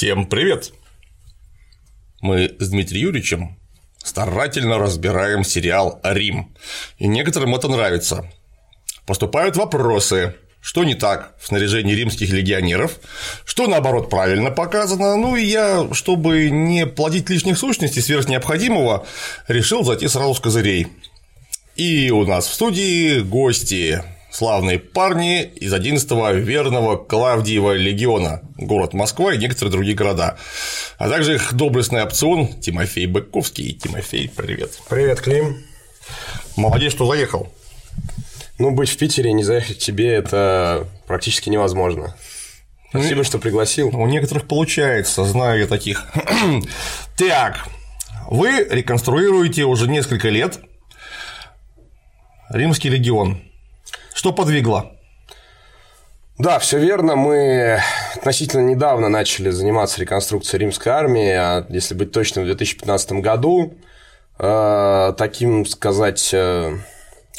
Всем привет! Мы с Дмитрием Юрьевичем старательно разбираем сериал «Рим», и некоторым это нравится. Поступают вопросы, что не так в снаряжении римских легионеров, что наоборот правильно показано, ну и я, чтобы не плодить лишних сущностей сверх необходимого, решил зайти сразу с козырей. И у нас в студии гости славные парни из 11-го верного Клавдиева легиона, город Москва и некоторые другие города, а также их доблестный опцион Тимофей Быковский. Тимофей, привет. Привет, Клим. Молодец, что заехал. Ну, быть в Питере и не заехать к тебе – это практически невозможно. Спасибо, ну, что пригласил. У некоторых получается, знаю я таких. так, вы реконструируете уже несколько лет Римский регион. Что подвигло? Да, все верно. Мы относительно недавно начали заниматься реконструкцией римской армии, а если быть точным, в 2015 году. Э, таким сказать э,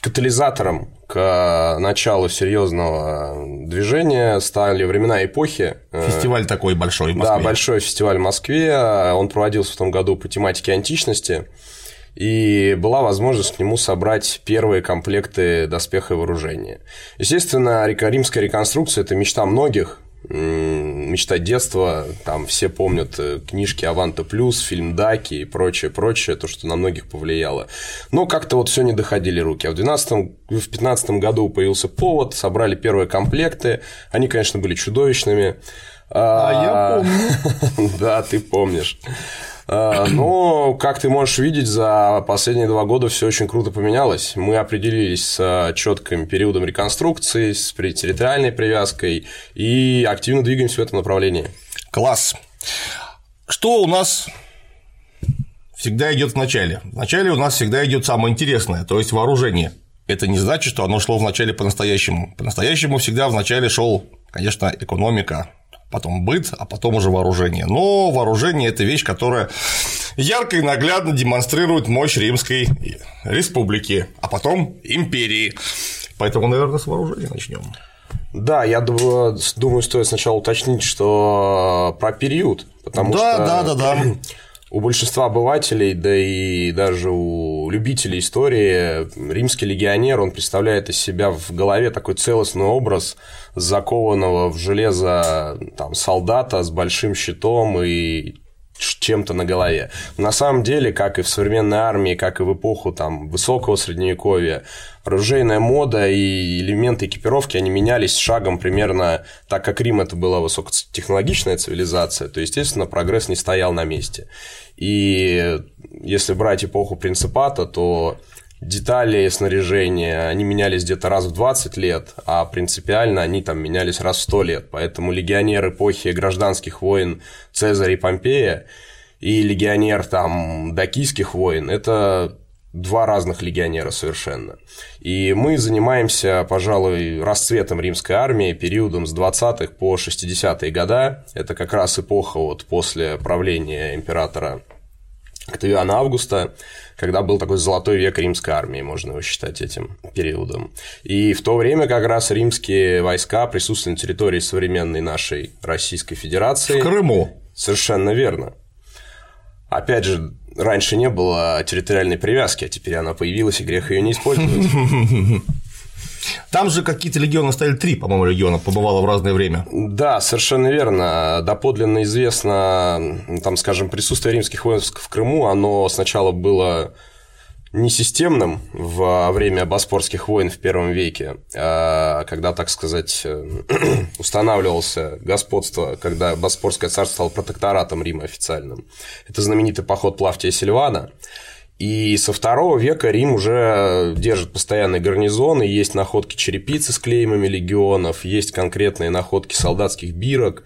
катализатором к началу серьезного движения стали времена эпохи. Фестиваль такой большой в Москве. Да, большой фестиваль в Москве. Он проводился в том году по тематике античности. И была возможность к нему собрать первые комплекты доспеха и вооружения. Естественно, римская реконструкция – это мечта многих, мечта детства, там все помнят э, книжки Аванта Плюс, фильм Даки и прочее, прочее, то, что на многих повлияло. Но как-то вот все не доходили руки. А в 12 в 15 году появился повод, собрали первые комплекты, они, конечно, были чудовищными. А, а я помню. Да, ты помнишь. А, но, как ты можешь видеть, за последние два года все очень круто поменялось. Мы определились с четким периодом реконструкции, с территориальной привязкой и активно двигаемся в этом направлении. Класс. Что у нас всегда идет в начале? В начале у нас всегда идет самое интересное, то есть вооружение. Это не значит, что оно шло в начале по-настоящему. По-настоящему всегда в начале шел, конечно, экономика, потом быт, а потом уже вооружение. Но вооружение – это вещь, которая ярко и наглядно демонстрирует мощь Римской республики, а потом империи. Поэтому, наверное, с вооружения начнем. Да, я думаю, думаю, стоит сначала уточнить, что про период, потому да, что да, да, да. у большинства обывателей, да и даже у любителей истории, римский легионер, он представляет из себя в голове такой целостный образ закованного в железо там, солдата с большим щитом и чем-то на голове. На самом деле, как и в современной армии, как и в эпоху там, высокого средневековья, оружейная мода и элементы экипировки, они менялись шагом примерно так, как Рим это была высокотехнологичная цивилизация, то, естественно, прогресс не стоял на месте. И если брать эпоху принципата, то детали снаряжения, они менялись где-то раз в 20 лет, а принципиально они там менялись раз в 100 лет. Поэтому легионер эпохи гражданских войн Цезарь и Помпея и легионер там дакийских войн – это два разных легионера совершенно. И мы занимаемся, пожалуй, расцветом римской армии периодом с 20-х по 60-е года. Это как раз эпоха вот после правления императора Октавиана Августа, когда был такой золотой век римской армии, можно его считать этим периодом. И в то время как раз римские войска присутствовали на территории современной нашей Российской Федерации. В Крыму. Совершенно верно. Опять же, раньше не было территориальной привязки, а теперь она появилась, и грех ее не использовать. Там же какие-то легионы ставили три, по-моему, легиона побывало в разное время. Да, совершенно верно. Доподлинно известно, там, скажем, присутствие римских войск в Крыму, оно сначала было не системным во время Боспорских войн в первом веке, а когда, так сказать, устанавливался господство, когда Боспорское царство стало протекторатом Рима официальным. Это знаменитый поход Плавтия Сильвана. И со второго века Рим уже держит постоянный гарнизон, и есть находки черепицы с клеймами легионов, есть конкретные находки солдатских бирок, э,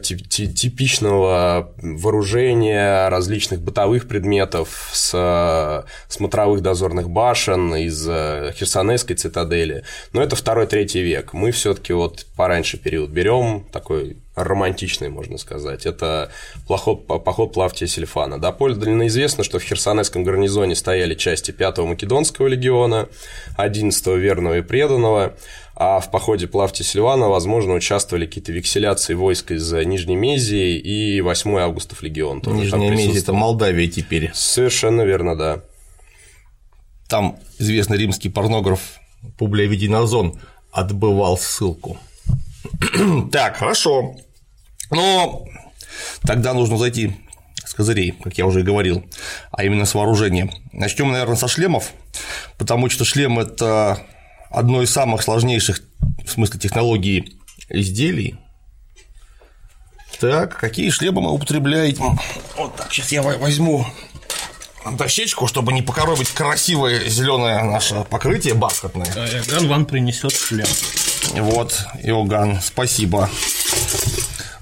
типичного вооружения, различных бытовых предметов с э, смотровых дозорных башен из э, Херсонесской цитадели. Но это второй-третий век. Мы все-таки вот пораньше период берем, такой романтичный, можно сказать. Это поход, поход Плавтия Сильфана. Доподлинно известно, что в Херсонесском гарнизоне стояли части 5-го Македонского легиона, 11-го Верного и Преданного, а в походе Плавти Сильвана, возможно, участвовали какие-то векселяции войск из Нижней Мезии и 8 августов легион. Тоже Нижняя Мезия – это Молдавия теперь. Совершенно верно, да. Там известный римский порнограф Публия Вединозон отбывал ссылку. так, хорошо. Но тогда нужно зайти с козырей, как я уже и говорил, а именно с вооружения. Начнем, наверное, со шлемов, потому что шлем – это одно из самых сложнейших в смысле технологий изделий. Так, какие шлемы мы употребляете? Вот так, сейчас я возьму дощечку, чтобы не покоробить красивое зеленое наше покрытие бархатное. Иоганн вам принесет шлем. Вот, Иоганн, спасибо.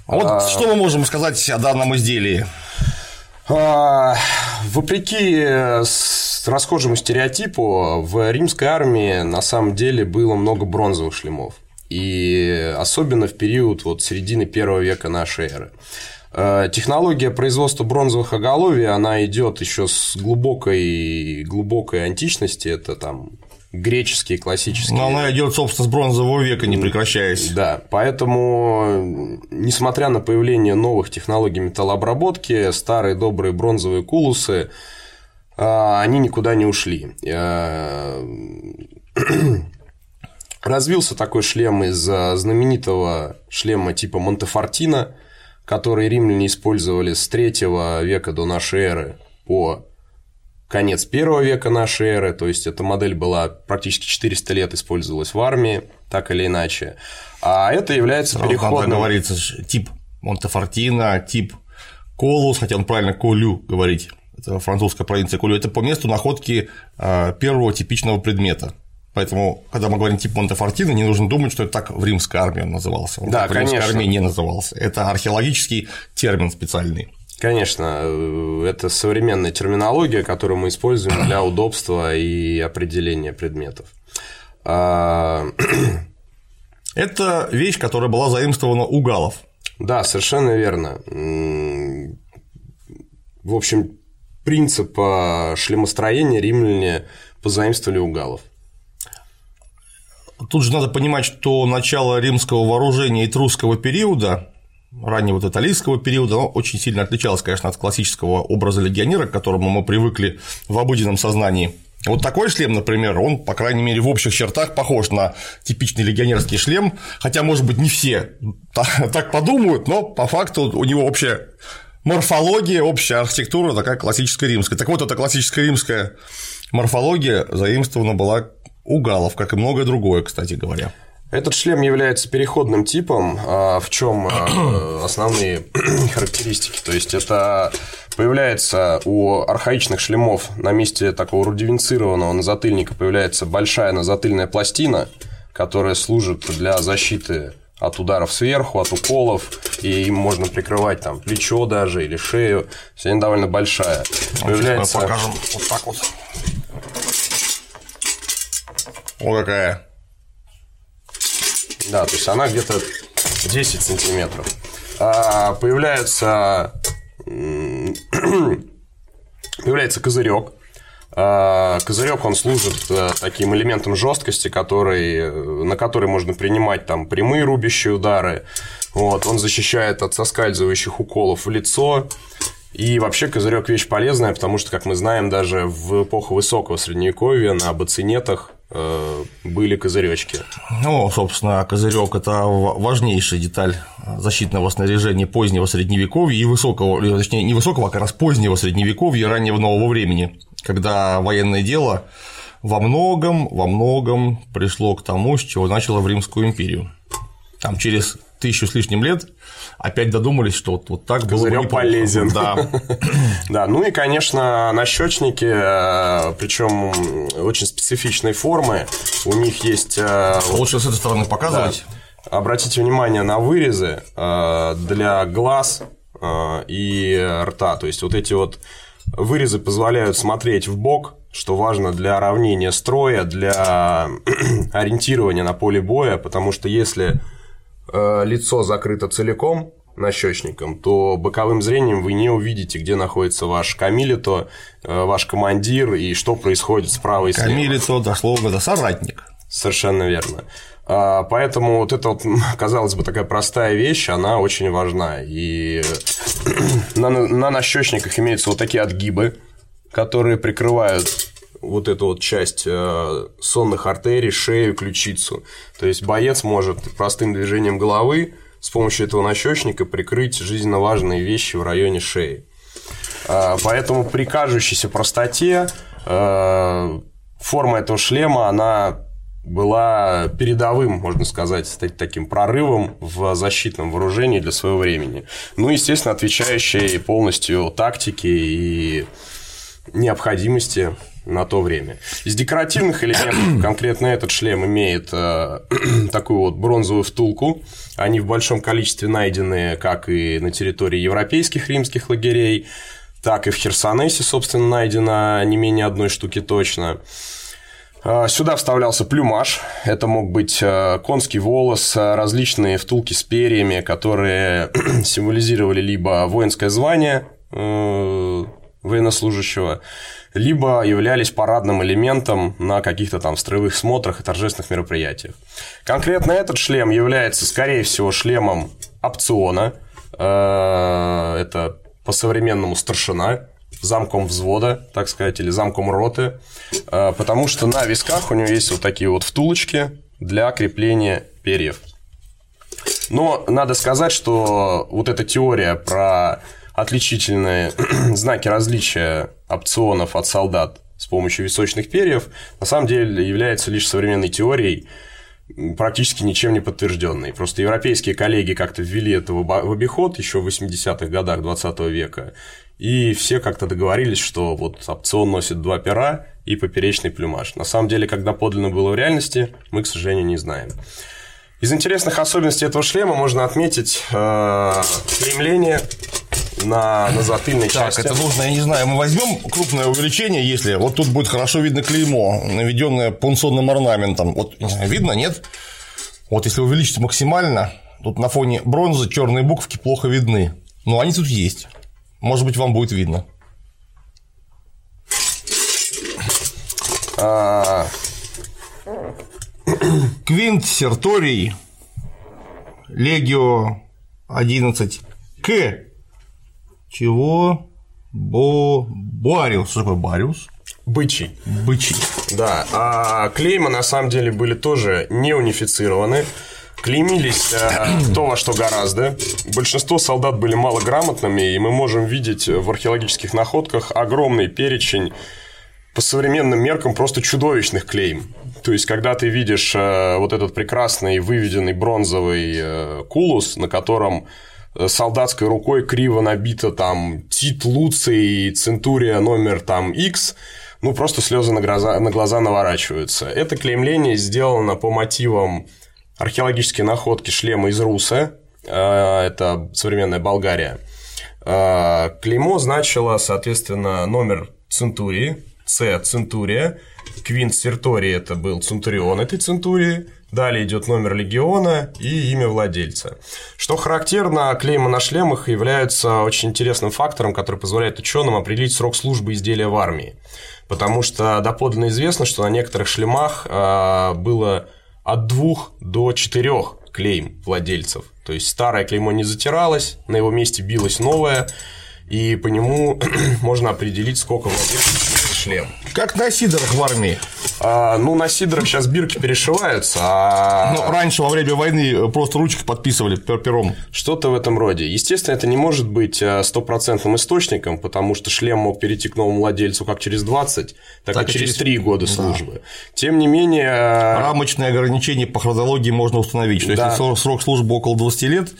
Вот а... что мы можем сказать о данном изделии? А, вопреки расхожему стереотипу, в римской армии на самом деле было много бронзовых шлемов. И особенно в период вот середины первого века нашей эры. А, технология производства бронзовых оголовий, она идет еще с глубокой, глубокой античности, это там греческие, классические. Но она идет, собственно, с бронзового века, не прекращаясь. Да, поэтому, несмотря на появление новых технологий металлообработки, старые добрые бронзовые кулусы, они никуда не ушли. А, развился такой шлем из а, знаменитого шлема типа Монтефортино, который римляне использовали с 3 века до нашей эры по конец первого века нашей эры, то есть эта модель была практически 400 лет использовалась в армии, так или иначе. А это является Сразу переходным... Надо говорится тип Монтефортино, тип Колус, хотя он правильно Колю говорить, французская провинция Колю, это по месту находки а, первого типичного предмета. Поэтому, когда мы говорим тип Монтефортино, не нужно думать, что это так в римской армии он назывался. Он да, так в римской армии не назывался. Это археологический термин специальный. Конечно, э, это современная терминология, которую мы используем для удобства и определения предметов. А, это вещь, которая была заимствована у галов. Да, совершенно верно. В общем, принцип а, шлемостроения римляне позаимствовали у галов. Тут же надо понимать, что начало римского вооружения этрусского периода раннего италийского периода, оно очень сильно отличалось, конечно, от классического образа легионера, к которому мы привыкли в обыденном сознании. Вот такой шлем, например, он, по крайней мере, в общих чертах похож на типичный легионерский шлем, хотя, может быть, не все так подумают, но по факту у него общая морфология, общая архитектура такая классическая римская. Так вот, эта классическая римская морфология заимствована была у галов, как и многое другое, кстати говоря. Этот шлем является переходным типом, а, в чем а, основные характеристики. То есть это появляется у архаичных шлемов на месте такого рудифицированного назатыльника появляется большая назатыльная пластина, которая служит для защиты от ударов сверху, от уколов, и им можно прикрывать там плечо даже или шею. Все они довольно большая. Появляется... Мы покажем вот так вот. О, какая да, то есть она где-то 10 сантиметров. А появляется, появляется козырек. А, козырек он служит э, таким элементом жесткости, который, на который можно принимать там прямые рубящие удары. Вот, он защищает от соскальзывающих уколов в лицо. И вообще козырек вещь полезная, потому что, как мы знаем, даже в эпоху высокого средневековья на бацинетах Э, были козыречки. Ну, собственно, козырек это важнейшая деталь защитного снаряжения позднего средневековья и высокого, точнее, не высокого, а как раз позднего средневековья и раннего нового времени, когда военное дело во многом, во многом пришло к тому, с чего начало в Римскую империю. Там через тысячу с лишним лет опять додумались, что вот, вот так было бы полезен. Да. да, ну и, конечно, нащечники, э, причем очень специфичной формы. У них есть... Э, Лучше с этой стороны показывать. Да. Обратите внимание на вырезы э, для глаз и рта. То есть вот эти вот вырезы позволяют смотреть в бок, что важно для равнения строя, для ориентирования на поле боя, потому что если э, лицо закрыто целиком нащечником, то боковым зрением вы не увидите, где находится ваш камилито, э, ваш командир и что происходит справа и слева. Камилито дословно это соратник. Совершенно верно. А, Поэтому вот эта вот, казалось бы, такая простая вещь, она очень важна. И на, на нащечниках имеются вот такие отгибы, которые прикрывают вот эту вот часть э, сонных артерий, шею, ключицу. То есть боец может простым движением головы с помощью этого нащечника прикрыть жизненно важные вещи в районе шеи. А, Поэтому при кажущейся простоте э, форма этого шлема, она была передовым, можно сказать, стать таким прорывом в защитном вооружении для своего времени. Ну, естественно, отвечающей полностью тактике и необходимости на то время. Из декоративных элементов конкретно этот шлем имеет э, такую вот бронзовую втулку. Они в большом количестве найдены как и на территории европейских римских лагерей, так и в Херсонесе, собственно, найдено не менее одной штуки точно. А, Сюда вставлялся плюмаж. Это мог быть э, конский волос, э, различные втулки с перьями, которые символизировали либо воинское звание э, военнослужащего, либо являлись парадным элементом на каких-то там строевых смотрах и торжественных мероприятиях. Конкретно этот шлем является, скорее всего, шлемом опциона. Это по-современному старшина, замком взвода, так сказать, или замком роты, э, потому что на висках у него есть вот такие вот втулочки для крепления перьев. Но надо сказать, что вот эта теория про отличительные знаки различия опционов от солдат с помощью височных перьев на самом деле является лишь современной теорией, практически ничем не подтвержденной. Просто европейские коллеги как-то ввели это в обиход еще в 80-х годах 20 века, и все как-то договорились, что вот опцион носит два пера и поперечный плюмаж. На самом деле, когда подлинно было в реальности, мы, к сожалению, не знаем. Из интересных особенностей этого шлема можно отметить э, стремление на, на затыльной Так, части. это нужно, я не знаю, мы возьмем крупное увеличение, если вот тут будет хорошо видно клеймо, наведенное пункционным орнаментом. Вот видно, нет? Вот если увеличить максимально, тут на фоне бронзы черные буковки плохо видны. Но они тут есть. Может быть, вам будет видно. А, Квинт Серторий Легио 11 К. Чего? Бо... Бариус. Что такое Бариус? бычий. Бычий. Да, а клеймы на самом деле были тоже не унифицированы. Клеймились э, кто во что гораздо. Большинство солдат были малограмотными, и мы можем видеть в археологических находках огромный перечень по современным меркам просто чудовищных клейм. То есть, когда ты видишь э, вот этот прекрасный выведенный бронзовый э, кулус, на котором э, солдатской рукой криво набито там Тит Луций, Центурия номер там X, ну, просто слезы на глаза, на глаза наворачиваются. Это клеймление сделано по мотивам археологические находки шлема из Руса, э, это современная Болгария. Э, Клеймо значило, соответственно, номер Центурии, С – Центурия, Квинт Серторий – это был Центурион этой Центурии, далее идет номер легиона и имя владельца. Что характерно, клеймы на шлемах являются очень интересным фактором, который позволяет ученым определить срок службы изделия в армии. Потому что доподлинно известно, что на некоторых шлемах э, было от двух до четырех клейм владельцев. То есть старое клеймо не затиралось, на его месте билось новое, и по нему можно определить, сколько владельцев шлем. Как на сидорах в армии. А, ну, на сидорах сейчас бирки перешиваются, а Ну, раньше во время войны просто ручкой подписывали пер- пером. что-то в этом роде. Естественно, это не может быть а, стопроцентным источником, потому что шлем мог перейти к новому владельцу как через 20, так, Так и через через- 3 года службы. Тем не менее, а, Рамочные ограничения по хронологии можно установить, что Да. если срок- срок службы около 20 лет,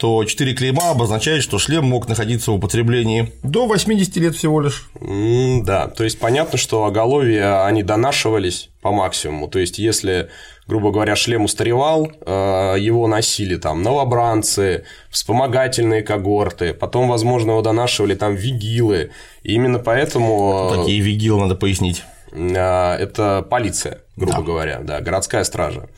то 4 клейма обозначает, что шлем мог находиться в употреблении до 80 лет всего лишь. М, Да, то есть понятно, что оголовья, они донашивались по максимуму. То есть, если, грубо говоря, шлем устаревал, э, его носили там новобранцы, вспомогательные когорты, потом, возможно, его донашивали там вигилы. И именно поэтому... э, Такие вигилы надо пояснить. А, Это полиция, грубо Да. говоря, да, городская стража.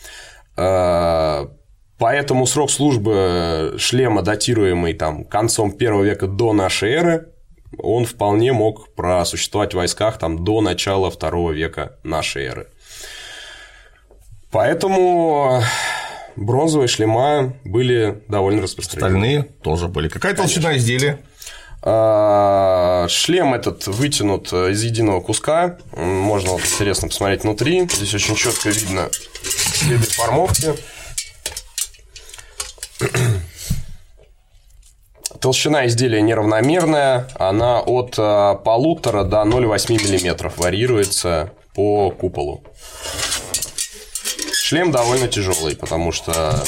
Поэтому срок службы шлема, датируемый там концом первого века до нашей эры, он вполне мог просуществовать в войсках там, до начала второго века нашей эры. Поэтому бронзовые шлема были довольно распространены. Остальные тоже были. Какая толщина изделия? А, шлем этот вытянут из единого куска. Можно вот интересно посмотреть внутри. Здесь очень четко видно следы формовки. Толщина изделия неравномерная, она от а, полутора до 0,8 мм варьируется по куполу. Шлем довольно тяжелый, потому что...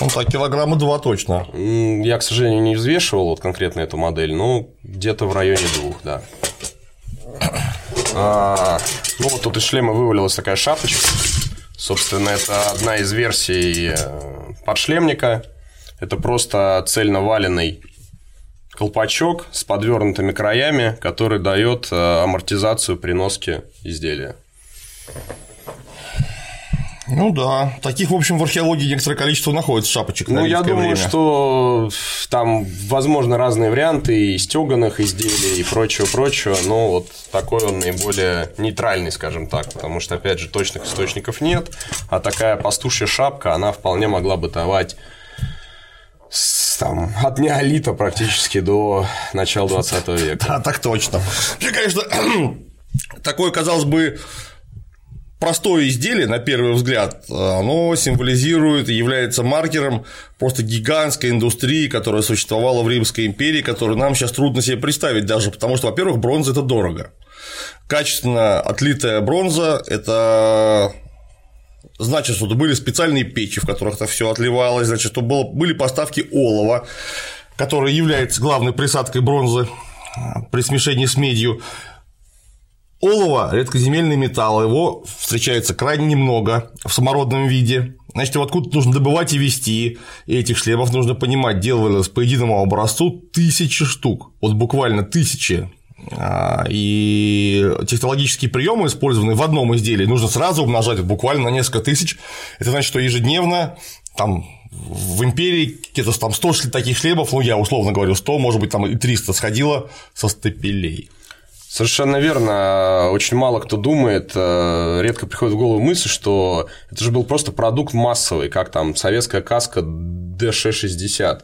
Ну, так, килограмма два точно. Я, к сожалению, не взвешивал вот конкретно эту модель, но где-то в районе двух, да. А, ну, вот тут из шлема вывалилась такая шапочка. Собственно, это одна из версий э, подшлемника. Это просто цельно валенный колпачок с подвернутыми краями, который дает э, амортизацию при носке изделия. Ну да, таких, в общем, в археологии некоторое количество находится шапочек. Ну, я думаю, время. что там, возможно, разные варианты и стеганых изделий и прочего-прочего, но вот такой он наиболее нейтральный, скажем так, потому что, опять же, точных источников нет, а такая пастушья шапка, она вполне могла бытовать с, там, от неолита практически до начала 20 века. Да, так точно. Вообще, конечно, такое, казалось бы, простое изделие, на первый взгляд, оно символизирует и является маркером просто гигантской индустрии, которая существовала в Римской империи, которую нам сейчас трудно себе представить даже, потому что, во-первых, бронза – это дорого. Качественно отлитая бронза – это значит, что были специальные печи, в которых это все отливалось, значит, что было, были поставки олова, которое является главной присадкой бронзы при смешении с медью. Олово – редкоземельный металл, его встречается крайне немного в самородном виде. Значит, его откуда нужно добывать и вести, этих шлемов нужно понимать, делалось по единому образцу тысячи штук, вот буквально тысячи а, и технологические приемы, использованные в одном изделии, нужно сразу умножать буквально на несколько тысяч. Это значит, что ежедневно там в империи где-то там 100 таких шлемов, ну я условно говорю 100, может быть там и 300 сходило со стапелей. Совершенно верно. Очень мало кто думает, э, редко приходит в голову мысль, что это же был просто продукт массовый, как там советская каска ДШ-60.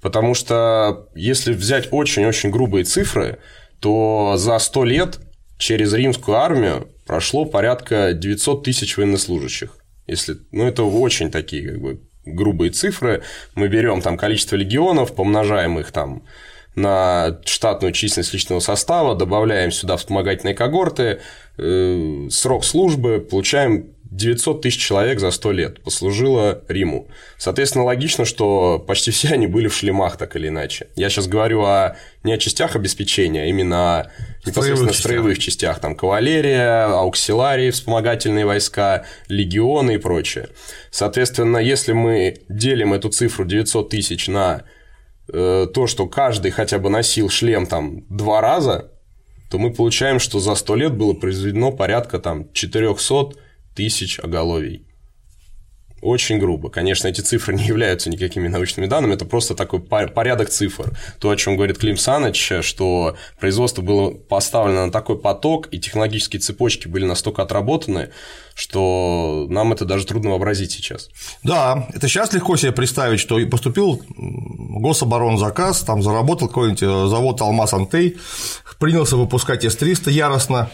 Потому что если взять очень-очень грубые цифры, то за 100 лет через римскую армию прошло порядка 900 тысяч военнослужащих. Если, ну, это очень такие как бы грубые цифры. Мы берем там количество легионов, помножаем их там на штатную численность личного состава, добавляем сюда вспомогательные когорты, э, срок службы, получаем 900 тысяч человек за 100 лет послужило Риму. Соответственно, логично, что почти все они были в шлемах, так или иначе. Я сейчас говорю о, не о частях обеспечения, а именно о непосредственно строевых, строевых частях. Там кавалерия, ауксиларии, вспомогательные войска, легионы и прочее. Соответственно, если мы делим эту цифру 900 тысяч на э, то, что каждый хотя бы носил шлем там два раза, то мы получаем, что за 100 лет было произведено порядка там 400 тысяч оголовий. Очень грубо. Конечно, эти цифры не являются никакими научными данными, это просто такой порядок цифр. То, о чем говорит Клим Саныч, что производство было поставлено на такой поток, и технологические цепочки были настолько отработаны, что нам это даже трудно вообразить сейчас. Да, это сейчас легко себе представить, что поступил гособоронзаказ, там заработал какой-нибудь э, завод Алмаз Антей, принялся выпускать С-300 яростно,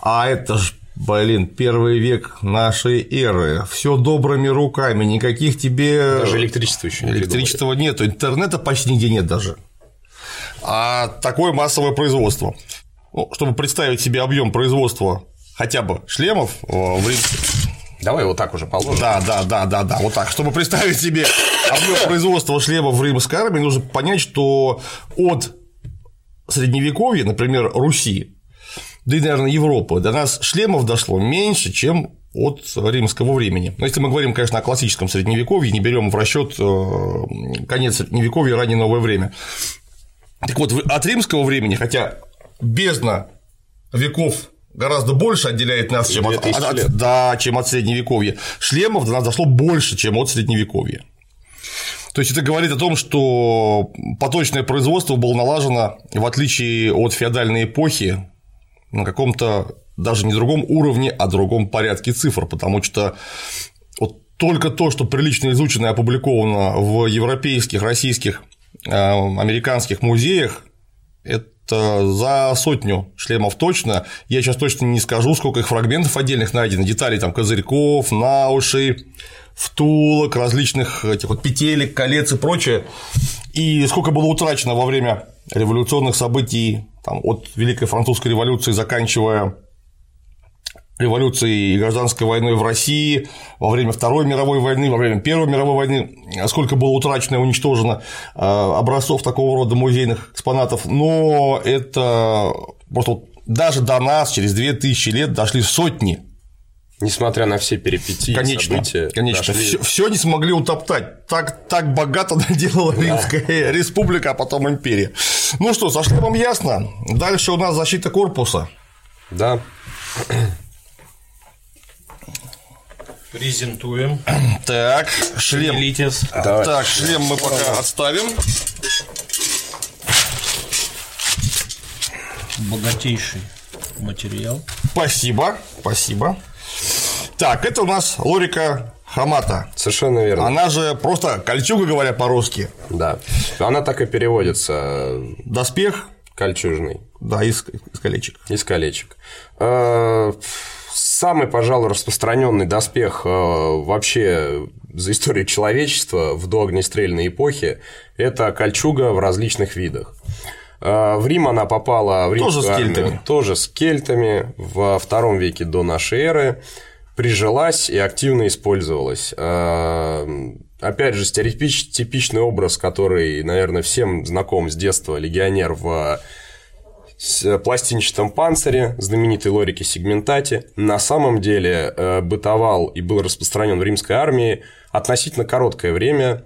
а это же Блин, первый век нашей эры, все добрыми руками, никаких тебе. Даже электричества еще не Электричества нету, интернета почти нигде нет даже. А такое массовое производство. Ну, чтобы представить себе объем производства хотя бы шлемов э, в. Давай вот так уже положим. Да, да, да, да, да, вот так. Чтобы представить себе объем производства шлемов в римской армии, нужно понять, что от средневековья, например, Руси, да и, наверное, Европы, до нас шлемов дошло меньше, чем от римского времени. Но если мы говорим, конечно, о классическом средневековье, не берем в расчет э, конец средневековья и раннее новое время. Так вот, от римского времени, хотя бездна веков гораздо больше отделяет нас, чем от, от, от, да, чем от средневековья, шлемов до нас дошло больше, чем от средневековья. То есть это говорит о том, что поточное производство было налажено, в отличие от феодальной эпохи, на каком-то даже не другом уровне, а другом порядке цифр, потому что вот только то, что прилично изучено и опубликовано в европейских, российских, э, американских музеях, это за сотню шлемов точно. Я сейчас точно не скажу, сколько их фрагментов отдельных найдено, деталей там козырьков, наушей, втулок, различных этих вот петелек, колец и прочее. И сколько было утрачено во время революционных событий там, от Великой Французской революции, заканчивая революцией и гражданской войной в России, во время Второй мировой войны, во время Первой мировой войны, сколько было утрачено и уничтожено э, образцов такого рода музейных экспонатов, но это просто даже до нас через 2000 лет дошли сотни Несмотря на все перипетии, конечно, события, конечно, все, все не смогли утоптать. Так, так богато наделала да. Римская республика, а потом империя. Ну что, со шлемом ясно. Дальше у нас защита корпуса. Да. Презентуем. Так, шлем. Делитесь. Давай. Так, шлем мы пока отставим. Богатейший материал. Спасибо, спасибо. Так, это у нас Лорика Хамата. Совершенно верно. Она же просто кольчуга, говоря по-русски. Да. Она так и переводится. Доспех. Кольчужный. Да, из, из колечек. Из колечек. Э, самый, пожалуй, распространенный доспех э, вообще за историю человечества в доогнестрельной эпохе – это кольчуга в различных видах. Э, в Рим она попала в Тоже с кельтами. Тоже с кельтами во втором веке до нашей эры. Прижилась и активно использовалась. Э, опять же, стереотипичный образ, который, наверное, всем знаком с детства, легионер в с пластинчатом панцире, знаменитой лорики сегментати, на самом деле э, бытовал и был распространен в римской армии относительно короткое время,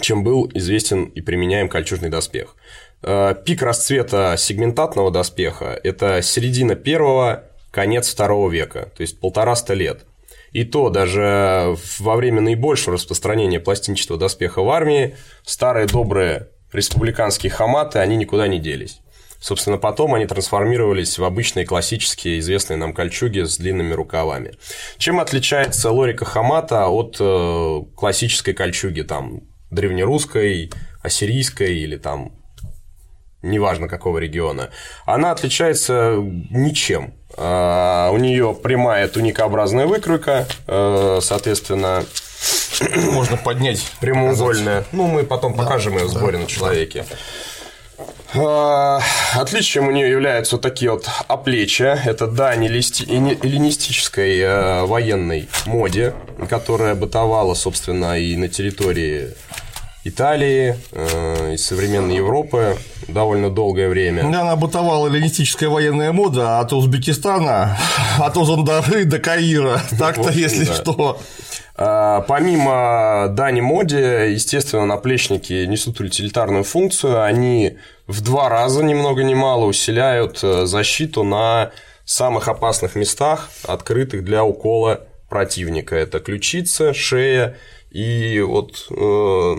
чем был известен и применяем кольчужный доспех. Э, пик расцвета сегментатного доспеха – это середина первого, конец второго века, то есть полтораста лет. И то даже во время наибольшего распространения пластинчатого доспеха в армии старые добрые республиканские хаматы, они никуда не делись. Собственно, потом они трансформировались в обычные классические известные нам кольчуги с длинными рукавами. Чем отличается лорика хамата от э, классической кольчуги, там, древнерусской, ассирийской или там неважно какого региона, она отличается ничем. А, у нее прямая туникообразная выкройка, э, соответственно, можно поднять прямоугольная. Ну, мы потом покажем ее в сборе на человеке. А, отличием у нее являются вот такие вот оплечья. Это дань эллинистической э, военной моде, которая бытовала, собственно, и на территории Италии, э, и современной Европы довольно долгое время. Да, она бытовала эллинистическая военная мода от Узбекистана, от Узандары до Каира. Так-то, если что. А, помимо дани моде, естественно, наплечники несут утилитарную функцию. Они в два раза, ни много ни мало, усиляют э, защиту на самых опасных местах, открытых для укола противника. Это ключица, шея и вот э,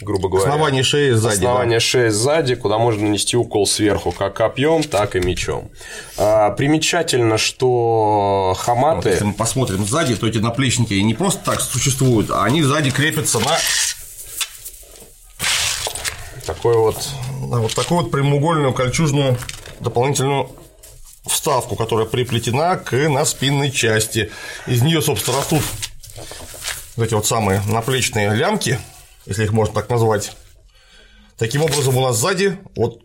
грубо говоря. Основание шеи сзади. Основание да? шеи сзади, куда можно нанести укол сверху, как копьем, так и мечом. А, примечательно, что хаматы. Вот, если мы посмотрим сзади, то эти наплечники не просто так существуют, а они сзади крепятся на такой вот да, вот такую вот прямоугольную кольчужную дополнительную вставку, которая приплетена к на спинной части. Из нее, собственно, растут вот эти вот самые наплечные лямки, если их можно так назвать. Таким образом, у нас сзади, вот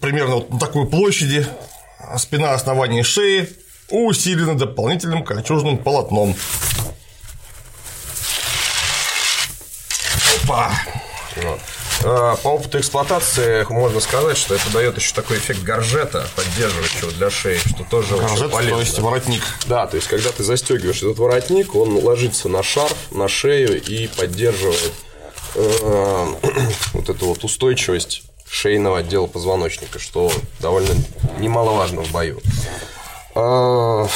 примерно вот на такой площади, спина основания шеи усилена дополнительным кольчужным полотном. Опа! А, по опыту эксплуатации можно сказать, что это дает еще такой эффект горжета, поддерживающего для шеи, что тоже Горжет, очень полезно. то есть воротник. Да, то есть когда ты застегиваешь этот воротник, он ложится на шарф, на шею и поддерживает э, вот эту вот устойчивость шейного отдела позвоночника, что довольно немаловажно в бою. Э,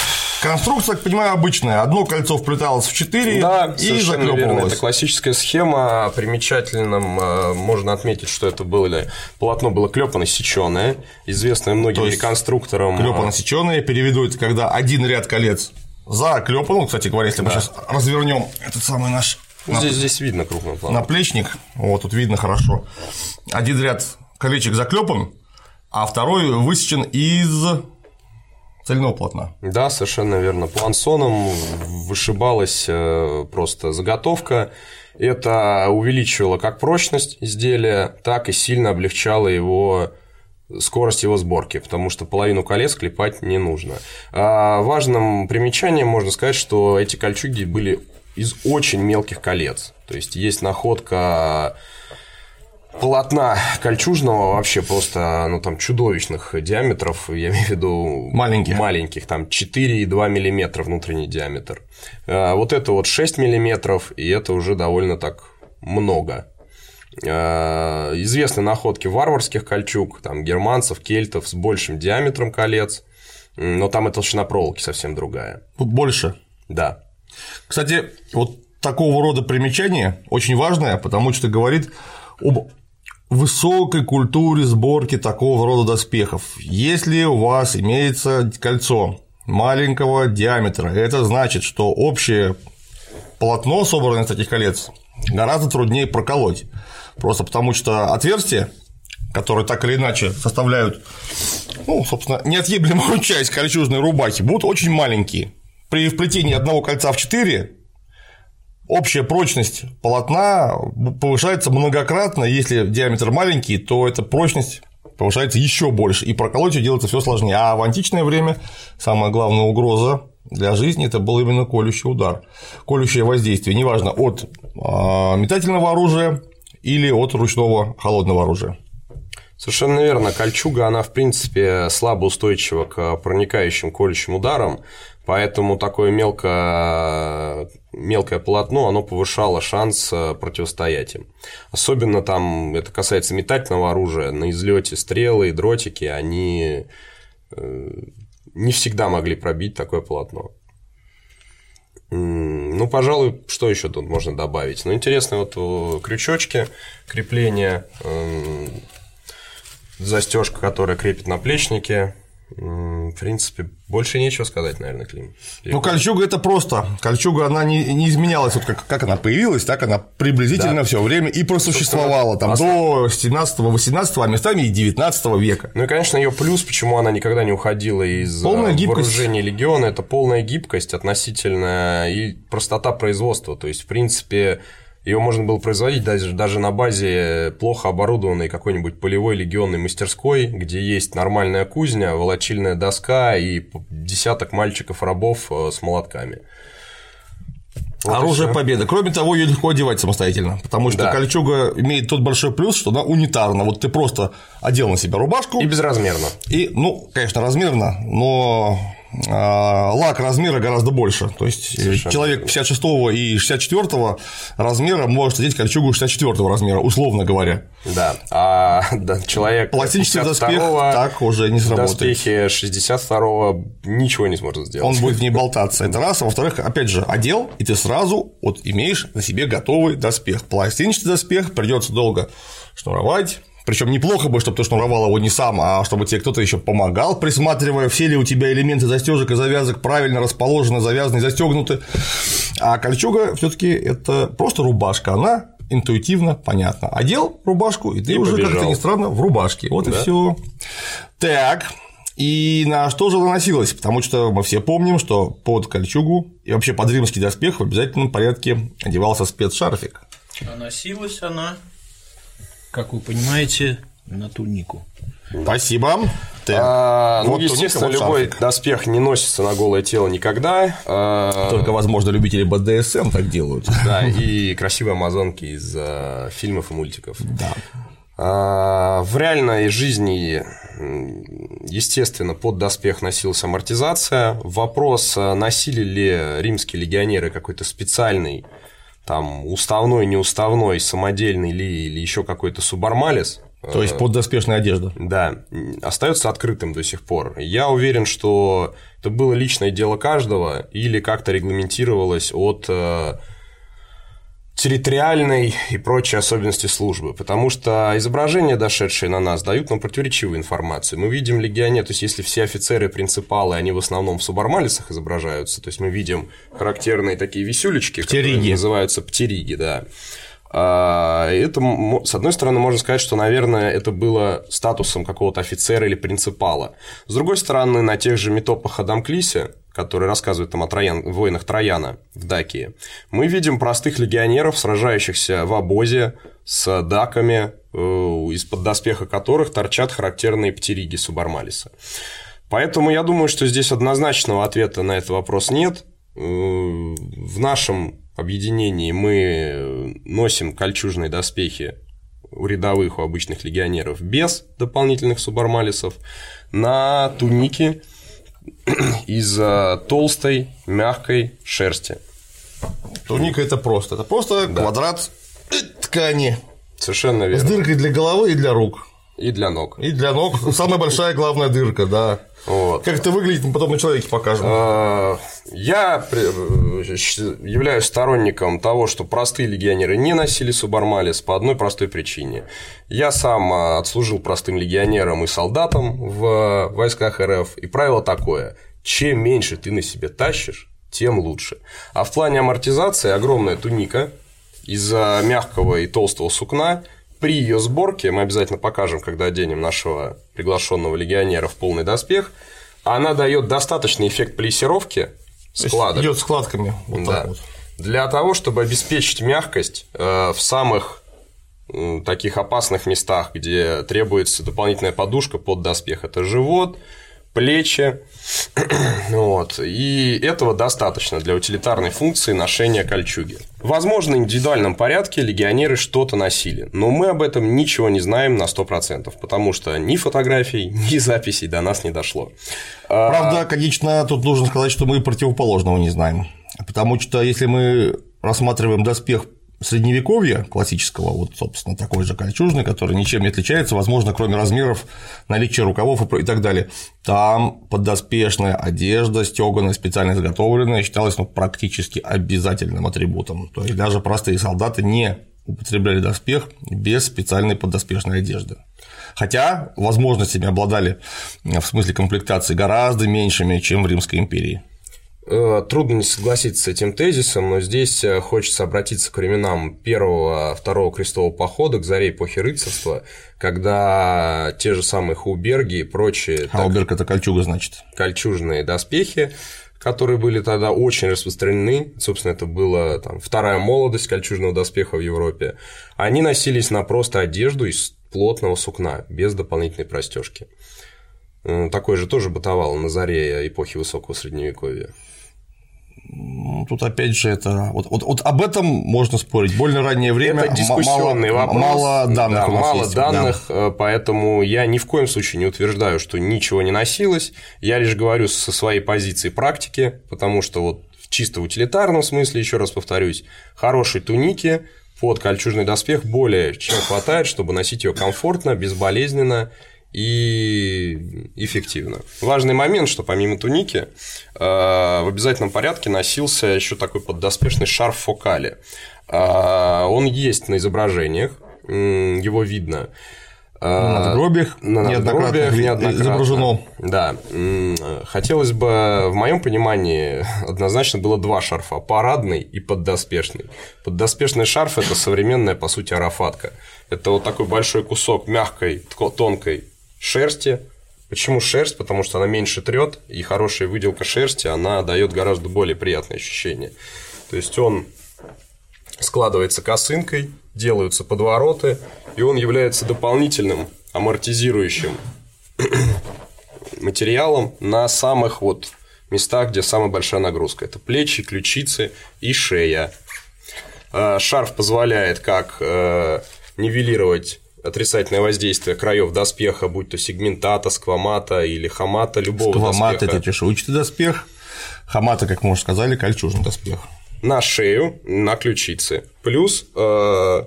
Конструкция, как понимаю, обычная. Одно кольцо вплеталось в четыре Да, и верно. Это заклепывалось. классическая схема. Примечательным э, можно отметить, что это было полотно было клепано сеченое, известное многим То реконструкторам. Клепано сеченое, переведу это, когда один ряд колец заклепан. Ну, кстати говоря, если мы сейчас развернем этот самый наш Ну, Здесь, здесь видно крупным планом. наплечник, вот тут видно хорошо. Один ряд колечек заклепан, а второй высечен из цельного полотна. Да, совершенно верно. Плансоном вышибалась э, просто заготовка. Это увеличивало как прочность изделия, так и сильно облегчало его скорость его сборки, потому что половину колец клепать не нужно. А важным примечанием можно сказать, что эти кольчуги были из очень мелких колец. То есть есть находка полотна кольчужного вообще просто, ну, там, чудовищных диаметров, я имею в виду... Маленьких. Маленьких, там, 4,2 миллиметра внутренний диаметр. А, Вот это вот 6 миллиметров, и это уже довольно так много. А, Известны находки варварских кольчуг, там, германцев, кельтов с большим диаметром колец, но там и толщина проволоки совсем другая. Больше. Да. Кстати, вот такого рода примечание очень важное, потому что говорит об высокой культуре сборки такого рода доспехов. Если у вас имеется кольцо маленького диаметра, это значит, что общее полотно, собранное из таких колец, гораздо труднее проколоть. Просто потому что отверстия, которые так или иначе составляют, ну, собственно, неотъемлемую часть кольчужной рубахи, будут очень маленькие. При вплетении одного кольца в 4 общая прочность полотна повышается многократно. Если диаметр маленький, то эта прочность повышается еще больше, и проколоть ее делается все сложнее. А в античное время самая главная угроза для жизни это был именно колющий удар, колющее воздействие, неважно от а, метательного оружия или от ручного холодного оружия. Совершенно верно. Кольчуга, она, в принципе, слабо устойчива к проникающим колющим ударам, поэтому такое мелко... мелкое полотно, оно повышало шанс э, противостоять им. Особенно там, это касается метательного оружия, на излете стрелы и дротики, они э, не всегда могли пробить такое полотно. Ну, пожалуй, что еще тут можно добавить? Ну, интересно, вот крючочки крепления, эм, застежка, которая крепит наплечники. В принципе, больше нечего сказать, наверное, Клим. Ну, кольчуга это просто. Кольчуга, она не, не изменялась, вот как, как она появилась, так она приблизительно Да. все время и просуществовала там до 17-18, а местами и 19 века. Ну и, конечно, ее плюс, почему она никогда не уходила из Полная э, гибкость. вооружения легиона, это полная гибкость относительно и простота производства. То есть, в принципе, ее можно было производить даже, даже на базе плохо оборудованной какой-нибудь полевой легионной мастерской, где есть нормальная кузня, волочильная доска и десяток мальчиков-рабов э, с молотками. Вот Оружие победы. Кроме того, ее легко одевать самостоятельно, потому что Да. кольчуга имеет тот большой плюс, что она унитарна. Вот ты просто одел на себя рубашку, И безразмерно. и, ну, конечно, размерно, но лак размера гораздо больше. То есть э, Совершенно человек 56 и 64 размера может одеть кольчугу 64 размера, условно говоря. Да. А да, человек Пластический доспех 52-го так уже не в сработает. доспехе 62-го ничего не сможет сделать. Он будет в ней болтаться. Это раз. А во-вторых, опять же, одел, и ты сразу вот имеешь на себе готовый доспех. Пластинчатый доспех придется долго шнуровать. Причем неплохо бы, чтобы ты шнуровал его не сам, а чтобы тебе кто-то еще помогал, присматривая, все ли у тебя элементы застежек и завязок правильно расположены, завязаны, застегнуты. А кольчуга все-таки это просто рубашка, она интуитивно понятна. Одел рубашку, и ты И уже, как побежал. то ни странно, в рубашке. Вот и Да. все. Так. И на что же наносилось? Потому что мы все помним, что под кольчугу и вообще под римский доспех в обязательном порядке одевался спецшарфик. А носилась она, как вы понимаете, на тунику. Спасибо. Ты. А, ну, Вот туника, естественно, вот любой шарфик. доспех не носится на голое тело никогда. А, Только, возможно, любители БДСМ так делают. Да, и красивые амазонки из а, фильмов и мультиков. Да. А, В реальной жизни, естественно, под доспех носилась амортизация. Вопрос, а, носили ли римские легионеры какой-то специальный, там, уставной, неуставной, самодельный ли, или еще какой-то субармалис, То есть поддоспешная одежда. Да, остается открытым до сих пор. Я уверен, что это было личное дело каждого или как-то регламентировалось от э, территориальной и прочей особенности службы, потому что изображения, дошедшие на нас, дают нам противоречивую информацию. Мы видим легионер, то есть если все офицеры, принципалы, они в основном в субармалисах изображаются, то есть мы видим характерные такие висюлечки, Птериги. которые называются птериги, да. А, Это, с одной стороны, можно сказать, что, наверное, это было статусом какого-то офицера или принципала. С другой стороны, на тех же метопах Адамклисе, который рассказывает там о Троян, войнах Трояна в Дакии, мы видим простых легионеров, сражающихся в обозе с даками, э, из-под доспеха которых торчат характерные птериги субармалиса. Поэтому я думаю, что здесь однозначного ответа на этот вопрос нет. Э, В нашем объединении мы носим кольчужные доспехи у рядовых, у обычных легионеров без дополнительных субармалисов на тунике из толстой, мягкой шерсти. Туника это просто. Это просто квадрат ткани Совершенно с верно. дыркой для головы и для рук. И для ног. И для ног самая большая главная дырка, да. Вот. Как это выглядит, мы потом на человеке покажем. Э, Я э, являюсь сторонником того, что простые легионеры не носили субармалис по одной простой причине. Я сам э, отслужил простым легионером и солдатом в э, войсках РФ, и правило такое – чем меньше ты на себе тащишь, тем лучше. А в плане амортизации огромная туника из мягкого и толстого сукна при ее сборке, мы обязательно покажем, когда оденем нашего приглашенного легионера в полный доспех, она дает достаточный эффект плессировки складок. Идет складками. Вот Да. так вот. Для того, чтобы обеспечить мягкость э, в самых таких опасных местах, где требуется дополнительная подушка под доспех, это живот, плечи, вот. И этого достаточно для утилитарной функции ношения кольчуги. Возможно, в индивидуальном порядке легионеры что-то носили, но мы об этом ничего не знаем на 100%, потому что ни фотографий, ни записей до нас не дошло. А, Правда, конечно, тут нужно сказать, что мы противоположного не знаем. Потому что если мы рассматриваем доспех средневековья классического, вот, собственно, такой же кольчужный, который ничем не отличается, возможно, кроме размеров, наличия рукавов и так далее. Там поддоспешная одежда, стеганая, специально изготовленная, считалась ну, практически обязательным атрибутом. То есть даже простые солдаты не употребляли доспех без специальной поддоспешной одежды. Хотя возможностями обладали э, в смысле комплектации гораздо меньшими, чем в Римской империи. Э, Трудно не согласиться с этим тезисом, но здесь э, хочется обратиться к временам первого, второго крестового похода, к заре эпохи рыцарства, когда те же самые хауберги и прочие Хауберг – это кольчуга, значит. кольчужные доспехи, которые были тогда очень распространены, собственно, это была там, вторая молодость кольчужного доспеха в Европе, они носились на просто одежду из плотного сукна, без дополнительной простежки. Такое же тоже бытовало на заре эпохи высокого средневековья. Ну, Тут опять же это вот, вот, вот об этом можно спорить. Больно раннее время, Это дискуссионный мало, вопрос. мало данных Да, у нас мало есть, да. данных, э, поэтому я ни в коем случае не утверждаю, что ничего не носилось. Я лишь говорю со своей позиции практики, потому что вот в чисто утилитарном смысле, еще раз повторюсь, хорошей туники под кольчужный доспех более чем хватает, чтобы носить ее комфортно, безболезненно и эффективно. Важный момент, что помимо туники э, в обязательном порядке носился еще такой поддоспешный шарф фокали. Э, Он есть на изображениях, его видно. Э, На надгробиях на надгробиях неоднократно. изображено. Да. Хотелось бы, в моем понимании, однозначно было два шарфа – парадный и поддоспешный. Поддоспешный шарф – это современная, по сути, арафатка. Это вот такой большой кусок мягкой, тонкой шерсти. Почему шерсть? Потому что она меньше трет, и хорошая выделка шерсти, она дает гораздо более приятное ощущение. То есть он складывается косынкой, делаются подвороты, и он является дополнительным амортизирующим материалом на самых вот местах, где самая большая нагрузка. Это плечи, ключицы и шея. Э, Шарф позволяет как э, нивелировать отрицательное воздействие краев доспеха, будь то сегментата, сквамата или хамата, любого Сквамат – доспеха. это чешуйчатый доспех, хамата, как мы уже сказали, кольчужный доспех. на шею, на ключицы. Плюс э,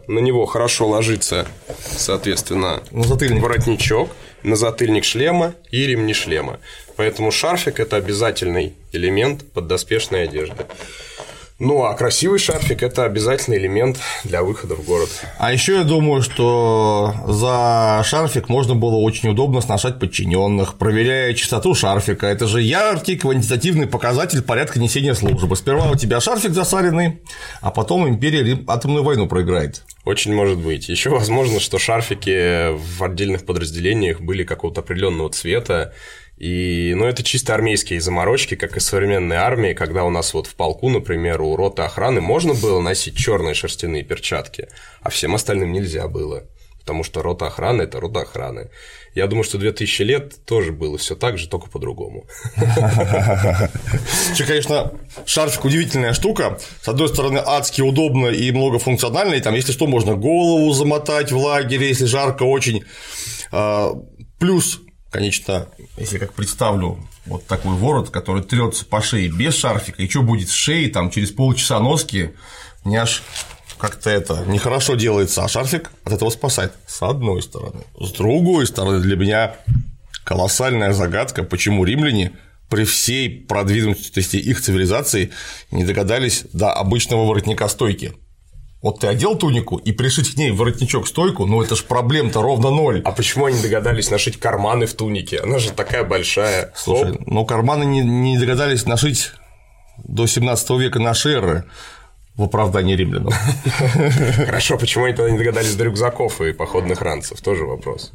на него хорошо ложится, соответственно, На затыльник. воротничок, на затыльник шлема и ремни шлема. Поэтому шарфик – это обязательный элемент поддоспешной одежды. Ну, а красивый шарфик – это обязательный элемент для выхода в город. А еще я думаю, что за шарфик можно было очень удобно сношать подчиненных, проверяя чистоту шарфика. Это же яркий квантитативный показатель порядка несения службы. Сперва у тебя шарфик засаленный, а потом империя атомную войну проиграет. Очень может быть. Еще возможно, что шарфики в отдельных подразделениях были какого-то определенного цвета. И, ну, это чисто армейские заморочки, как и современной армии, когда у нас вот в полку, например, у роты охраны можно было носить черные шерстяные перчатки, а всем остальным нельзя было. Потому что рота охраны – это рота охраны. Я думаю, что 2000 лет тоже было все так же, только по-другому. Вообще, конечно, шарфик удивительная штука. С одной стороны, адски удобно и многофункционально. И там, если что, можно голову замотать в лагере, если жарко очень. А, Плюс, конечно, если как представлю вот такой ворот, который трется по шее без шарфика, и что будет с шеей там через полчаса носки, мне аж как-то это нехорошо делается, а шарфик от этого спасает. С одной стороны. С другой стороны, для меня колоссальная загадка, почему римляне при всей продвинутости их цивилизации не догадались до обычного воротника стойки. Вот ты одел тунику и пришить к ней воротничок-стойку, ну это ж проблем-то ровно ноль. А почему они догадались нашить карманы в тунике? Она же такая большая. Слушай, Оп. но карманы не, не догадались нашить до 17 века нашей эры в оправдании римлянам. Хорошо, почему они тогда не догадались до рюкзаков и походных ранцев? Тоже вопрос.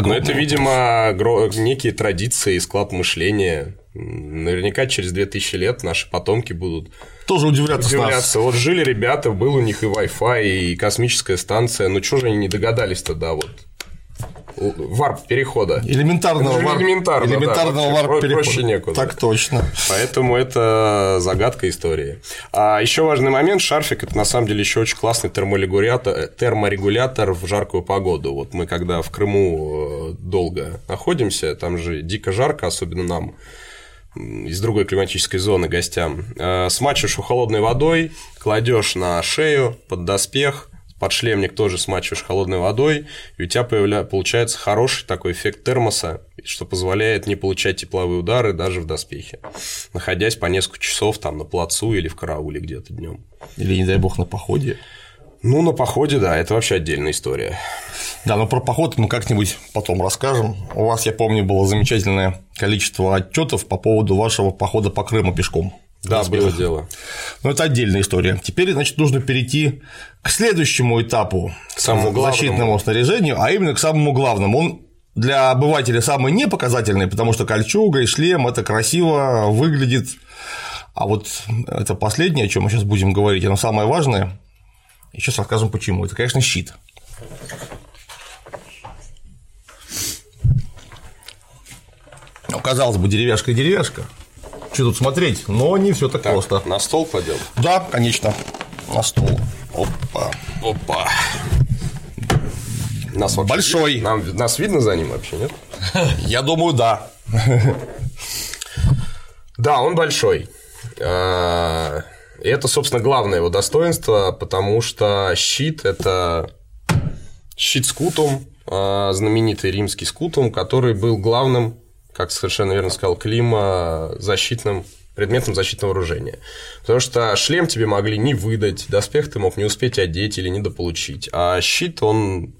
Но это, видимо, некие традиции и склад мышления. Наверняка через 2000 лет наши потомки будут Тоже удивляться удивляться. Вот жили ребята, был у них и Wi-Fi, и космическая станция. Ну, что же они не догадались тогда вот? Л- Варп перехода. Элементарного варп- элементарно, да, элементарного вообще про- варп-перехода. проще некуда. Так точно. Поэтому это загадка истории. А еще важный момент, шарфик это на самом деле еще очень классный терморегулятор, э, терморегулятор в жаркую погоду. Вот мы когда в Крыму э, долго находимся, там же дико жарко, особенно нам из другой климатической зоны гостям. Э, Смачиваешь его холодной водой, кладешь на шею под доспех, подшлемник тоже смачиваешь холодной водой, и у тебя появля... получается хороший такой эффект термоса, что позволяет не получать тепловые удары даже в доспехе, находясь по несколько часов там на плацу или в карауле где-то днем. Или, не дай бог, на походе. Ну, на походе, да, это вообще отдельная история. Да, но про поход мы как-нибудь потом расскажем. У вас, я помню, было замечательное количество отчетов по поводу вашего похода по Крыму пешком. Да, было дело. Но это отдельная история. Теперь, значит, нужно перейти к следующему этапу К самому главному. защитному снаряжению, а именно к самому главному. Он для обывателя самый непоказательный, потому что кольчуга и шлем это красиво выглядит. А вот это последнее, о чем мы сейчас будем говорить, оно самое важное. И сейчас расскажем почему. Это, конечно, щит. Ну, казалось бы, деревяшка и деревяшка. Что тут смотреть? Но не все так, просто. На стол кладем. Да, конечно. На стол. Опа. Опа. Нас вообще Большой. Нам, нас видно за ним вообще, нет? Я думаю, да. Да, он большой. И это, собственно, главное его достоинство, потому что щит – это щит скутум, а, знаменитый римский скутум, который был главным, как совершенно верно сказал Клима, защитным предметом защитного вооружения. Потому что шлем тебе могли не выдать, доспех ты мог не успеть одеть или недополучить, а щит, он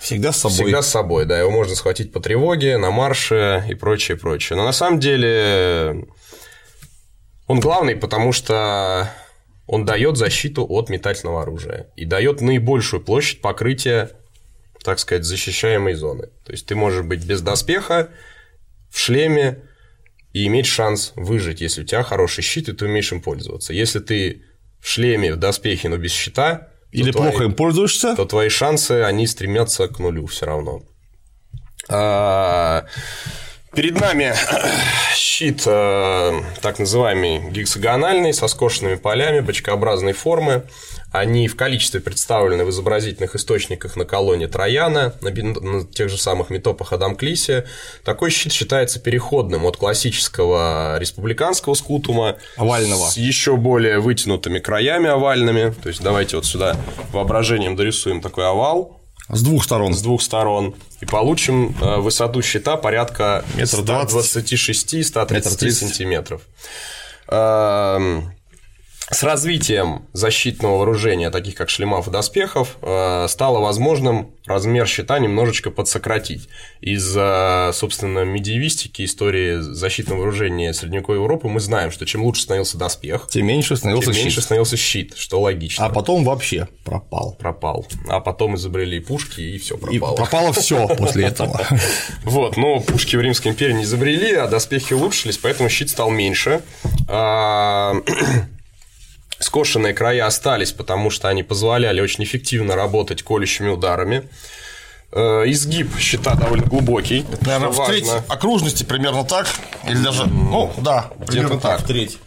Всегда с собой. Всегда с собой, да, его можно схватить по тревоге, на марше и прочее, прочее. Но на самом деле он главный, потому что он дает защиту от метательного оружия и дает наибольшую площадь покрытия, так сказать, защищаемой зоны. То есть ты можешь быть без доспеха, в шлеме и иметь шанс выжить, если у тебя хороший щит, и ты умеешь им пользоваться. Если ты в шлеме, в доспехе, но без щита, Или твои- плохо им пользуешься. то твои шансы, они стремятся к нулю все равно. А, Перед нами щит э, так называемый гексагональный, со скошенными полями, бочкообразной формы. Они в количестве представлены в изобразительных источниках на колонне Трояна, на, на тех же самых метопах Адамклисе. Такой щит считается переходным от классического республиканского скутума Овального. с еще более вытянутыми краями овальными. То есть давайте вот сюда воображением дорисуем такой овал С двух сторон. с двух сторон и получим э, высоту щита порядка Метр двадцать. 126-130 Метр тридцать. сантиметров. С развитием защитного вооружения, таких как шлемов и доспехов, э, стало возможным размер щита немножечко подсократить. Из-за, собственно, медиевистики, истории защитного вооружения средневековой Европы мы знаем, что чем лучше становился доспех, Тем меньше становился тем меньше щит. становился щит, что логично. А потом вообще пропал. пропал. А потом изобрели пушки, и все И пропало. пропало все после этого. Вот, но пушки в Римской империи не изобрели, а доспехи улучшились, поэтому щит стал меньше. Скошенные края остались, потому что они позволяли очень эффективно работать колющими ударами. Э, Изгиб щита довольно глубокий. Наверное, что в треть важно. окружности примерно так. Или даже, ну, да, примерно так. так. Треть.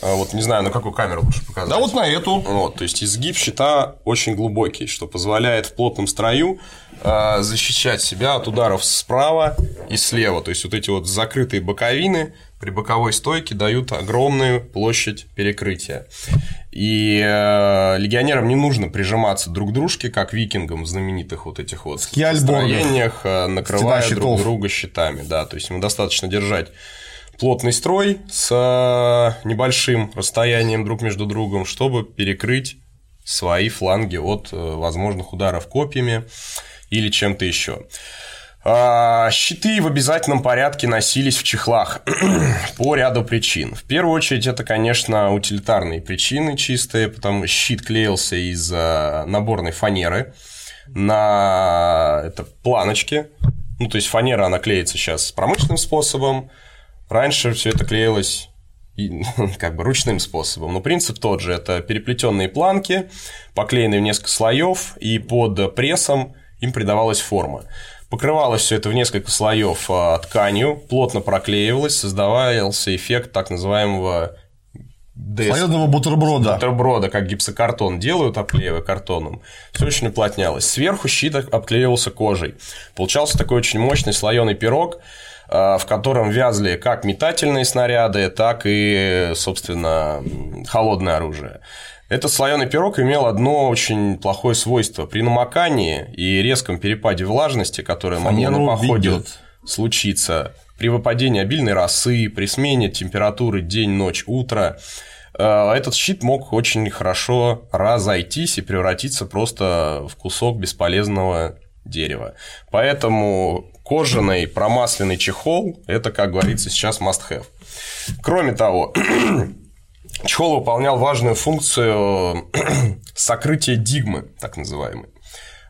А Вот не знаю, на какую камеру лучше показать. Да вот на эту. Вот, то есть изгиб щита очень глубокий, что позволяет в плотном строю э, защищать себя от ударов справа и слева. То есть вот эти вот закрытые боковины при боковой стойке дают огромную площадь перекрытия. И э, легионерам не нужно прижиматься друг к дружке, как викингам в знаменитых вот этих вот построениях, э, накрывая Стена друг щитов. друга щитами. Да, то есть ему достаточно держать плотный строй с э, небольшим расстоянием друг между другом, чтобы перекрыть свои фланги от э, возможных ударов копьями или чем-то еще. А, Щиты в обязательном порядке носились в чехлах по ряду причин. В первую очередь, это, конечно, утилитарные причины чистые, потому что щит клеился из э, наборной фанеры на это, планочки. Ну, то есть фанера, она клеится сейчас промышленным способом. Раньше все это клеилось как бы ручным способом. Но принцип тот же. Это переплетенные планки, поклеенные в несколько слоев, и под прессом им придавалась форма. Покрывалось все это в несколько слоев а, тканью, плотно проклеивалось, создавался эффект так называемого DS Слоеного бутерброда. бутерброда, как гипсокартон делают, обклеивая картоном, все очень уплотнялось. Сверху щит обклеивался кожей. Получался такой очень мощный слоеный пирог, э, в котором вязли как метательные снаряды, так и, собственно, холодное оружие. Этот слоеный пирог имел одно очень плохое свойство. При намокании и резком перепаде влажности, которое Фанеру на походе видят. случиться при выпадении обильной росы, при смене температуры день, ночь, утро, э, этот щит мог очень хорошо разойтись и превратиться просто в кусок бесполезного дерева. Поэтому кожаный промасленный чехол – это, как говорится, сейчас must-have. Кроме того, чехол выполнял важную функцию сокрытия дигмы, так называемой.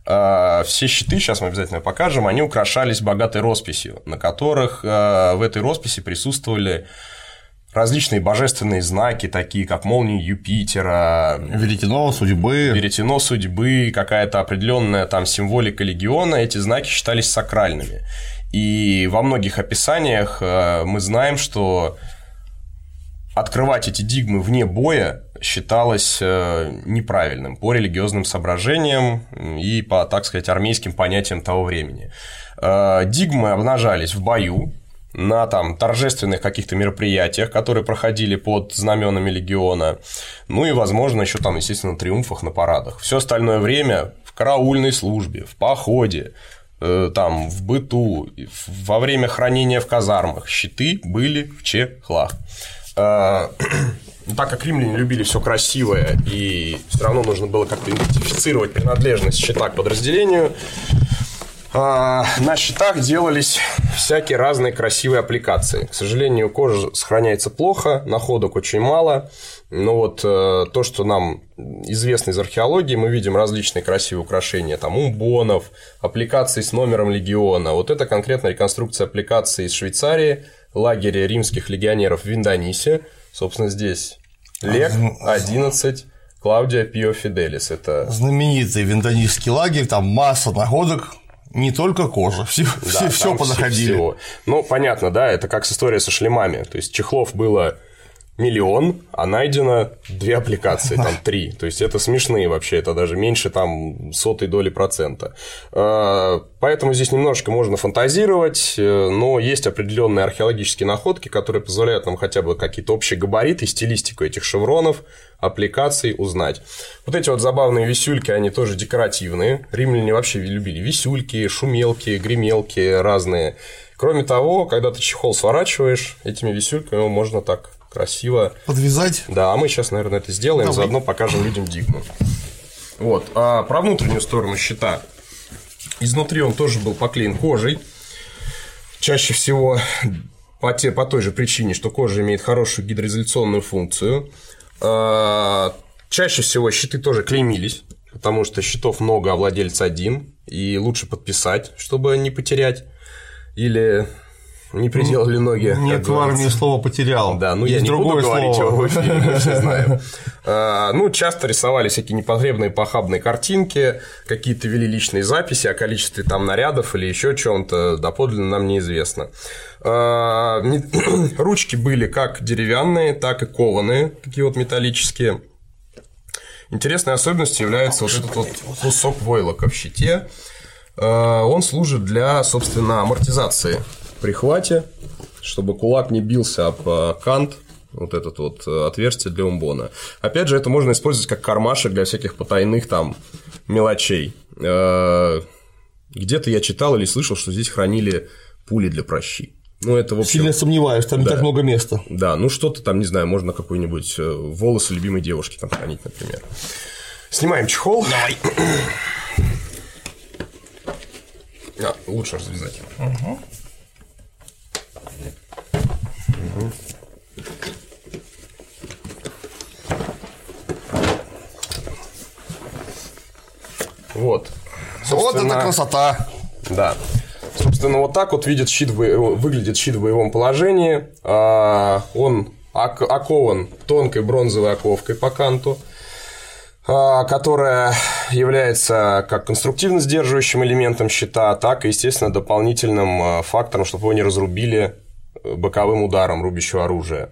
А, Все щиты, сейчас мы обязательно покажем, они украшались богатой росписью, на которых а, в этой росписи присутствовали различные божественные знаки, такие как молнии Юпитера, Веретено, судьбы. веретено судьбы, какая-то определенная там символика легиона, эти знаки считались сакральными. И во многих описаниях э, мы знаем, что открывать эти дигмы вне боя считалось э, неправильным по религиозным соображениям и по, так сказать, армейским понятиям того времени. Э, Дигмы обнажались в бою, на там торжественных каких-то мероприятиях, которые проходили под знаменами легиона, ну и, возможно, еще там, естественно, на триумфах, на парадах. Все остальное время в караульной службе, в походе, э, там, в быту, во время хранения в казармах щиты были в чехлах. Э, Так как римляне любили все красивое, и все равно нужно было как-то идентифицировать принадлежность щита к подразделению, а, на щитах делались всякие разные красивые аппликации. К сожалению, кожа сохраняется плохо, находок очень мало. Но вот э, то, что нам известно из археологии, мы видим различные красивые украшения, там умбонов, аппликации с номером легиона. Вот это конкретно реконструкция аппликации из Швейцарии, лагеря римских легионеров в Виндонисе. Собственно, здесь Лег 11 Клаудия Пио Фиделис. Это Знаменитый виндонийский лагерь, там масса находок Не только кожа, все, Да, все, все понаходили. всего. Ну, понятно, да, это как с историей со шлемами. То есть чехлов было миллион, а найдено две аппликации, там три. То есть это смешные вообще, это даже меньше там сотой доли процента. Э, Поэтому здесь немножечко можно фантазировать, э, но есть определенные археологические находки, которые позволяют нам хотя бы какие-то общие габариты, стилистику этих шевронов, аппликаций узнать. Вот эти вот забавные висюльки, они тоже декоративные. Римляне вообще любили висюльки, шумелки, гремелки разные. Кроме того, когда ты чехол сворачиваешь, этими висюльками его можно так красиво Подвязать. да, а мы сейчас, наверное, это сделаем, Давай. заодно покажем людям дигму. Вот, а про внутреннюю сторону щита. Изнутри он тоже был поклеен кожей. Чаще всего по, те, по той же причине, что кожа имеет хорошую гидроизоляционную функцию. А, Чаще всего щиты тоже клеймились, потому что щитов много, а владелец один, и лучше подписать, чтобы не потерять. Или не приделали ноги. Нет в армии слово потерял. Да, ну я Есть не другое буду говорить слово. его в эфире, мы все знаем. А, Ну, часто рисовали всякие непотребные похабные картинки, какие-то вели личные записи о количестве там нарядов или еще чем-то, доподлинно нам неизвестно. А, не- Ручки были как деревянные, так и кованые, такие вот металлические. Интересной особенностью является вот этот вот кусок войлока в щите. Э, Он служит для, собственно, амортизации при хвате, чтобы кулак не бился об э, кант, вот этот вот э, отверстие для умбона. Опять же, это можно использовать как кармашек для всяких потайных там мелочей. Э, Где-то я читал или слышал, что здесь хранили пули для прощи. Ну, это, в общем... Сильно сомневаюсь, там не Да. так много места. Да, ну что-то там, не знаю, можно какой-нибудь волосы любимой девушки там хранить, например. Снимаем чехол. Давай. А, лучше развязать. Мгм. Вот. Вот это Собственно, красота. да. Собственно, вот так вот видит щит выглядит щит в боевом положении. А, Он ок- окован тонкой бронзовой оковкой по канту, а, которая является как конструктивно сдерживающим элементом щита, так и, естественно, дополнительным а, фактором, чтобы его не разрубили боковым ударом рубящего оружия.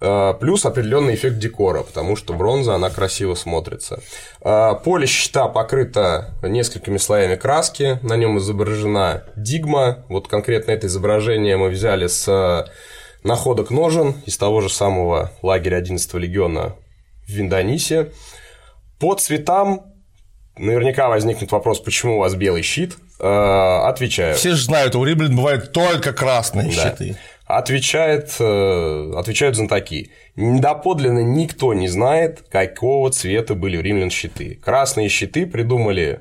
А, Плюс определенный эффект декора, потому что бронза, она красиво смотрится. А, Поле щита покрыто несколькими слоями краски, на нем изображена дигма. Вот конкретно это изображение мы взяли с а, находок ножен из того же самого лагеря 11 легиона в Виндонисе. По цветам наверняка возникнет вопрос, почему у вас белый щит. А, Отвечаю. Все же знают, у римлян бывают только красные Да. щиты. Отвечает, э, отвечают знатоки. Доподлинно никто не знает, какого цвета были у римлян щиты. Красные щиты придумали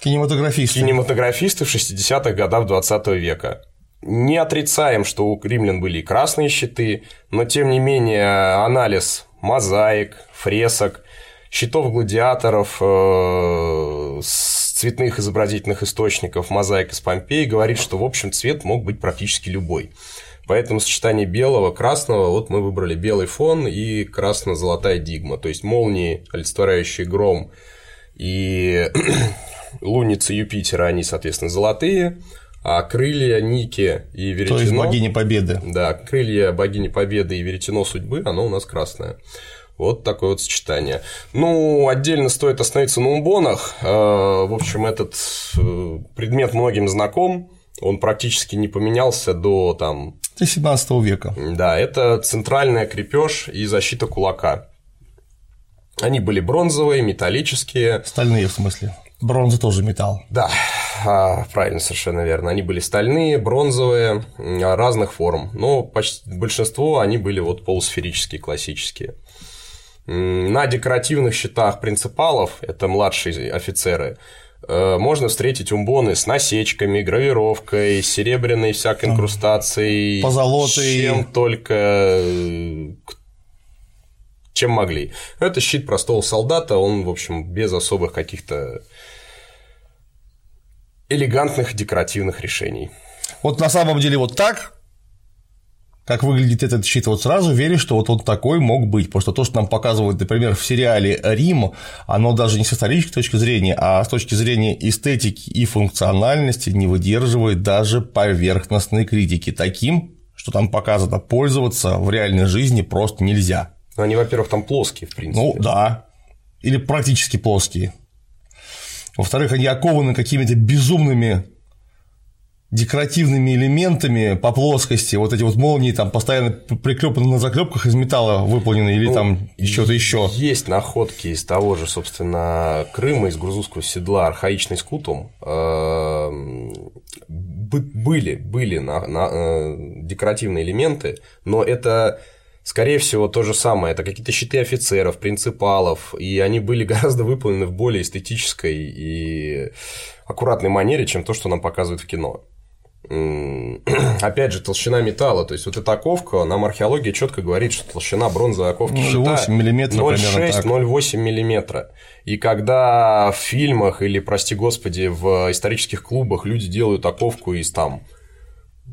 Кинематографисты. кинематографисты в 60-х годах 20 века. Не отрицаем, что у римлян были и красные щиты, но тем не менее анализ мозаик, фресок, щитов гладиаторов, э, с цветных изобразительных источников, мозаик из Помпеи говорит, что в общем цвет мог быть практически любой. Поэтому сочетание белого, красного, вот мы выбрали белый фон и красно-золотая дигма. То есть молнии, олицетворяющие гром и луницы Юпитера, они, соответственно, золотые, а крылья Ники и Веретено... То есть богини победы. Да, крылья богини Победы и веретено судьбы, оно у нас красное. Вот такое вот сочетание. Ну, отдельно стоит остановиться на умбонах. Э, В общем, этот э, предмет многим знаком. Он практически не поменялся до там До 17 века. да, это центральная крепеж и защита кулака. Они были бронзовые, металлические. Стальные, в смысле. Бронза тоже металл. Да, а, правильно, совершенно верно. Они были стальные, бронзовые, разных форм. Но почти большинство они были вот полусферические, классические. На декоративных щитах принципалов, это младшие офицеры, э, можно встретить умбоны с насечками, гравировкой, серебряной всякой инкрустацией, позолотой. чем только э, чем могли. Это щит простого солдата, он, в общем, без особых каких-то элегантных декоративных решений. Вот на самом деле вот так как выглядит этот щит, вот сразу веришь, что вот он такой мог быть. Потому что то, что нам показывают, например, в сериале Рим, оно даже не с исторической точки зрения, а с точки зрения эстетики и функциональности не выдерживает даже поверхностной критики. Таким, что там показано, пользоваться в реальной жизни просто нельзя. Ну, они, во-первых, там плоские, в принципе. Ну, да. Или практически плоские. Во-вторых, они окованы какими-то безумными декоративными элементами по плоскости, вот эти вот молнии там постоянно приклепаны на заклепках из металла выполнены или ну, там что-то еще. Есть находки из того же, собственно, Крыма, из грузовского седла архаичный скутум. Эм, были, были на, на, э, декоративные элементы, но это Скорее всего, то же самое. Это какие-то щиты офицеров, принципалов, и они были гораздо выполнены в более эстетической и аккуратной манере, чем то, что нам показывают в кино. Опять же, толщина металла. То есть, вот эта оковка, нам археология четко говорит, что толщина бронзовой оковки 0,8 мм 0,6-0,8 мм. И когда в фильмах или, прости господи, в исторических клубах люди делают оковку из там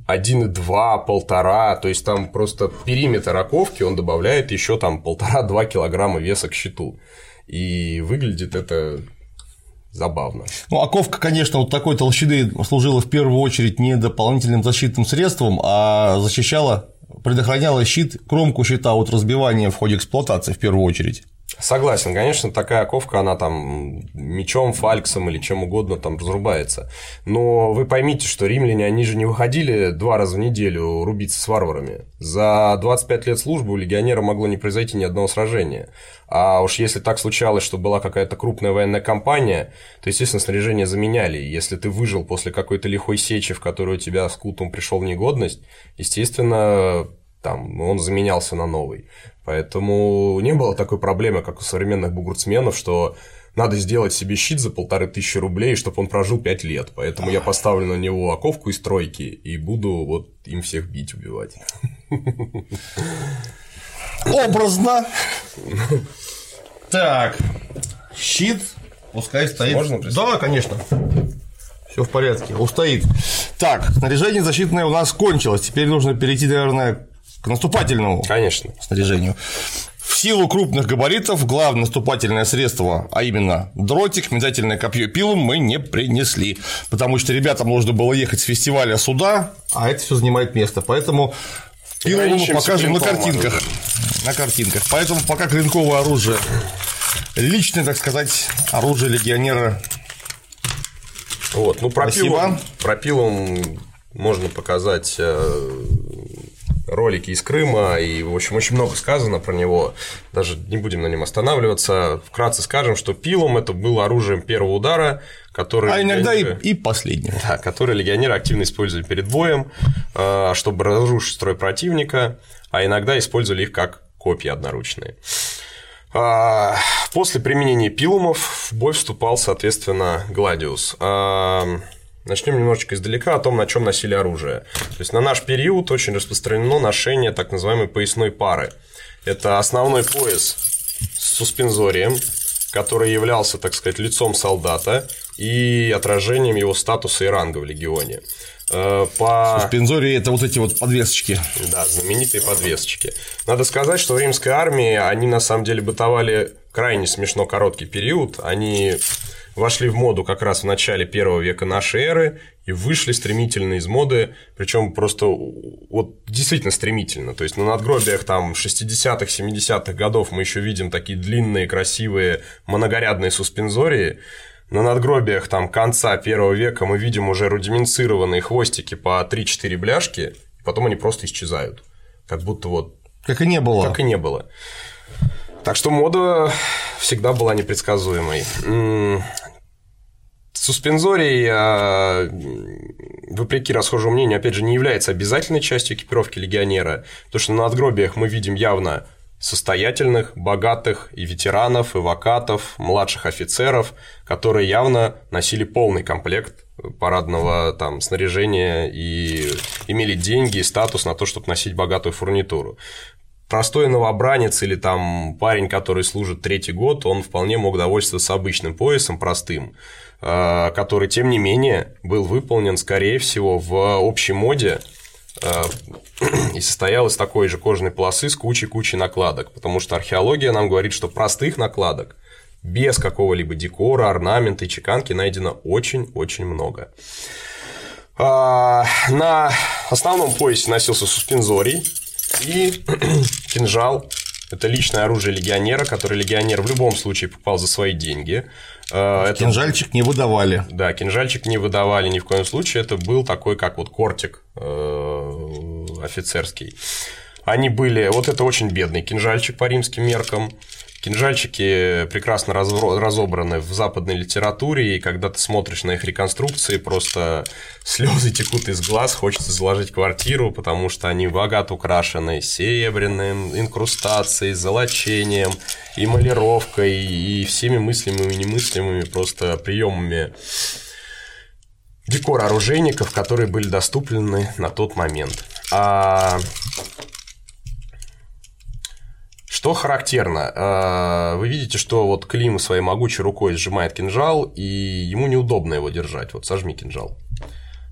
1,2, полтора, то есть там просто периметр оковки, он добавляет еще там полтора-два килограмма веса к щиту. И выглядит это забавно. Ну, оковка, конечно, вот такой толщины служила в первую очередь не дополнительным защитным средством, а защищала, предохраняла щит, кромку щита от разбивания в ходе эксплуатации в первую очередь. Согласен, конечно, такая оковка, она там мечом, фальксом или чем угодно там разрубается. Но вы поймите, что римляне, они же не выходили два раза в неделю рубиться с варварами. За 25 лет службы у легионера могло не произойти ни одного сражения. А уж если так случалось, что была какая-то крупная военная кампания, то, естественно, снаряжение заменяли. Если ты выжил после какой-то лихой сечи, в которую у тебя с кутом пришел в негодность, естественно, там он заменялся на новый. Поэтому не было такой проблемы, как у современных бугурцменов, что надо сделать себе щит за полторы тысячи рублей, чтобы он прожил пять лет. Поэтому я поставлю на него оковку из тройки и буду вот им всех бить, убивать. Образно. Так, щит, пускай стоит. Можно Да, конечно. Все в порядке, устоит. Так, снаряжение защитное у нас кончилось. Теперь нужно перейти, наверное, к наступательному Конечно. снаряжению. В силу крупных габаритов главное наступательное средство, а именно дротик, метательное копье пилум мы не принесли, потому что ребятам нужно было ехать с фестиваля сюда, а это все занимает место, поэтому пилум мы покажем на картинках. Оружие. На картинках. Поэтому пока клинковое оружие личное, так сказать, оружие легионера. Вот, ну про Спасибо. про пилум можно показать э, ролики из Крыма, и, в общем, очень много сказано про него, даже не будем на нем останавливаться. Вкратце скажем, что пилом это было оружием первого удара, который... А иногда и, и последнего. Да, который легионеры активно использовали перед боем, а, чтобы разрушить строй противника, а иногда использовали их как копья одноручные. А, после применения пилумов в бой вступал, соответственно, Гладиус. Начнем немножечко издалека о том, на чем носили оружие. То есть на наш период очень распространено ношение так называемой поясной пары. Это основной пояс с суспензорием, который являлся, так сказать, лицом солдата и отражением его статуса и ранга в легионе. Э, по... Суспензории – это вот эти вот подвесочки. Да, знаменитые подвесочки. Надо сказать, что в римской армии они на самом деле бытовали крайне смешно короткий период. Они вошли в моду как раз в начале первого века нашей эры и вышли стремительно из моды, причем просто вот действительно стремительно. То есть на надгробиях там 60-х, 70-х годов мы еще видим такие длинные, красивые многорядные суспензории. На надгробиях там конца первого века мы видим уже рудиментированные хвостики по 3-4 бляшки, и потом они просто исчезают. Как будто вот... Как и не было. Как и не было. Так что мода всегда была непредсказуемой. Суспензорий, а, вопреки расхожему мнению, опять же, не является обязательной частью экипировки легионера, потому что на надгробиях мы видим явно состоятельных, богатых и ветеранов, и вакатов, младших офицеров, которые явно носили полный комплект парадного там снаряжения и имели деньги и статус на то, чтобы носить богатую фурнитуру простой новобранец или там парень, который служит третий год, он вполне мог довольствоваться обычным поясом, простым, э, который, тем не менее, был выполнен, скорее всего, в общей моде э, и состоял из такой же кожаной полосы с кучей-кучей накладок, потому что археология нам говорит, что простых накладок без какого-либо декора, орнамента и чеканки найдено очень-очень много. А, на основном поясе носился суспензорий и кинжал. Это личное оружие легионера, который легионер в любом случае покупал за свои деньги. А, это... Кинжальчик не выдавали. Да, кинжальчик не выдавали ни в коем случае. Это был такой, как вот кортик э, офицерский. Они были... Вот это очень бедный кинжальчик по римским меркам. Кинжальчики прекрасно разобраны в западной литературе, и когда ты смотришь на их реконструкции, просто слезы текут из глаз, хочется заложить квартиру, потому что они богато украшены серебряным, инкрустацией, золочением, и малировкой, и всеми мыслимыми и немыслимыми просто приемами декора оружейников, которые были доступны на тот момент. А что характерно, э, вы видите, что вот Клим своей могучей рукой сжимает кинжал, и ему неудобно его держать. Вот сожми кинжал.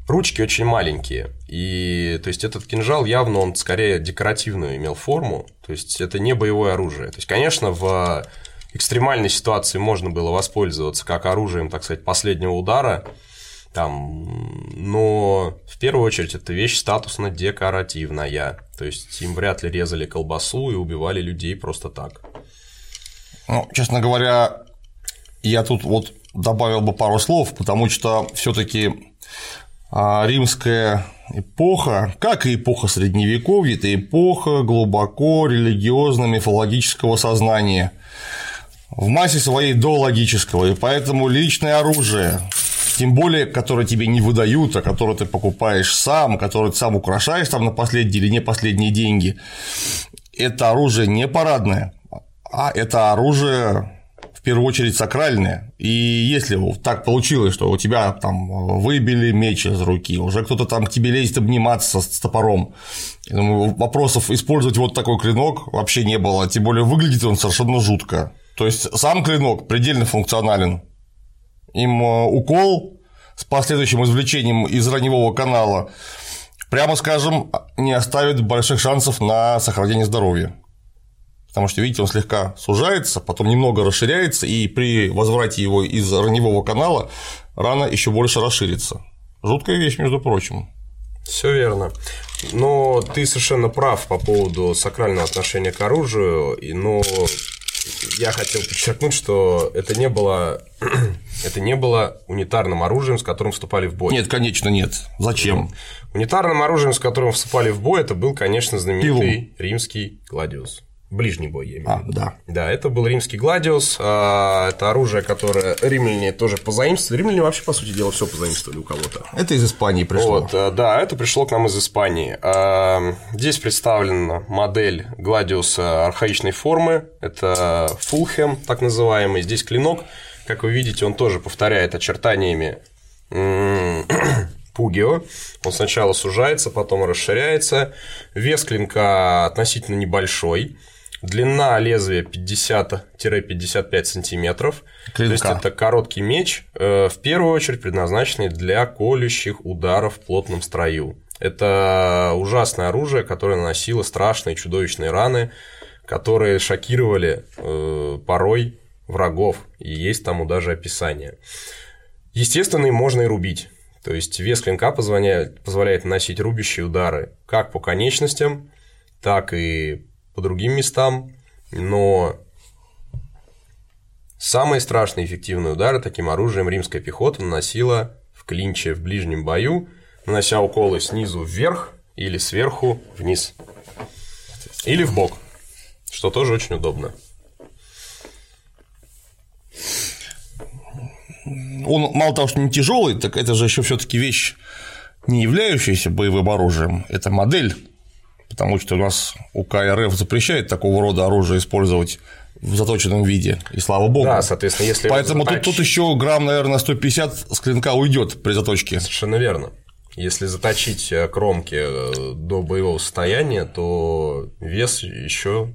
Ручки очень маленькие, и то есть этот кинжал явно он скорее декоративную имел форму, то есть это не боевое оружие. То есть, конечно, в экстремальной ситуации можно было воспользоваться как оружием, так сказать, последнего удара, там, но в первую очередь это вещь статусно-декоративная. То есть им вряд ли резали колбасу и убивали людей просто так. Ну, честно говоря, я тут вот добавил бы пару слов, потому что все-таки а, римская эпоха, как и эпоха Средневековья, это эпоха глубоко религиозно-мифологического сознания, в массе своей доологического, и поэтому личное оружие, тем более, которые тебе не выдают, а которые ты покупаешь сам, которые ты сам украшаешь там на последние или не последние деньги, это оружие не парадное, а это оружие в первую очередь сакральное. И если так получилось, что у тебя там выбили меч из руки, уже кто-то там к тебе лезет обниматься с топором, вопросов использовать вот такой клинок вообще не было, тем более выглядит он совершенно жутко. То есть сам клинок предельно функционален, им э, укол с последующим извлечением из раневого канала, прямо скажем, не оставит больших шансов на сохранение здоровья. Потому что, видите, он слегка сужается, потом немного расширяется, и при возврате его из раневого канала рана еще больше расширится. Жуткая вещь, между прочим. Все верно. Но ты совершенно прав по поводу сакрального отношения к оружию, но я хотел подчеркнуть, что это не было это не было унитарным оружием, с которым вступали в бой. Нет, конечно, нет. Зачем? Унитарным оружием, с которым вступали в бой, это был, конечно, знаменитый Пилум. римский гладиус. Ближний бой, я имею а, да. Да, это был римский гладиус. А, это оружие, которое римляне тоже позаимствовали. Римляне вообще, по сути дела, все позаимствовали у кого-то. Это из Испании пришло. Вот, э, да, это пришло к нам из Испании. А, здесь представлена модель гладиуса архаичной формы. Это фулхем, так называемый. Здесь клинок. Как вы видите, он тоже повторяет очертаниями Пугио. Он сначала сужается, потом расширяется. Вес клинка относительно небольшой. Длина лезвия 50-55 сантиметров. Клинка. То есть это короткий меч, э, в первую очередь предназначенный для колющих ударов в плотном строю. Это ужасное оружие, которое наносило страшные чудовищные раны, которые шокировали э, порой врагов, и есть тому даже описание. Естественно, им можно и рубить. То есть вес клинка позволяет, позволяет наносить рубящие удары как по конечностям, так и по другим местам, но самые страшные эффективные удары таким оружием римская пехота наносила в клинче в ближнем бою, нанося уколы снизу вверх или сверху вниз. Или в бок, что тоже очень удобно. Он мало того, что не тяжелый, так это же еще все-таки вещь, не являющаяся боевым оружием. Это модель потому что у нас УК РФ запрещает такого рода оружие использовать в заточенном виде, и слава богу. Да, соответственно, если Поэтому заточ... тут, тут еще грамм, наверное, 150 с клинка уйдет при заточке. Совершенно верно. Если заточить э, кромки э, до боевого состояния, то вес еще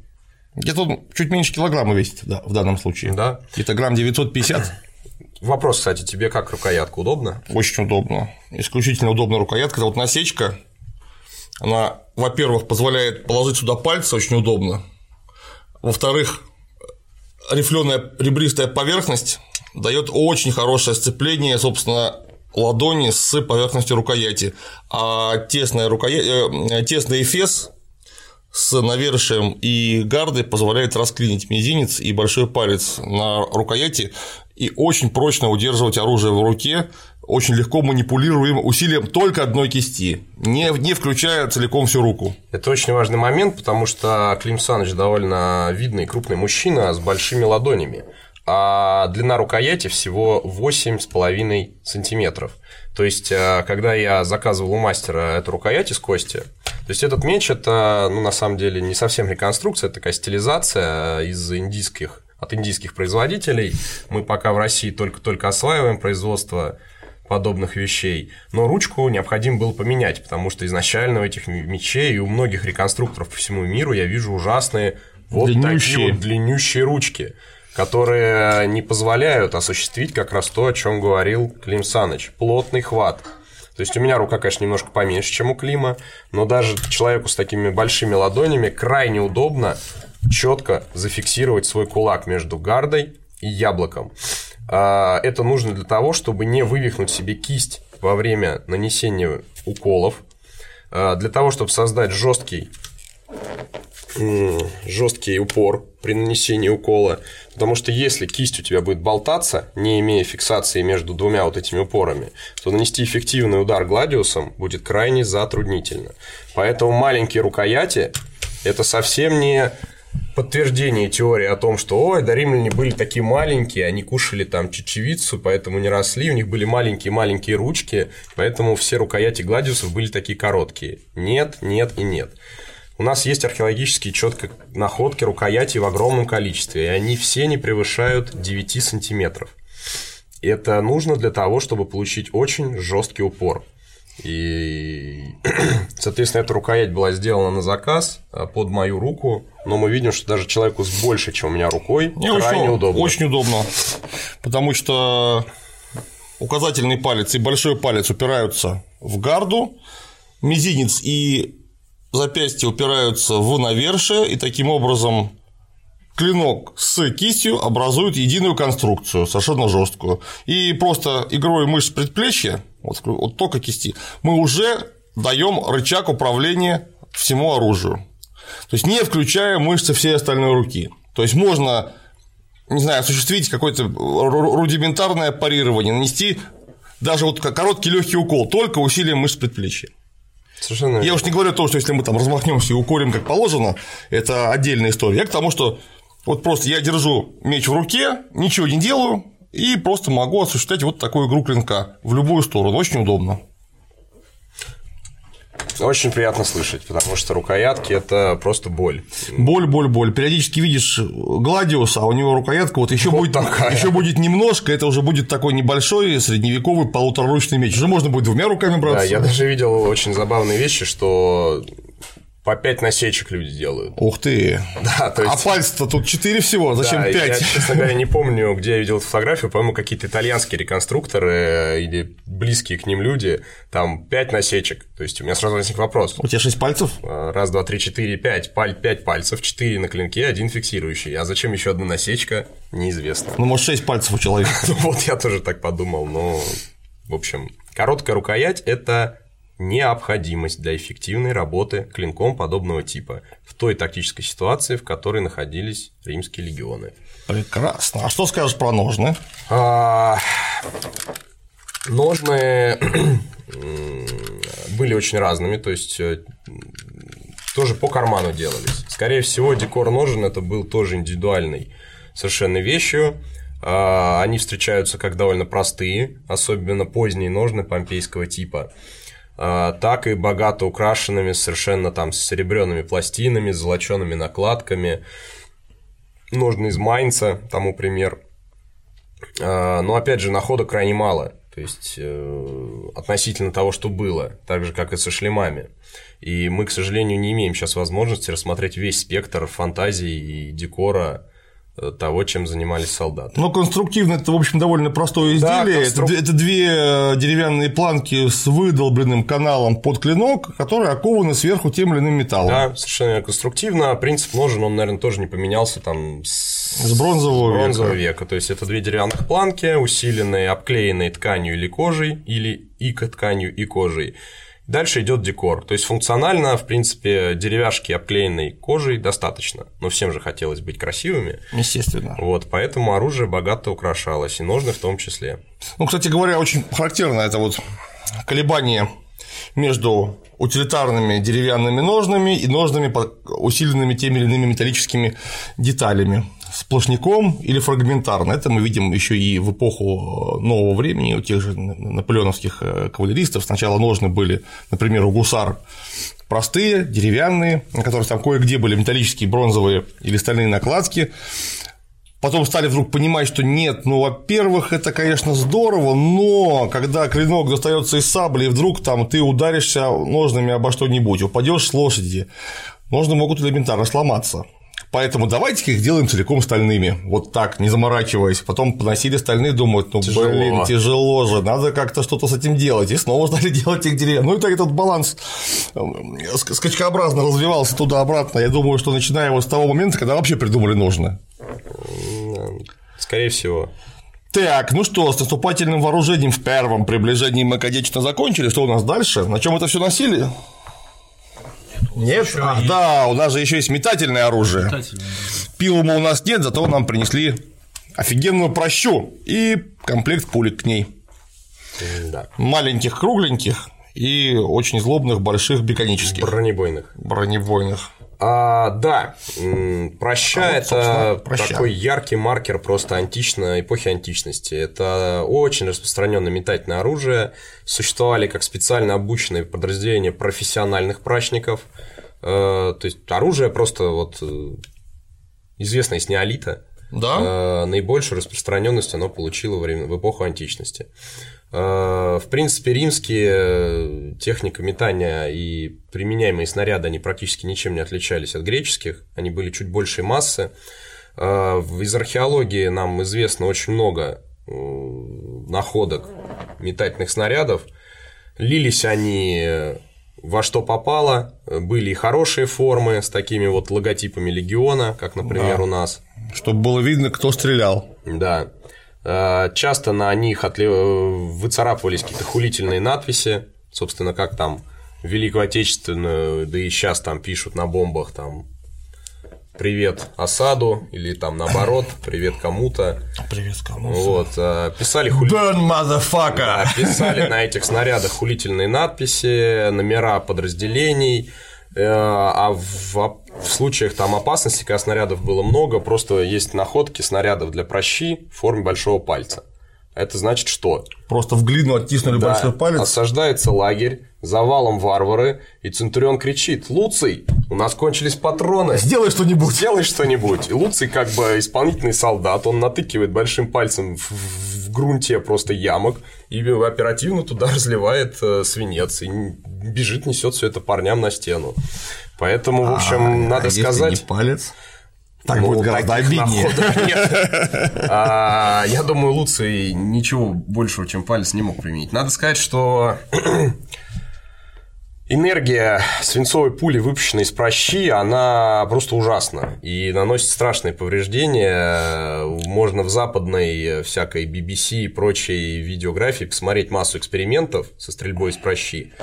где-то чуть меньше килограмма весит да, в данном случае. Да. Где-то грамм 950. Вопрос, кстати, тебе как рукоятка удобно? Очень удобно. Исключительно удобная рукоятка. Это вот насечка Она, во-первых, позволяет положить сюда пальцы очень удобно. Во-вторых, рифленая ребристая поверхность дает очень хорошее сцепление, собственно, ладони с поверхностью рукояти, а тесная рукоять, э, тесный эфес с навершием и гардой позволяет расклинить мизинец и большой палец на рукояти и очень прочно удерживать оружие в руке, очень легко манипулируем усилием только одной кисти, не, не включая целиком всю руку. Это очень важный момент, потому что Клим Саныч довольно видный крупный мужчина с большими ладонями а длина рукояти всего 8,5 сантиметров. То есть, э, когда я заказывал у мастера эту рукоять из кости, то есть этот меч это, ну, на самом деле, не совсем реконструкция, это такая стилизация из индийских, от индийских производителей. Мы пока в России только-только осваиваем производство подобных вещей. Но ручку необходимо было поменять, потому что изначально у этих мечей и у многих реконструкторов по всему миру я вижу ужасные вот длиннющие. такие вот длиннющие ручки которые не позволяют осуществить как раз то, о чем говорил Клим Саныч. Плотный хват. То есть у меня рука, конечно, немножко поменьше, чем у Клима, но даже человеку с такими большими ладонями крайне удобно четко зафиксировать свой кулак между гардой и яблоком. А, это нужно для того, чтобы не вывихнуть себе кисть во время нанесения уколов, а, для того, чтобы создать жесткий жесткий упор при нанесении укола, потому что если кисть у тебя будет болтаться, не имея фиксации между двумя вот этими упорами, то нанести эффективный удар гладиусом будет крайне затруднительно. Поэтому маленькие рукояти – это совсем не подтверждение теории о том, что ой, да римляне были такие маленькие, они кушали там чечевицу, поэтому не росли, у них были маленькие-маленькие ручки, поэтому все рукояти гладиусов были такие короткие. Нет, нет и нет. У нас есть археологические четко находки рукояти в огромном количестве, и они все не превышают 9 сантиметров. Это нужно для того, чтобы получить очень жесткий упор. И, соответственно, эта рукоять была сделана на заказ а, под мою руку, но мы видим, что даже человеку с больше, чем у меня рукой, Не, крайне очень, удобно. Очень удобно, потому что указательный палец и большой палец упираются в гарду, мизинец и запястья упираются в навершие, и таким образом клинок с кистью образует единую конструкцию, совершенно жесткую. И просто игрой мышц предплечья, вот, вот только кисти, мы уже даем рычаг управления всему оружию. То есть не включая мышцы всей остальной руки. То есть можно, не знаю, осуществить какое-то рудиментарное парирование, нанести даже вот короткий легкий укол, только усилием мышц предплечья. Совершенно. Я уж не говорю о том, что если мы там размахнемся и уколем как положено, это отдельная история. Я к тому, что вот просто я держу меч в руке, ничего не делаю, и просто могу осуществлять вот такую игру клинка в любую сторону. Очень удобно. Очень приятно слышать, потому что рукоятки это просто боль. Боль, боль, боль. Периодически видишь Гладиуса, а у него рукоятка вот еще вот будет такая. еще будет немножко, это уже будет такой небольшой средневековый полутораручный меч. Уже можно будет двумя руками браться. Да, я даже видел очень забавные вещи, что по 5 насечек люди делают. Ух ты! Да, то есть... А пальцев-то тут 4 всего, зачем да, 5? Я, честно говоря, не помню, где я видел эту фотографию, по-моему, какие-то итальянские реконструкторы э, или близкие к ним люди, там 5 насечек. То есть у меня сразу возник вопрос. У тебя 6 пальцев? Э, раз, два, три, четыре, пять. Паль, 5 пальцев, 4 на клинке, один фиксирующий. А зачем еще одна насечка, неизвестно. Ну, может, 6 пальцев у человека. Ну, вот я тоже так подумал, но... В общем, короткая рукоять – это необходимость для эффективной работы клинком подобного типа в той тактической ситуации, в которой находились римские легионы. Прекрасно. А что скажешь про ножны? А, ножны были очень разными, то есть э, тоже по карману делались. Скорее всего, декор ножен это был тоже индивидуальной совершенно вещью. А, они встречаются как довольно простые, особенно поздние ножны помпейского типа. А, так и богато украшенными совершенно там с серебряными пластинами, с золочеными накладками, ножны из Майнца, тому пример. А, но опять же, находок крайне мало. То есть э, относительно того, что было, так же, как и со шлемами. И мы, к сожалению, не имеем сейчас возможности рассмотреть весь спектр фантазии и декора того, чем занимались солдаты. Но конструктивно это, в общем, довольно простое Да, изделие. конструк- это, это две э, деревянные планки с выдолбленным каналом под клинок, которые окованы сверху тем или иным металлом. Да, совершенно конструктивно. Принцип ножен, он, наверное, тоже не поменялся там с, С бронзового с бронзового века. века. То есть это две деревянных планки, усиленные, обклеенные тканью или кожей, или и тканью, и кожей. Дальше идет декор. То есть функционально, в принципе, деревяшки, обклеенной кожей, достаточно. Но всем же хотелось быть красивыми. Естественно. Вот, поэтому оружие богато украшалось, и ножны в том числе. Ну, кстати говоря, очень характерно это вот колебание между утилитарными деревянными ножнами и ножнами, по- усиленными теми или иными металлическими деталями. Сплошняком или фрагментарно. Это мы видим еще и в эпоху нового времени у тех же наполеоновских э, кавалеристов. Сначала ножны были, например, у гусар простые, деревянные, на которых там кое-где были металлические, бронзовые или стальные накладки. Потом стали вдруг понимать, что нет, ну, во-первых, это, конечно, здорово, но когда клинок достается из сабли, вдруг там ты ударишься ножными обо что-нибудь, упадешь с лошади, ножны могут элементарно сломаться. Поэтому давайте их делаем целиком стальными. Вот так, не заморачиваясь. Потом поносили стальные, думают, ну Тяжело. блин, тяжело же, надо как-то что-то с этим делать. И снова стали делать их деревянными. Ну и так этот баланс э, ск- скачкообразно развивался туда-обратно. Я думаю, что начиная вот с того момента, когда вообще придумали ножны. М, Скорее всего. Так, ну что, с наступательным вооружением в первом приближении мы, конечно, закончили. Что у нас дальше? На чем это все носили? Нет? Ах, есть. да, у нас же еще есть метательное оружие. Метательное Пилума у нас нет, зато нам принесли офигенную прощу и комплект пулек к ней. Да. Маленьких, кругленьких и очень злобных, больших, беконических. Бронебойных. Бронебойных. А, да, проща А вот, это проща. такой яркий маркер просто антично, эпохи античности. Это очень распространенное метательное оружие. Существовали как специально обученные подразделения профессиональных прачников. Э, то есть оружие просто вот э, известное из неолита. Да? Э, наибольшую распространенность оно получило в эпоху античности. Э, В принципе, римские э, техника метания и применяемые снаряды, они практически ничем не отличались от греческих, они были чуть большей массы. Э, Из археологии нам известно очень много находок метательных снарядов. Лились они во что попало, были и хорошие формы с такими вот логотипами легиона, как, например, Да. у нас. Чтобы было видно, кто стрелял. Да. Э, Часто на них отле- э, выцарапывались какие-то хулительные надписи, собственно, как там Великую Отечественную, да и сейчас там пишут на бомбах там привет осаду или там наоборот привет кому-то Привет, кому? вот э, писали хули... Burn, motherfucker! Да, писали на этих снарядах хулительные надписи, номера подразделений, а в, в случаях там опасности, когда снарядов было много, просто есть находки снарядов для прощи в форме большого пальца. Это значит что? Просто в глину оттиснули Да, большой палец. Осаждается лагерь, завалом варвары, и Центурион кричит «Луций, у нас кончились патроны!» Сделай что-нибудь. Сделай что-нибудь. И Луций, как бы исполнительный солдат, он натыкивает большим пальцем в грунте просто ямок и оперативно туда разливает э, свинец и бежит, несет все это парням на стену. Поэтому, в общем, А, надо если сказать. не палец. Так ну, будет гораздо обиднее. А, Я думаю, Луций ничего большего, чем палец, не мог применить. Надо сказать, что Энергия свинцовой пули, выпущенной из прощи, она просто ужасна и наносит страшные повреждения. Можно в западной всякой BBC и прочей видеографии посмотреть массу экспериментов со стрельбой из прощи.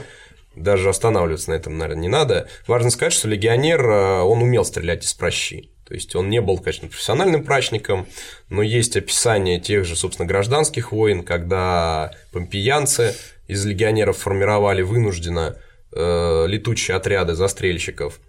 Даже останавливаться на этом, наверное, не надо. Важно сказать, что легионер, э, он умел стрелять из прощи. То есть он не был, конечно, профессиональным прачником, но есть описание тех же, собственно, гражданских войн, когда помпеянцы из легионеров формировали вынужденно э, летучие отряды застрельщиков.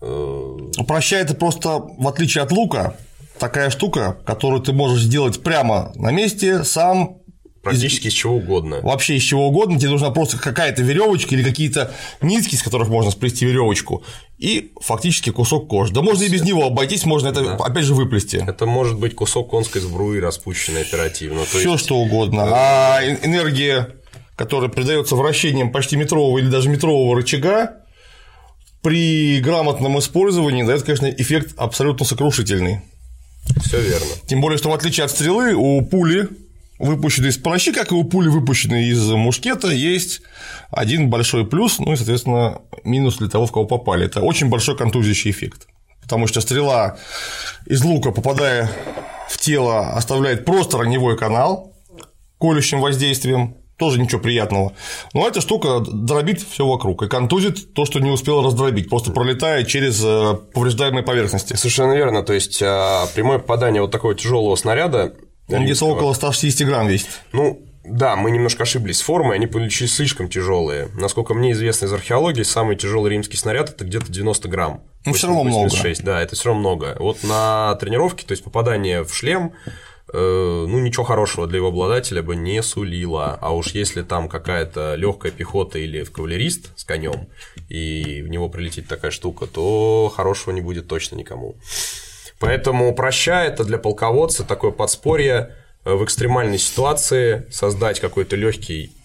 Э, Прощай это просто, в отличие от лука, такая штука, которую ты можешь сделать прямо на месте, сам практически из чего угодно. вообще из чего угодно, тебе нужна просто какая-то веревочка или какие-то нитки, из которых можно сплести веревочку, и фактически кусок кожи. Да можно и без него обойтись, можно это опять же выплести. Это может быть кусок конской сбруи, распущенной оперативно. Все есть, что угодно. А энергия, которая придается вращением почти метрового или даже метрового рычага, при грамотном использовании дает, конечно, эффект абсолютно сокрушительный. Все верно. Тем более, что в отличие от стрелы, у пули, выпущенной из прощи, как и у пули, выпущенной из мушкета, есть один большой плюс, ну и, соответственно, минус для того, в кого попали. Это очень большой контузящий эффект. Потому что стрела из лука, попадая в тело, оставляет просто раневой канал колющим воздействием, тоже ничего приятного. Но эта штука дробит все вокруг и контузит то, что не успел раздробить, просто пролетая через э, повреждаемые поверхности. Совершенно верно. То есть а, прямое попадание вот такого тяжелого снаряда. Он где-то около 160 грамм весит. Ну, да, мы немножко ошиблись формой, они получились слишком тяжелые. Насколько мне известно из археологии, самый тяжелый римский снаряд это где-то 90 грамм. Ну, все равно много. Да, это все равно много. Вот на тренировке, то есть попадание в шлем, Э, ну, ничего хорошего для его обладателя бы не сулило. А уж если там какая-то легкая пехота или кавалерист с конем, и в него прилетит такая штука, то хорошего не будет точно никому. Поэтому проща это для полководца такое подспорье э, в экстремальной ситуации создать какой-то легкий Э,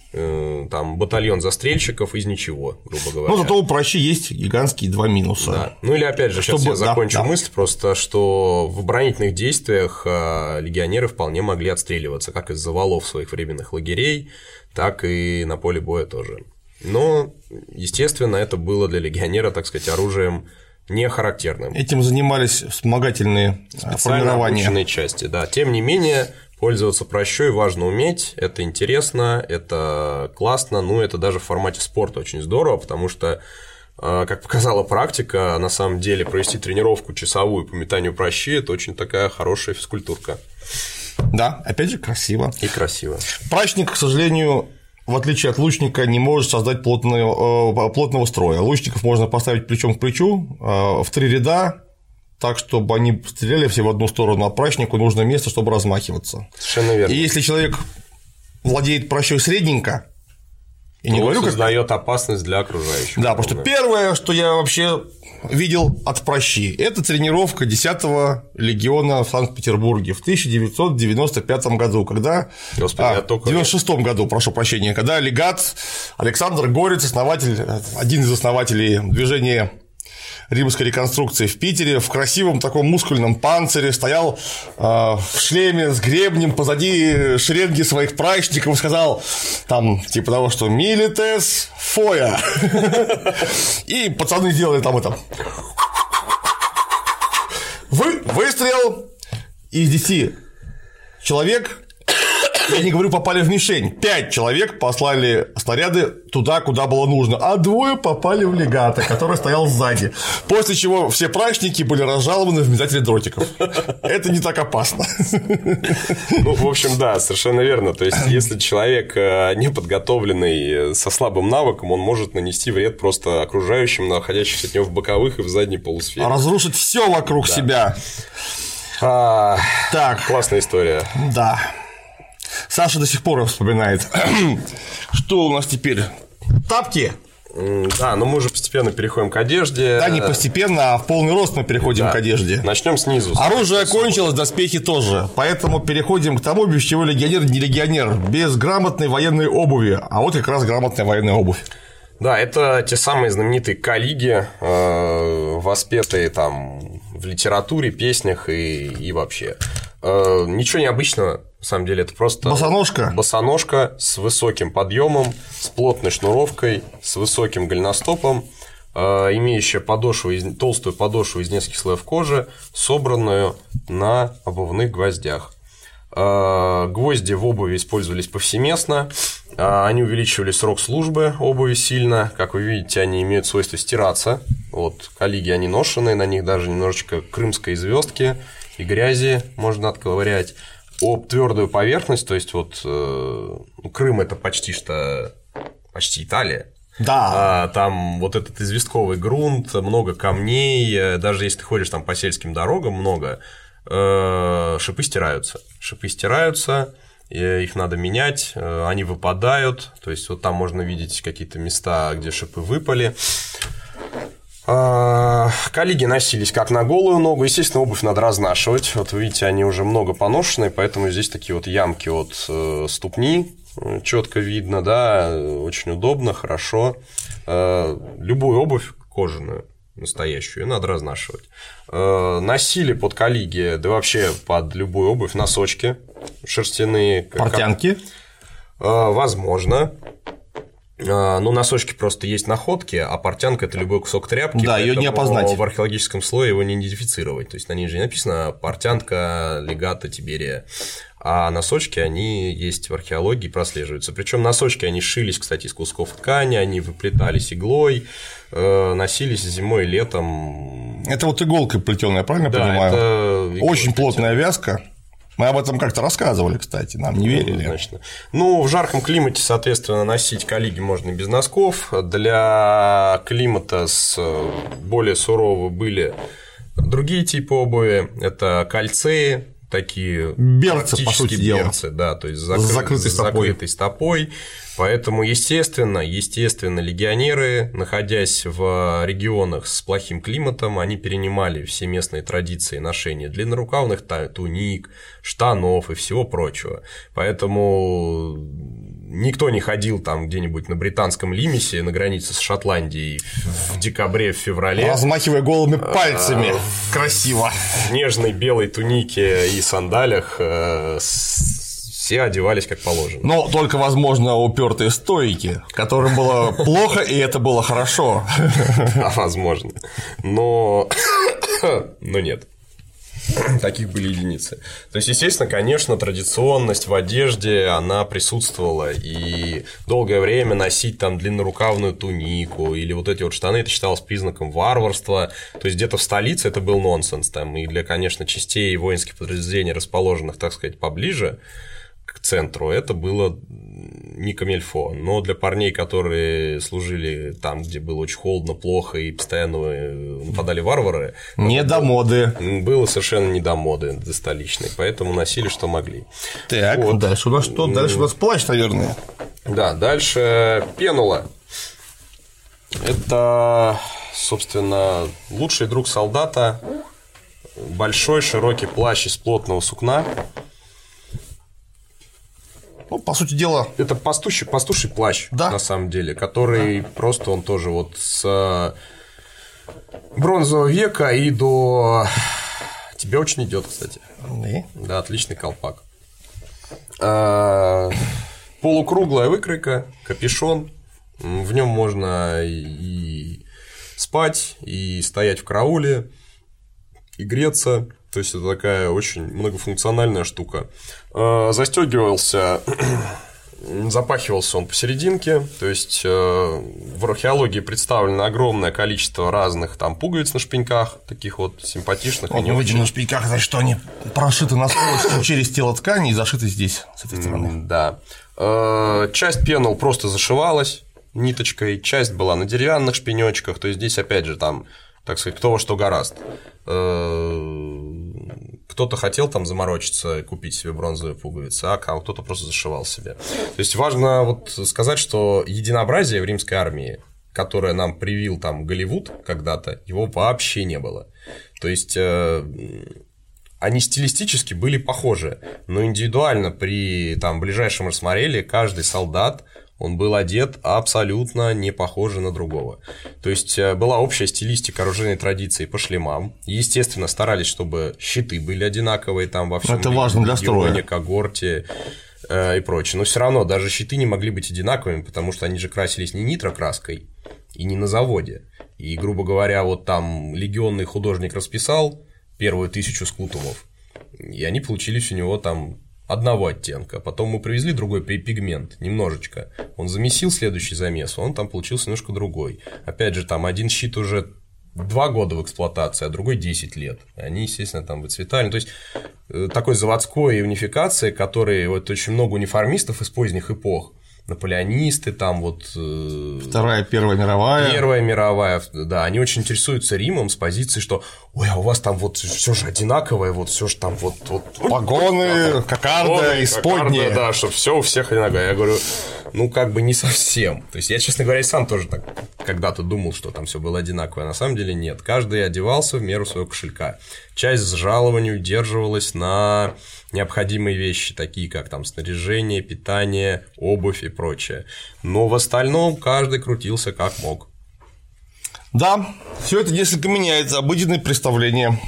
там батальон застрельщиков из ничего, грубо говоря. Ну, зато у прощи есть гигантские два минуса. Да. Ну или опять же, сейчас Чтобы... я закончу да, да. мысль просто, что в оборонительных действиях э, легионеры вполне могли отстреливаться, как из завалов своих временных лагерей, так и на поле боя тоже. Но, естественно, это было для легионера, так сказать, оружием не характерным. Этим занимались вспомогательные э, формирования. части, да. Тем не менее, Пользоваться прощой важно уметь, это интересно, это классно, ну это даже в формате спорта очень здорово, потому что а, как показала практика, на самом деле провести тренировку часовую по метанию прощи – это очень такая хорошая физкультурка. Да, опять же, красиво. И красиво. Прачник, к сожалению, в отличие от лучника, не может создать плотного, э, плотного строя. Лучников можно поставить плечом к плечу э, в три ряда, так, чтобы они стреляли все в одну сторону, а прачнику нужно место, чтобы размахиваться. Совершенно верно. И если человек владеет пращой средненько, и не говорю, создает как... опасность для окружающих. Да, потому что первое, что я вообще видел от прощи, это тренировка 10-го легиона в Санкт-Петербурге в 1995 году, когда... Господи, а, в 96 году, прошу прощения, когда легат Александр Горец, основатель, один из основателей движения римской реконструкции в Питере в красивом таком мускульном панцире стоял э, в шлеме с гребнем позади шеренги своих прачников и сказал там типа того, что «Милитес фоя». И пацаны сделали там это. Вы выстрел из 10 человек я не говорю, попали в мишень. Пять человек послали снаряды туда, куда было нужно, а двое попали в легата, который стоял сзади. После чего все прачники были разжалованы в метатели дротиков. Это не так опасно. Ну, в общем, да, совершенно верно. То есть, если человек э, не подготовленный, э, со слабым навыком, он может нанести вред просто окружающим, находящимся от него в боковых и в задней полусфере. Разрушить все вокруг да. себя. А, так. Классная история. Да. Саша до сих пор вспоминает. Что у нас теперь? Тапки. Да, но мы уже постепенно переходим к одежде. Да, не постепенно, а в полный рост мы переходим да. к одежде. Начнем снизу. Оружие кончилось, доспехи тоже. Поэтому переходим к тому, без чего легионер не легионер. Без грамотной военной обуви. А вот как раз грамотная военная обувь. Да, это те самые знаменитые коллиги, э, воспетые там в литературе, песнях и, и вообще. Э, ничего необычного, на самом деле, это просто... Босоножка? Босоножка с высоким подъемом, с плотной шнуровкой, с высоким голеностопом, э, имеющая подошву из, толстую подошву из нескольких слоев кожи, собранную на обувных гвоздях. Э, гвозди в обуви использовались повсеместно, они увеличивали срок службы обуви сильно. Как вы видите, они имеют свойство стираться. Вот, коллеги, они ношеные, на них даже немножечко крымской звездки и грязи можно отковырять. Об твердую поверхность, то есть вот э, ну, Крым это почти что почти Италия. Да. А, там вот этот известковый грунт, много камней, э, даже если ты ходишь там по сельским дорогам, много, э, шипы стираются. Шипы стираются, их надо менять, они выпадают, то есть вот там можно видеть какие-то места, где шипы выпали. А, коллеги носились как на голую ногу. Естественно, обувь надо разнашивать. Вот видите, они уже много поношенные, поэтому здесь такие вот ямки от э, ступни четко видно, да, очень удобно, хорошо. Э, любую обувь, кожаную настоящую, надо разнашивать. Э, носили под коллеги, да вообще под любую обувь, носочки шерстяные. Портянки? Э, возможно. Э, ну, носочки просто есть находки, а портянка – это любой кусок тряпки. Да, ее не опознать. В археологическом слое его не идентифицировать. То есть, на ней же не написано портянка, легата, тиберия а носочки, они есть в археологии, прослеживаются. Причем носочки, они шились, кстати, из кусков ткани, они выплетались иглой, э, носились зимой и летом. Это вот иголкой плетеная, правильно да, понимаю? Это Очень плотная вязка. Мы об этом как-то рассказывали, кстати, нам не верили. Значит, ну, в жарком климате, соответственно, носить коллеги можно без носков. Для климата с более сурового были другие типы обуви. Это кольцеи, такие берцы, по сути берцы, дела. да, то есть закры... с закрытой, стопой. закрытой стопой. Поэтому, естественно, естественно, легионеры, находясь в регионах с плохим климатом, они перенимали все местные традиции ношения длиннорукавных туник, штанов и всего прочего. Поэтому никто не ходил там где-нибудь на британском лимисе на границе с Шотландией в декабре, в феврале. Размахивая голыми пальцами. А, Красиво. В нежной белой тунике и сандалях э, все одевались как положено. Но только, возможно, упертые стойки, которым было плохо, и это было хорошо. А возможно. Но... Но нет. Таких были единицы. То есть, естественно, конечно, традиционность в одежде, она присутствовала. И долгое время носить там длиннорукавную тунику или вот эти вот штаны, это считалось признаком варварства. То есть, где-то в столице это был нонсенс. Там, и для, конечно, частей воинских подразделений, расположенных, так сказать, поближе, к центру, это было не камельфо. Но для парней, которые служили там, где было очень холодно, плохо и постоянно э, нападали варвары... Не до моды. Было совершенно не до моды, до столичной, поэтому носили, что могли. Так, вот. дальше у нас что? Дальше у нас плащ, наверное. Да, дальше пенула. Это, собственно, лучший друг солдата, большой широкий плащ из плотного сукна, ну, по сути дела. Это пастуший, пастуший плащ, да? на самом деле, который да. просто он тоже вот с бронзового века и до. Тебе очень идет, кстати. Да. Да, отличный колпак. А, полукруглая выкройка, капюшон. В нем можно и спать, и стоять в карауле, и греться. То есть это такая очень многофункциональная штука. А, Застегивался запахивался он посерединке, то есть э, в археологии представлено огромное количество разных там пуговиц на шпеньках, таких вот симпатичных. Вот мы видим на шпеньках, значит, что они прошиты насквозь через тело ткани и зашиты здесь, с этой стороны. Да. Э, часть пенал просто зашивалась ниточкой, часть была на деревянных шпенечках, то есть здесь опять же там так сказать, кто во что гораст. Кто-то хотел там заморочиться и купить себе бронзовые пуговицы, а кто-то просто зашивал себе. То есть важно вот сказать, что единообразие в римской армии, которое нам привил там Голливуд когда-то, его вообще не было. То есть э, они стилистически были похожи, но индивидуально при там ближайшем рассмотрели каждый солдат он был одет абсолютно не похоже на другого. То есть э, была общая стилистика оружейной традиции по шлемам. Естественно, старались, чтобы щиты были одинаковые там во всем. Это важно для строя. когорте э, и прочее. Но все равно даже щиты не могли быть одинаковыми, потому что они же красились не нитрокраской и не на заводе. И, грубо говоря, вот там легионный художник расписал первую тысячу скутумов, и они получились у него там одного оттенка. Потом мы привезли другой пигмент, немножечко. Он замесил следующий замес, он там получился немножко другой. Опять же, там один щит уже два года в эксплуатации, а другой 10 лет. Они, естественно, там выцветали. То есть, э, такой заводской унификации, который вот очень много униформистов из поздних эпох – наполеонисты, там вот... Э, Вторая, Первая мировая. Первая мировая, да, они очень интересуются Римом с позиции, что, ой, а у вас там вот все же одинаковое, вот все же там вот... вот Погоны, да, кокарда, исподние. Да, что все у всех одинаковое. Я говорю, ну, как бы не совсем. То есть, я, честно говоря, и сам тоже так когда-то думал, что там все было одинаковое. На самом деле нет. Каждый одевался в меру своего кошелька. Часть с жалованию удерживалась на необходимые вещи, такие как там снаряжение, питание, обувь и прочее. Но в остальном каждый крутился как мог. Да, все это несколько меняется, обыденное представление.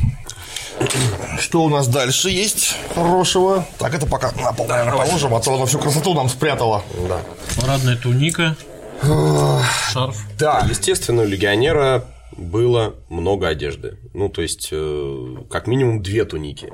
Что у нас дальше есть хорошего? Так, это пока на пол, наверное, положим, а то оно всю красоту нам спрятало. Да. Парадная туника, шарф. Да, естественно, у легионера было много одежды. Ну, то есть, э, как минимум две туники.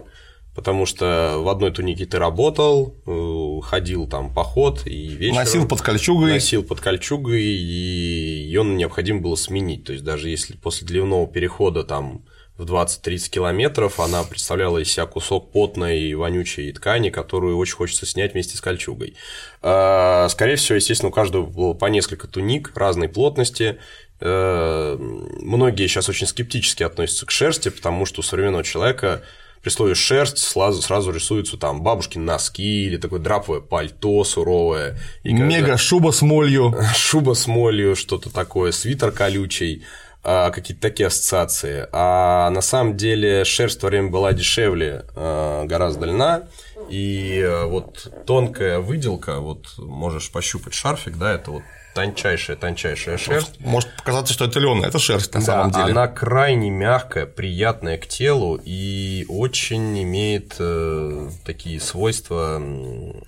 Потому что в одной тунике ты работал, э, ходил там поход и вечером... Носил под кольчугой. Носил под кольчугой, и ее необходимо было сменить. То есть, даже если после дневного перехода там в 20-30 километров, она представляла из себя кусок потной и вонючей ткани, которую очень хочется снять вместе с кольчугой. А, скорее всего, естественно, у каждого было по несколько туник разной плотности. А, многие сейчас очень скептически относятся к шерсти, потому что у современного человека при слове шерсть сразу, сразу рисуются там бабушки носки или такое драповое пальто суровое. И Мега шуба с молью. Шуба с молью, что-то такое, свитер колючий. А, какие-то такие ассоциации. А на самом деле шерсть в то время была дешевле а, гораздо льна, и а, вот тонкая выделка, вот можешь пощупать шарфик, да, это вот тончайшая, тончайшая шерсть. Может показаться, что это лен, это шерсть на да, самом деле. Она крайне мягкая, приятная к телу и очень имеет э, такие свойства.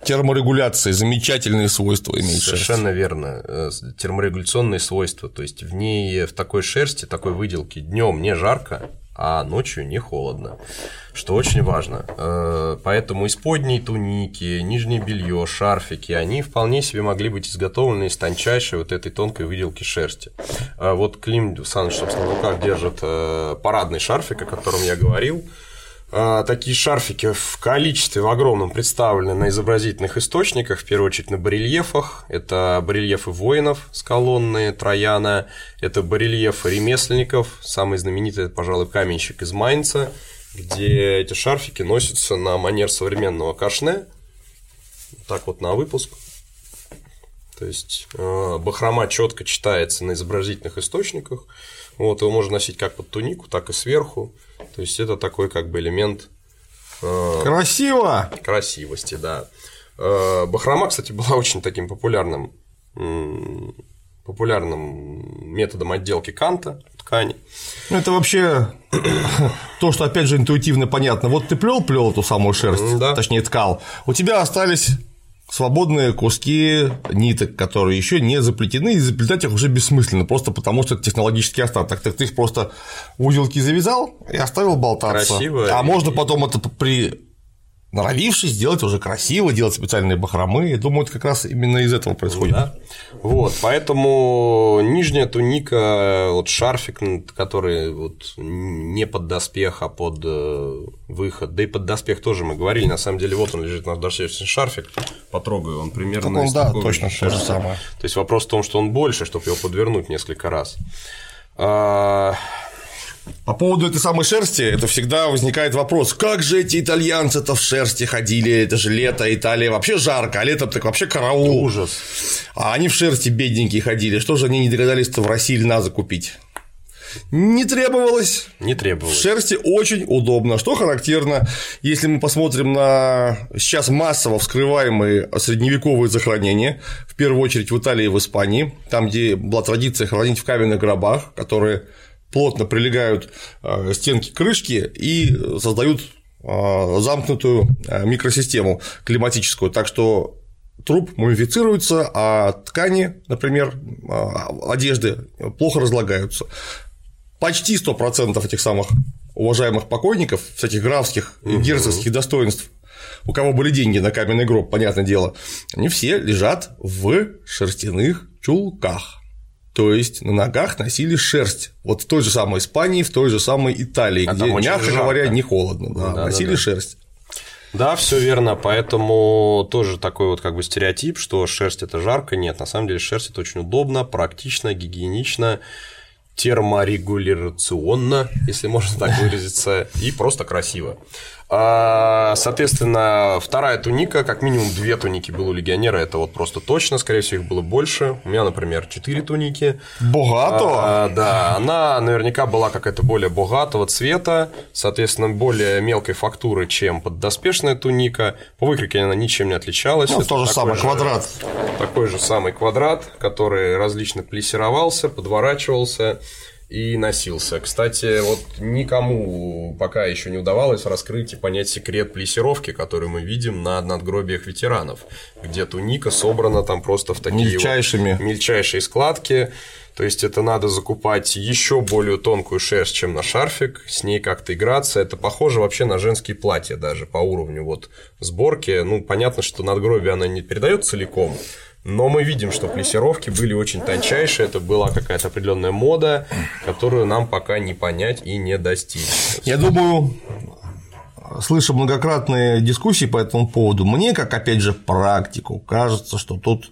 Терморегуляции, замечательные свойства имеет Совершенно шерсть. верно. Э, терморегуляционные свойства. То есть в ней, в такой шерсти, такой выделке днем не жарко, а ночью не холодно, что очень важно. Э, поэтому исподние туники, нижнее белье, шарфики, они вполне себе могли быть изготовлены из тончайшей вот этой тонкой выделки шерсти. Э, вот Клим Саныч, собственно, в руках держит э, парадный шарфик, о котором я говорил. Такие шарфики в количестве в огромном представлены на изобразительных источниках, в первую очередь на барельефах. Это барельефы воинов с колонны Трояна, это барельефы ремесленников, самый знаменитый, пожалуй, каменщик из Майнца, где эти шарфики носятся на манер современного кашне, так вот на выпуск. То есть бахрома четко читается на изобразительных источниках. Вот, его можно носить как под тунику, так и сверху. То есть это такой как бы элемент э, красиво красивости, да. Э, бахрома, кстати, была очень таким популярным популярным методом отделки канта ткани. Ну, это вообще то, что, опять же, интуитивно понятно. Вот ты плел плел эту самую шерсть, да. точнее, ткал, у тебя остались свободные куски ниток, которые еще не заплетены, и заплетать их уже бессмысленно, просто потому что это технологический остаток. Так ты их просто узелки завязал и оставил болтаться. Красиво. А и... можно потом это при норовившись сделать уже красиво, делать специальные бахромы. Я думаю, это как раз именно из этого происходит. Да. Вот, поэтому нижняя туника, вот шарфик, который вот не под доспех, а под э, выход, да и под доспех тоже мы говорили, на самом деле, вот он лежит наш доспехный шарфик, потрогаю, он примерно так он, да, точно то же самое. То есть вопрос в том, что он больше, чтобы его подвернуть несколько раз. По поводу этой самой шерсти, это всегда возникает вопрос, как же эти итальянцы-то в шерсти ходили, это же лето, Италия вообще жарко, а летом так вообще караул. Ужас. А они в шерсти бедненькие ходили, что же они не догадались-то в России льна закупить? Не требовалось. Не требовалось. В шерсти очень удобно. Что характерно, если мы посмотрим на сейчас массово вскрываемые средневековые захоронения, в первую очередь в Италии и в Испании, там, где была традиция хранить в каменных гробах, которые плотно прилегают э, стенки крышки и создают э, замкнутую э, микросистему климатическую. Так что труп мумифицируется, а ткани, например, одежды плохо разлагаются. Почти 100% этих самых уважаемых покойников, всяких графских и герцогских достоинств, у кого были деньги на каменный гроб, понятное дело, они все лежат в шерстяных чулках. То есть на ногах носили шерсть. Вот в той же самой Испании, в той же самой Италии, а где, мягко жарко. говоря, не холодно. Да, да, носили да, да. шерсть. Да, все верно. Поэтому тоже такой вот как бы стереотип, что шерсть это жарко. Нет, на самом деле шерсть это очень удобно, практично, гигиенично терморегуляционно, если можно так выразиться, и просто красиво. А, соответственно, вторая туника, как минимум две туники было у легионера, это вот просто точно, скорее всего, их было больше. У меня, например, четыре туники. Богато? А, да, она наверняка была какая-то более богатого цвета, соответственно, более мелкой фактуры, чем поддоспешная туника. По выкройке она ничем не отличалась. Ну, то же самое, квадрат. Такой же самый квадрат, который различно плессировался, подворачивался и носился. Кстати, вот никому пока еще не удавалось раскрыть и понять секрет плессировки, который мы видим на надгробиях ветеранов, где туника собрана там просто в такие Мельчайшими. вот мельчайшие складки. То есть это надо закупать еще более тонкую шерсть, чем на шарфик, с ней как-то играться. Это похоже вообще на женские платья даже по уровню вот сборки. Ну, понятно, что надгробие она не передает целиком, но мы видим, что плессировки были очень тончайшие, это была какая-то определенная мода, которую нам пока не понять и не достичь. Я думаю, слыша многократные дискуссии по этому поводу, мне, как опять же практику, кажется, что тут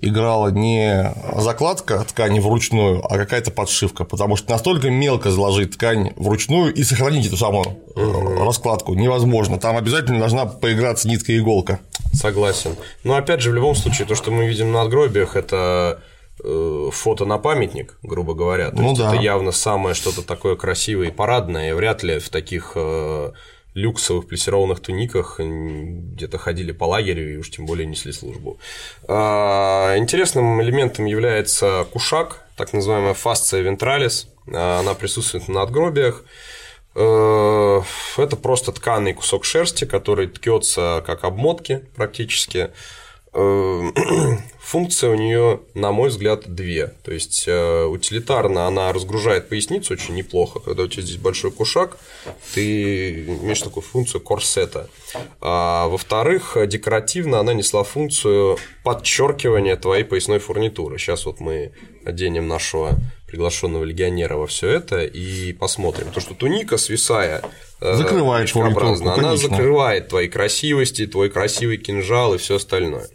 играла не закладка ткани вручную, а какая-то подшивка, потому что настолько мелко заложить ткань вручную и сохранить эту самую раскладку невозможно. Там обязательно должна поиграться нитка и иголка. Согласен. Но опять же, в любом случае, то, что мы видим на надгробиях, это э, фото на памятник, грубо говоря. То Ну есть да. это явно самое что-то такое красивое и парадное, и вряд ли в таких э, люксовых плессированных туниках где-то ходили по лагерю и уж тем более несли службу. А, Интересным элементом является кушак, так называемая фасция вентралис. А, Она присутствует на надгробиях. Э, Это просто тканый кусок шерсти, который ткется как обмотки практически. Функция у нее, на мой взгляд, две. То есть э, утилитарно она разгружает поясницу очень неплохо. Когда у тебя здесь большой кушак, ты имеешь такую функцию корсета. А, во-вторых, декоративно она несла функцию подчеркивания твоей поясной фурнитуры. Сейчас вот мы оденем нашего приглашенного легионера во все это и посмотрим. То, что туника, свисая, э, Закрывает фурнитурку, она конечно. закрывает твои красивости, твой красивый кинжал и все остальное.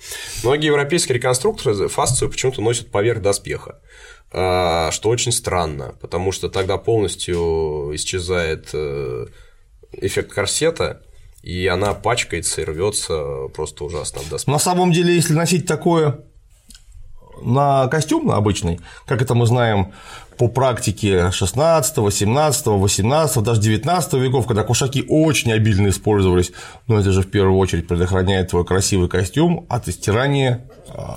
Многие европейские реконструкторы фасцию почему-то носят поверх доспеха. а, Что очень странно, потому что тогда полностью исчезает э, эффект корсета, и она пачкается и рвется просто ужасно об доспех. На самом деле, если носить такое на костюм на обычный, как это мы знаем по практике 16, 17, 18, даже 19 веков, когда кушаки очень обильно использовались, но это же в первую очередь предохраняет твой красивый костюм от истирания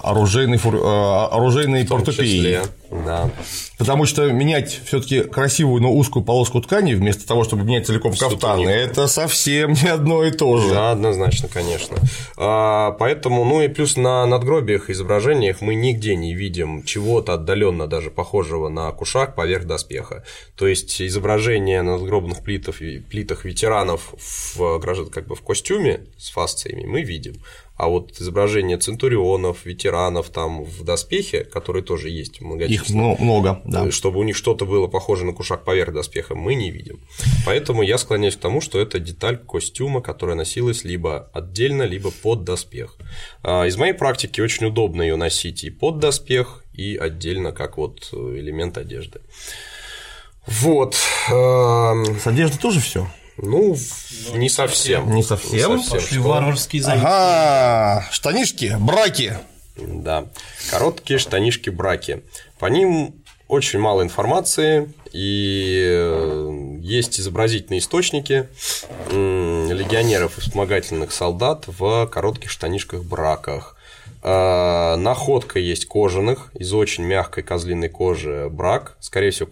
оружейной, фур- а, оружейной портупеи. да. Потому что менять все-таки красивую, но узкую полоску ткани вместо того, чтобы менять целиком кафтан, тунику. это совсем не одно и то же. Да, однозначно, конечно. А, поэтому, ну и плюс на надгробиях изображениях мы нигде не видим чего-то отдаленно даже похожего на кушак поверх доспеха. То есть изображение на надгробных плитах, плитах ветеранов в, как бы в костюме с фасциями мы видим. А вот изображение центурионов, ветеранов там в доспехе, которые тоже есть Их много, да. Э, чтобы у них что-то было похоже на кушак поверх доспеха, мы не видим. Поэтому я склоняюсь к тому, что это деталь костюма, которая носилась либо отдельно, либо под доспех. А, Из моей практики очень удобно ее носить и под доспех, и отдельно как вот э, элемент одежды. Вот. эм, С одеждой тоже все. Ну, не совсем. Не совсем? Пошли Что? варварские заявки. Ага, штанишки, браки. Да. Короткие штанишки браки. По ним очень мало информации, и э, есть изобразительные источники легионеров и вспомогательных солдат в коротких штанишках браках. Э, Находка есть кожаных, из очень мягкой козлиной кожи брак, скорее всего,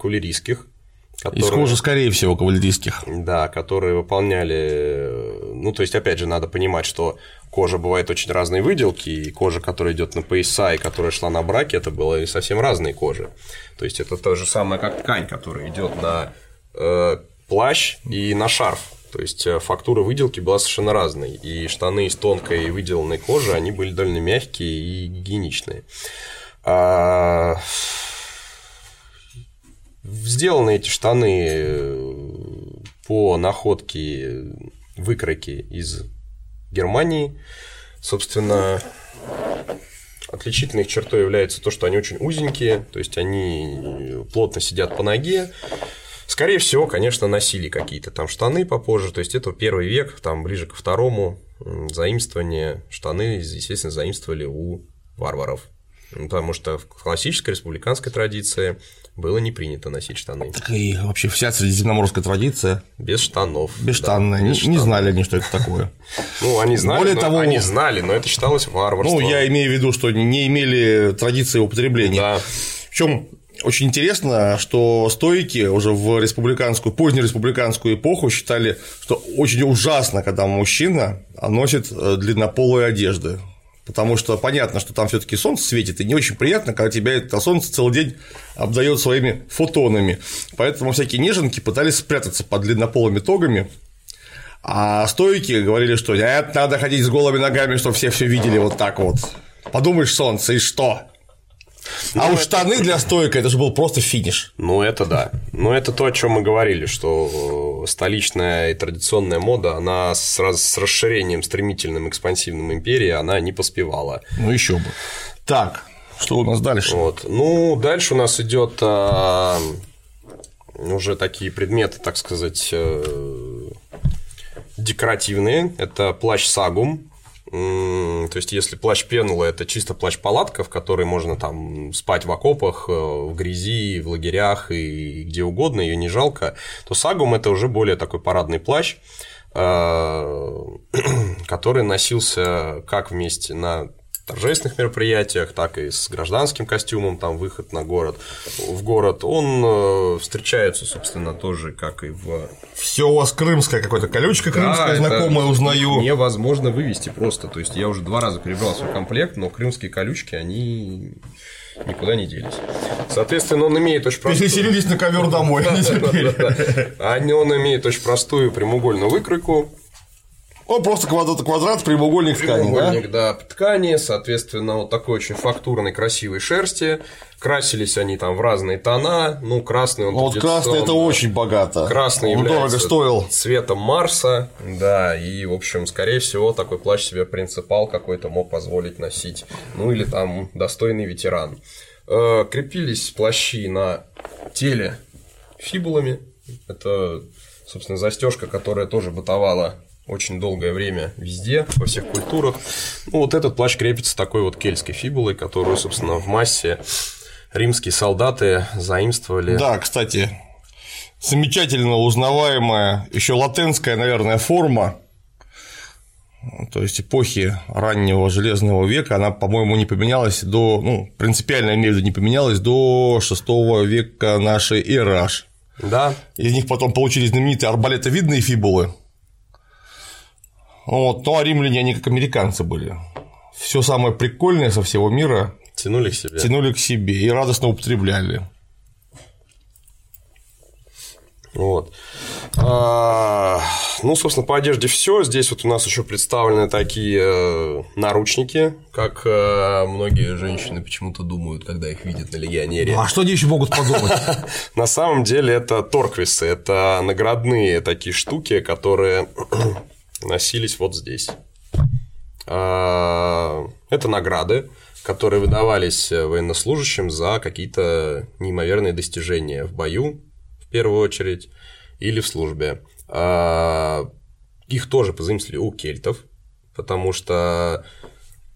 кавалерийских. Из которые- кожи, скорее всего, кавалерийских. да, которые выполняли... Ну, то есть, опять же, надо понимать, что кожа бывает очень разной выделки, и кожа, которая идет на пояса, и которая шла на браке, это было и совсем разные кожи. То есть, это то же самое, как ткань, которая идет на э, плащ и на шарф. То есть, э, фактура выделки была совершенно разной. И штаны из тонкой выделанной кожи, они были довольно мягкие и гигиеничные. А, Сделаны эти штаны э, по находке выкройки из Германии. Собственно, отличительной их чертой является то, что они очень узенькие, то есть они плотно сидят по ноге. Скорее всего, конечно, носили какие-то там штаны попозже, то есть это первый век, там ближе ко второму заимствование штаны, естественно, заимствовали у варваров. Потому что в классической республиканской традиции было не принято носить штаны. Так и вообще вся средиземноморская традиция Без штанов. бесштанная. да, не, без не штанов. знали они, что это такое. Ну, они знали, Более но, того- они знали, но это считалось варварством. Ну, я имею в виду, что не имели традиции употребления. Да. Причем очень интересно, что стойки уже в республиканскую, позднюю республиканскую эпоху считали, что очень ужасно, когда мужчина носит э, длиннополые одежды. Потому что понятно, что там все-таки солнце светит, и не очень приятно, когда тебя это солнце целый день обдает своими фотонами. Поэтому всякие неженки пытались спрятаться под длиннополыми тогами, а стойки говорили, что нет, надо ходить с голыми ногами, чтобы все все видели вот так вот. Подумаешь, солнце, и что? А Ну, уж штаны для стойка это же был просто финиш. Ну, это да. Но это то, о чем мы говорили, что столичная и традиционная мода, она с, с расширением стремительным, экспансивным империи, она не поспевала. Ну еще бы. Так, что у нас дальше? Вот. Ну, дальше у нас идет а, уже такие предметы, так сказать, э, декоративные. Это плащ сагум. То есть, если плащ пенула, это чисто плащ-палатка, в которой можно там спать в окопах, э, в грязи, в лагерях и где угодно, ее не жалко, то сагум это уже более такой парадный плащ, э, который носился как вместе на торжественных мероприятиях, так и с гражданским костюмом, там выход на город, в город, он э, встречается, собственно, тоже, как и в Все у вас крымская какая-то колючка крымская да, знакомая узнаю. Невозможно вывести просто. То есть я уже два раза перебрал свой комплект, но крымские колючки, они никуда не делись. Соответственно, он имеет очень простую... Переселились на ковер домой. А Он имеет очень простую прямоугольную выкройку, Он просто квадрат, квадрат прямоугольник ткани, да? Прямоугольник, да, ткани, соответственно, вот такой очень фактурной, красивой шерсти. Красились они там в разные тона. Ну, красный он Вот красный это очень богато. Красный Он дорого стоил. цветом Марса, да, и, в общем, скорее всего, такой плащ себе принципал какой-то мог позволить носить, ну, или там достойный ветеран. Э, Крепились плащи на теле фибулами, это, собственно, застежка, которая тоже бытовала очень долгое время везде, во всех культурах. Ну, вот этот плащ крепится такой вот кельтской фибулой, которую, собственно, в массе римские солдаты заимствовали. Да, кстати, замечательно узнаваемая, еще латенская, наверное, форма, то есть эпохи раннего железного века, она, по-моему, не поменялась до, ну, принципиально, имею в виду, не поменялась до 6 века нашей эры аж. Да, Из них потом получились знаменитые арбалетовидные фибулы. Вот, ну а римляне, они как американцы были. Все самое прикольное со всего мира тянули к себе. тянули к себе и радостно употребляли. Вот. А, ну, собственно, по одежде все. Здесь вот у нас еще представлены такие э, наручники, как э, многие женщины почему-то думают, когда их видят на легионере. А что они еще могут подумать? На самом деле это торквисы, это наградные такие штуки, которые носились вот здесь. А, Это награды, которые выдавались военнослужащим за какие-то неимоверные достижения в бою, в первую очередь, или в службе. А, Их тоже позаимствовали у кельтов, потому что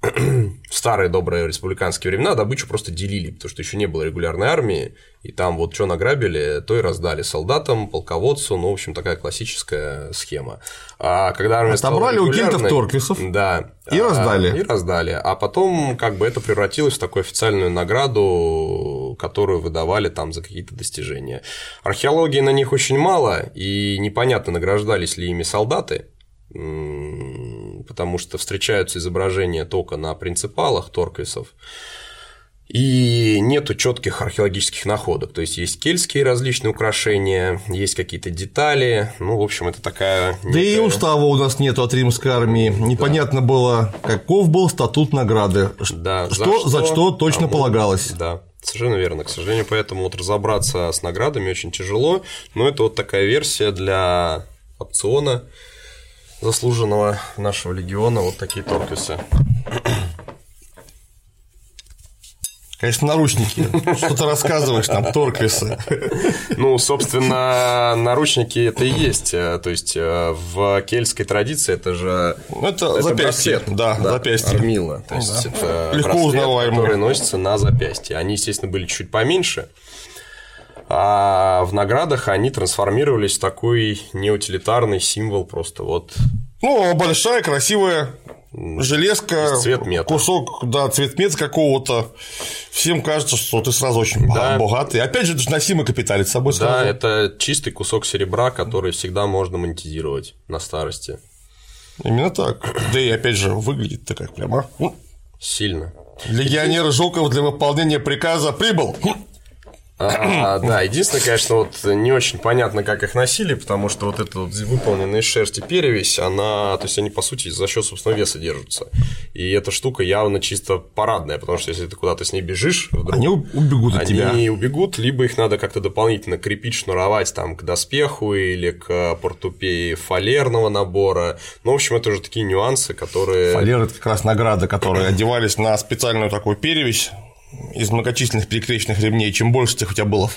старые добрые республиканские времена добычу просто делили, потому что еще не было регулярной армии, и там вот что награбили, то и раздали солдатам, полководцу, ну, в общем, такая классическая схема. А когда армия Отобрали у кельтов торквисов Да. и А, раздали. И раздали. А потом как бы это превратилось в такую официальную награду, которую выдавали там за какие-то достижения. Археологии на них очень мало, и непонятно, награждались ли ими солдаты, потому что встречаются изображения только на принципалах торквисов, и нету четких археологических находок. То есть есть кельтские различные украшения, есть какие-то детали. Ну, в общем, это такая. Да и некая- устава у нас нету от римской армии. Непонятно было, каков был статут награды. Да, что, за что точно кому. полагалось. Да, совершенно верно. К сожалению, поэтому вот разобраться с наградами очень тяжело. Но это вот такая версия для опциона заслуженного нашего легиона. Вот такие торквисы. Конечно, наручники. Что ты рассказываешь там, торквисы. Ну, собственно, наручники это и есть. Э, То есть э, в кельтской традиции это же Ну, это, Это запястье. браслет. Да, запястье. Армила. То есть это Легко браслет, узнаваемый. который носится на запястье. Они, естественно, были чуть поменьше. А в наградах они трансформировались в такой неутилитарный символ просто вот Ну, большая, красивая железка, Цвет мета. кусок, да, цвет мета какого-то. Всем кажется, что ты сразу очень Да. богатый. Опять же, это же носимый капиталец с собой Да, сразу. это чистый кусок серебра, который всегда можно монетизировать на старости. Именно так. Да и опять же, выглядит-то как прямо. Сильно. Легионер Жуков для выполнения приказа прибыл. А, да, единственное, конечно, вот не очень понятно, как их носили, потому что вот эта вот выполненная из шерсти перевесь, она, то есть они, по сути, за счет собственного веса держатся. И эта штука явно чисто парадная, потому что если ты куда-то с ней бежишь, вдруг Они убегут от они тебя. убегут, либо их надо как-то дополнительно крепить, шнуровать там к доспеху или к портупее фалерного набора. Ну, в общем, это уже такие нюансы, которые... Фалеры – это как раз награды, которые одевались на специальную такую перевесь из многочисленных перекрещенных ремней. Чем больше тех у тебя было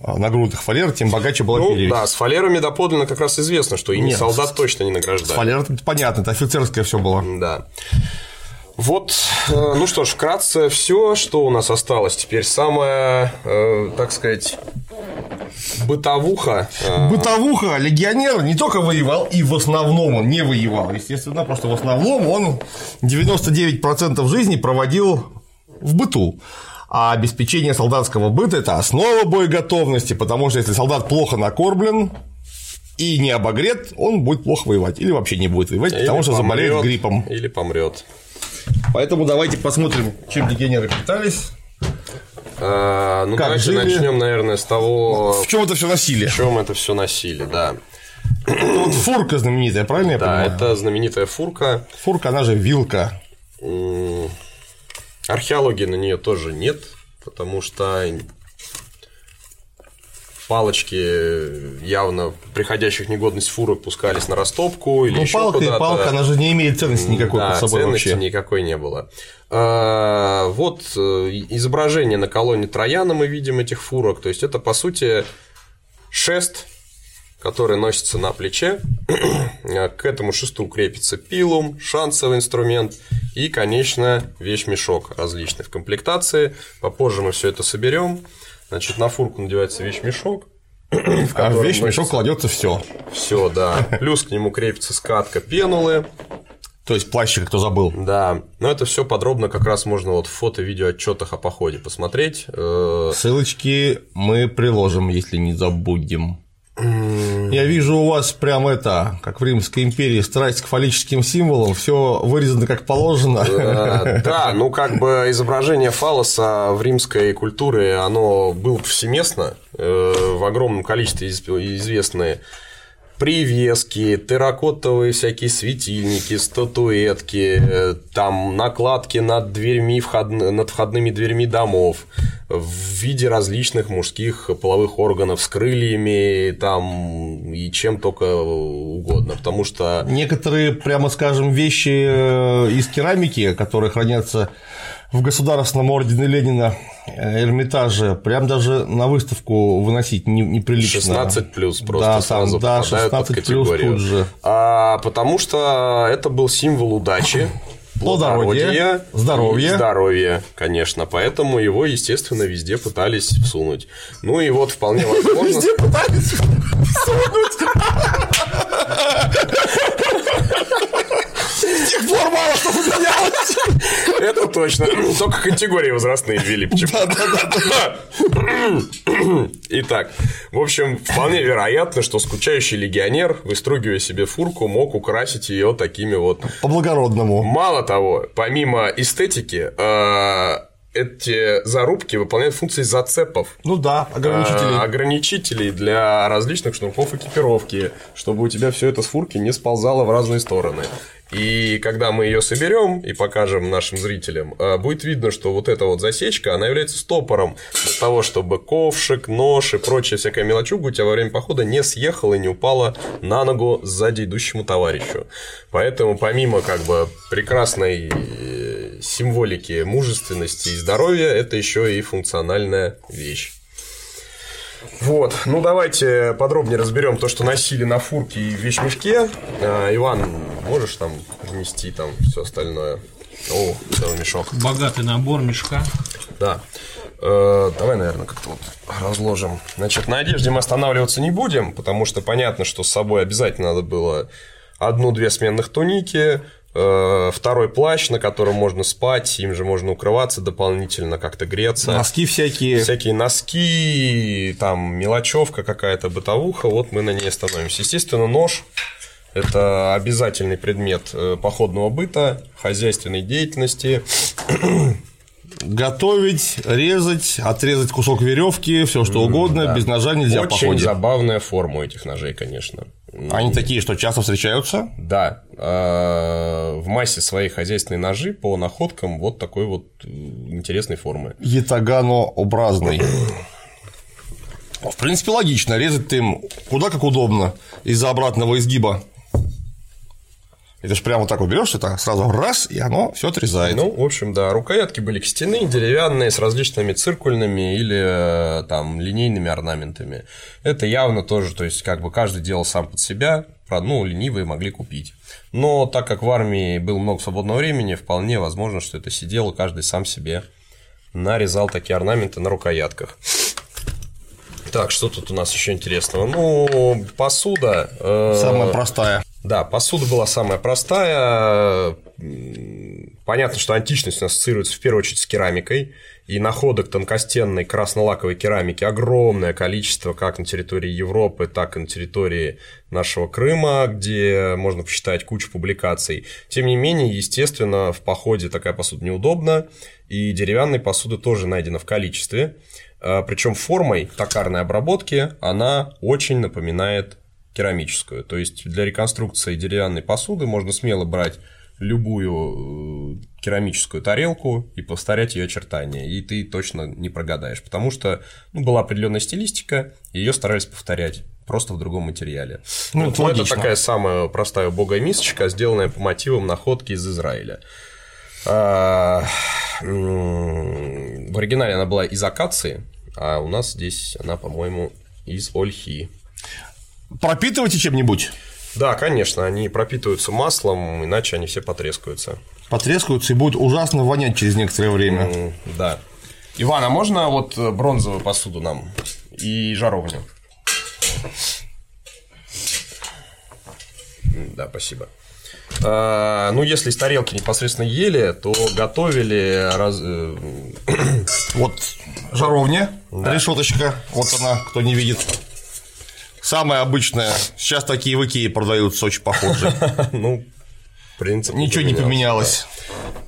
в нагрудных фалер, тем богаче была Ну, перевесь. да, с фалерами доподлинно как раз известно, что ими Нет, солдат точно не награждают. Фалер – это понятно, это офицерское все было. Да. Вот, э, ну что ж, вкратце все, что у нас осталось теперь. Самое, э, так сказать, бытовуха. э, Бытовуха, легионер не только воевал, и в основном он не воевал, естественно, просто в основном он 99% жизни проводил в быту. А обеспечение солдатского быта – это основа боеготовности, потому что если солдат плохо накормлен и не обогрет, он будет плохо воевать. Или вообще не будет воевать, или потому что заболеет помрёт, гриппом. Или помрет. Поэтому давайте посмотрим, чем легионеры питались, Э, ну, Как давайте жили? начнем, наверное, с того, в чем это все носили. в чем это все носили, да. Вот фурка знаменитая, правильно я Да, понимаю? это знаменитая фурка. Фурка, она же вилка. Археологии на нее тоже нет, потому что палочки явно приходящих в негодность фурок пускались на растопку или Ну, еще палка и куда-то. палка, она же не имеет ценности никакой да, под собой ценности вообще. никакой не было. А, Вот э, изображение на колонне Трояна мы видим этих фурок. То есть это по сути шест, который носится на плече. К этому шесту крепится пилум, шансовый инструмент и, конечно, вещмешок различный в комплектации. Попозже мы все это соберем. Значит, на фурку надевается вещмешок. А в котором вещь мешок носится- кладется все. Все, да. Плюс к нему крепится скатка пенулы. То есть плащик, кто забыл. Да, но это все подробно как раз можно вот в фото-видео-отчетах о походе посмотреть. Э, Ссылочки мы приложим, если не забудем. Я вижу у вас прям это, как в Римской империи, страсть к фаллическим символам, все вырезано как положено. э, Да, ну как бы изображение фалоса в римской культуре, оно было повсеместно, э, в огромном количестве из- известны привески, терракотовые всякие светильники, статуэтки, э, там накладки над дверьми, входн- над входными дверьми домов в виде различных мужских половых органов с крыльями там и чем только угодно, потому что Некоторые, прямо скажем, вещи э, из керамики, которые хранятся в Государственном ордене Ленина э, Эрмитаже, прям даже на выставку выносить не- неприлично. 16 плюс просто да, там, сразу да, попадают под 16 плюс категорию. тут же. А, потому что это был символ удачи, Плодородия, здоровья. и здоровья, конечно. Поэтому его, естественно, везде пытались всунуть. Ну и вот вполне возможно. пытались С тех пор мало что поменялось. Это точно. Только категории возрастные ввели. почему-то. Итак, в общем, вполне вероятно, что скучающий легионер, выстругивая себе фурку, мог украсить ее такими вот По-благородному. Мало того, помимо эстетики, э, эти зарубки выполняют функции зацепов. Ну да, ограничители. э, ограничителей для различных шнурков экипировки, чтобы у тебя все это с фурки не сползало в разные стороны. И когда мы ее соберем и покажем нашим зрителям, э, будет видно, что вот эта вот засечка, она является стопором для того, чтобы ковшик, нож и прочая всякая мелочуга у тебя во время похода не съехала и не упала на ногу сзади идущему товарищу. Поэтому помимо как бы прекрасной э, символики мужественности и здоровья, это еще и функциональная вещь. Вот, ну давайте подробнее разберем то, что носили на фурке и в вещмешке. А, Иван, можешь там внести там все остальное? О, целый мешок. Богатый набор мешка. Да. Э, давай, наверное, как-то вот разложим. Значит, на одежде мы останавливаться не будем, потому что понятно, что с собой обязательно надо было одну-две сменных туники, э, второй плащ, на котором можно спать, им же можно укрываться дополнительно, как-то греться. Носки всякие. Всякие носки, там мелочевка какая-то, бытовуха, вот мы на ней остановимся. Естественно, нож – это обязательный предмет э, походного быта, хозяйственной деятельности. Готовить, резать, отрезать кусок веревки, все что угодно, да. без ножа нельзя Очень походе. забавная форма у этих ножей, конечно. Они такие, что часто встречаются. Да, э, в массе своей хозяйственные ножи по находкам вот такой вот интересной формы. Ятаганообразный. В принципе, логично. Резать ты им куда как удобно из-за обратного изгиба. Это ж прямо вот так вот берешь это, сразу раз, и оно все отрезает. Ну, в общем, да, рукоятки были костяные, деревянные, с различными циркульными или э, там линейными орнаментами. Это явно тоже, то есть, как бы каждый делал сам под себя, ну, ленивые могли купить. Но так как в армии было много свободного времени, вполне возможно, что это сидело каждый сам себе нарезал такие орнаменты на рукоятках. Так, что тут у нас еще интересного? Ну, посуда. э, Самая простая. Да, посуда была самая простая. Понятно, что античность ассоциируется в первую очередь с керамикой. И находок тонкостенной краснолаковой керамики огромное количество как на территории Европы, так и на территории нашего Крыма, где можно посчитать кучу публикаций. Тем не менее, естественно, в походе такая посуда неудобна, и деревянной посуды тоже найдено в количестве. Причем формой токарной обработки она очень напоминает керамическую. То есть для реконструкции деревянной посуды можно смело брать любую керамическую тарелку и повторять ее очертания, и ты точно не прогадаешь, потому что ну, была определенная стилистика, и ее старались повторять просто в другом материале. Ну, вот, это, это логично. такая самая простая убогая мисочка, сделанная по мотивам находки из Израиля. А, в оригинале она была из акации, а у нас здесь она, по-моему, из ольхи. Пропитывайте чем-нибудь. Да, конечно, они пропитываются маслом, иначе они все потрескаются. Потрескаются и будут ужасно вонять через некоторое время. М, Да. Иван, а можно вот бронзовую посуду нам и жаровню? Да, спасибо. А, ну, если из тарелки непосредственно ели, то готовили раз... э, Вот жаровня, решеточка, вот она, кто не видит. Самая обычная. Сейчас такие в Икее продаются, очень похожие. ну, в принципе... Ничего не поменялось.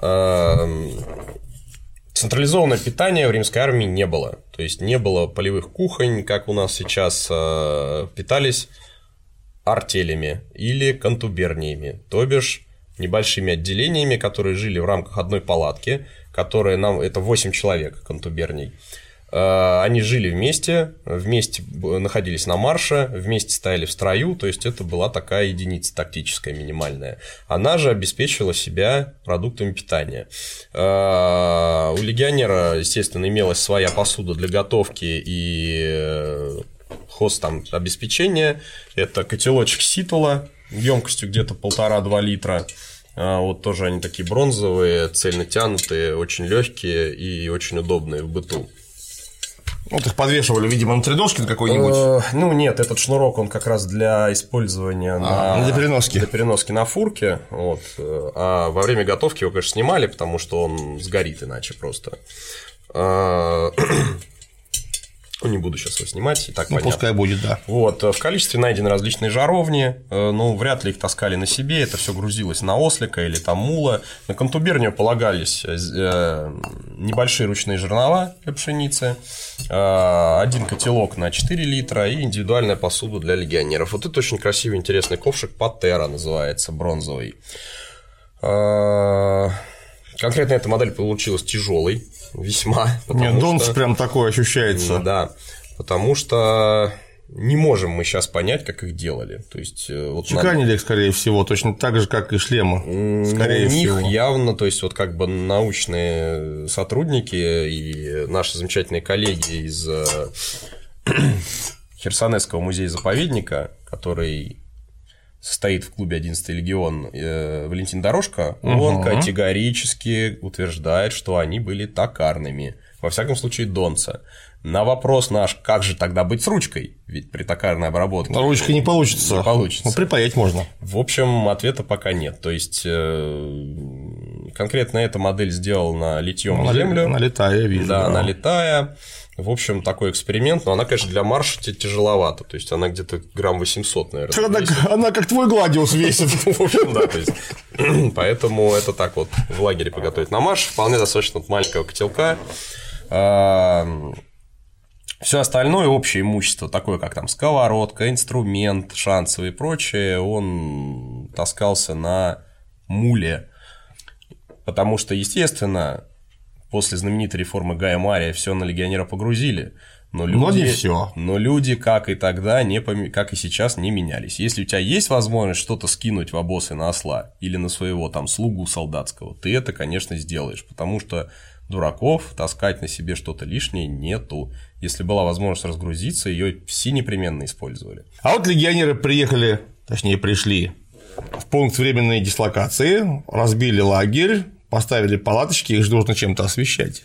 Эм, Централизованное питание в римской армии не было. То есть не было полевых кухонь, как у нас сейчас э, питались артелями или контуберниями, то бишь небольшими отделениями, которые жили в рамках одной палатки, которые нам это 8 человек контуберний. Э, Они жили вместе, вместе находились на марше, вместе стояли в строю, то есть это была такая единица тактическая минимальная. Она же обеспечивала себя продуктами питания. Э, У легионера, естественно, имелась своя посуда для готовки и э, хост там обеспечения. Это котелочек ситула емкостью где-то полтора-два литра. Вот тоже они такие бронзовые, цельно тянутые, очень легкие и очень удобные в быту. Вот их подвешивали, видимо, на треножке на какой-нибудь. Э, Ну нет, этот шнурок он как раз для использования А, на для переноски. для переноски на фурке. Вот. А во время готовки его, конечно, снимали, потому что он сгорит иначе просто. Ну, не буду сейчас его снимать, и так Ну, понятно. пускай будет, да. Вот, э, в количестве найдены различные жаровни, э, но вряд ли их таскали на себе, это все грузилось на ослика или там мула. На контубернию полагались э, небольшие ручные жернова для пшеницы, один котелок на 4 литра и индивидуальная посуда для легионеров. Вот это очень красивый, интересный ковшик, Патера называется, бронзовый. Конкретно эта модель получилась тяжелой, весьма. Нет, Донс что- прям такой ощущается. да, потому что не можем мы сейчас понять, как их делали. То есть, э, вот Чеканили их, скорее всего, точно так же, как и шлемы. ну, Скорее у них всего. явно, то есть, вот как бы научные сотрудники и наши замечательные коллеги из э, Херсонесского музея-заповедника, который состоит в клубе 11 легион э, Валентин Дорожко, он Мгм. категорически утверждает, что они были токарными. Во всяком случае, Донца. На вопрос наш, как же тогда быть с ручкой? Ведь при токарной обработке... Ручка не получится. Не получится. Ну, припаять можно. В общем, ответа пока нет. То есть, э, конкретно эта модель сделала на литьем Она землю. Она летая, я вижу. Да, она летая. В общем, такой эксперимент, но она, конечно, для марша тяжеловата. То есть, она где-то грамм 800, наверное. Она, она как твой гладиус весит. В общем, да, то есть, поэтому это так вот в лагере приготовить. На марш вполне достаточно маленького котелка. Все остальное общее имущество, такое как там сковородка, инструмент, шансовый и прочее, он таскался на муле. Потому что, естественно, после знаменитой реформы Гая Мария все на легионера погрузили. Но люди, но не все. Но люди, как и тогда, не пом... как и сейчас, не менялись. Если у тебя есть возможность что-то скинуть в обосы на осла или на своего там слугу солдатского, ты это, конечно, сделаешь, потому что дураков таскать на себе что-то лишнее нету. Если была возможность разгрузиться, ее все непременно использовали. А вот легионеры приехали, точнее пришли в пункт временной дислокации, разбили лагерь, поставили палаточки, их же нужно чем-то освещать.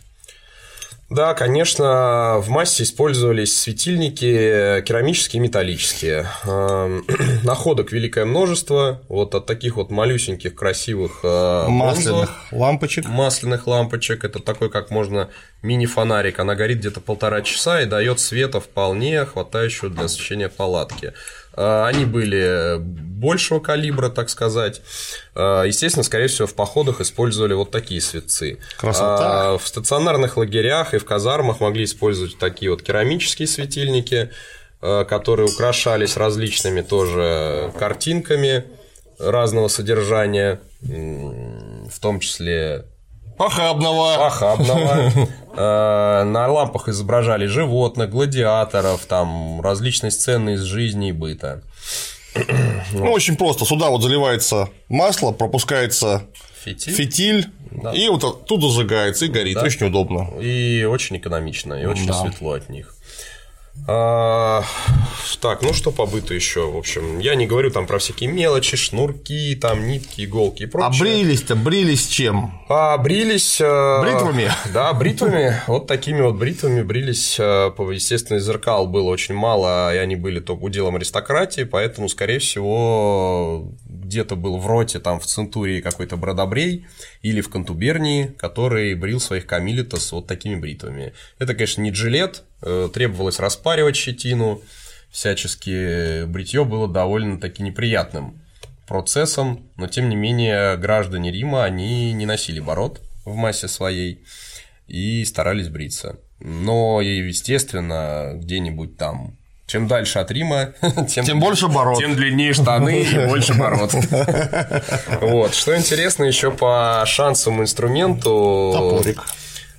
Да, конечно, в массе использовались светильники керамические и металлические. Эм, находок великое множество. Вот от таких вот малюсеньких красивых э, масляных лампочек. Масляных лампочек. Это такой, как можно мини-фонарик. Она горит где-то полтора часа и дает света вполне хватающего для освещения палатки. Э, они были большего калибра, так сказать. Э, естественно, скорее всего, в походах использовали вот такие светцы. Красота. В стационарных лагерях и в казармах могли использовать такие вот керамические светильники, э, которые украшались различными тоже картинками разного содержания, в том числе Похабного. Похабного. На лампах изображали животных, гладиаторов, там различные сцены из жизни и быта. Ну, очень просто. Сюда вот заливается масло, пропускается фитиль, фитиль да. и вот оттуда зажигается и горит. Да. Очень удобно. И очень экономично, и очень да. светло от них. А, так, ну что по быту еще, в общем, я не говорю там про всякие мелочи, шнурки, там нитки, иголки и прочее. А брились-то, брились чем? А брились... Э, бритвами? Да, бритвами, вот такими вот бритвами брились, э, естественно, зеркал было очень мало, и они были только уделом аристократии, поэтому, скорее всего, где-то был в роте, там, в Центурии какой-то бродобрей или в Контубернии, который брил своих камилита с вот такими бритвами. Это, конечно, не джилет, Э, требовалось распаривать щетину, всячески бритье было довольно-таки неприятным процессом, но тем не менее граждане Рима, они не носили бород в массе своей и старались бриться. Но, естественно, где-нибудь там чем дальше от Рима, тем, тем больше бород. Тем длиннее штаны и больше бород. Вот. Что интересно еще по шансовому инструменту. Топорик.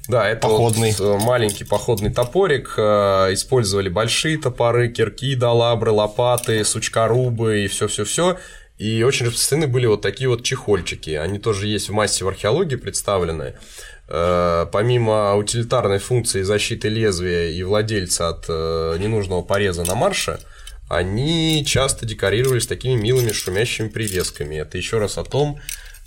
Да, это походный. Вот э, маленький походный топорик. Э, использовали большие топоры, кирки, далабры, лопаты, сучкорубы и все-все-все. И очень распространены были вот такие вот чехольчики. Они тоже есть в массе в археологии представлены. Э, помимо утилитарной функции защиты лезвия и владельца от ненужного пореза на марше, они часто декорировались такими милыми шумящими привесками. Это еще раз о том,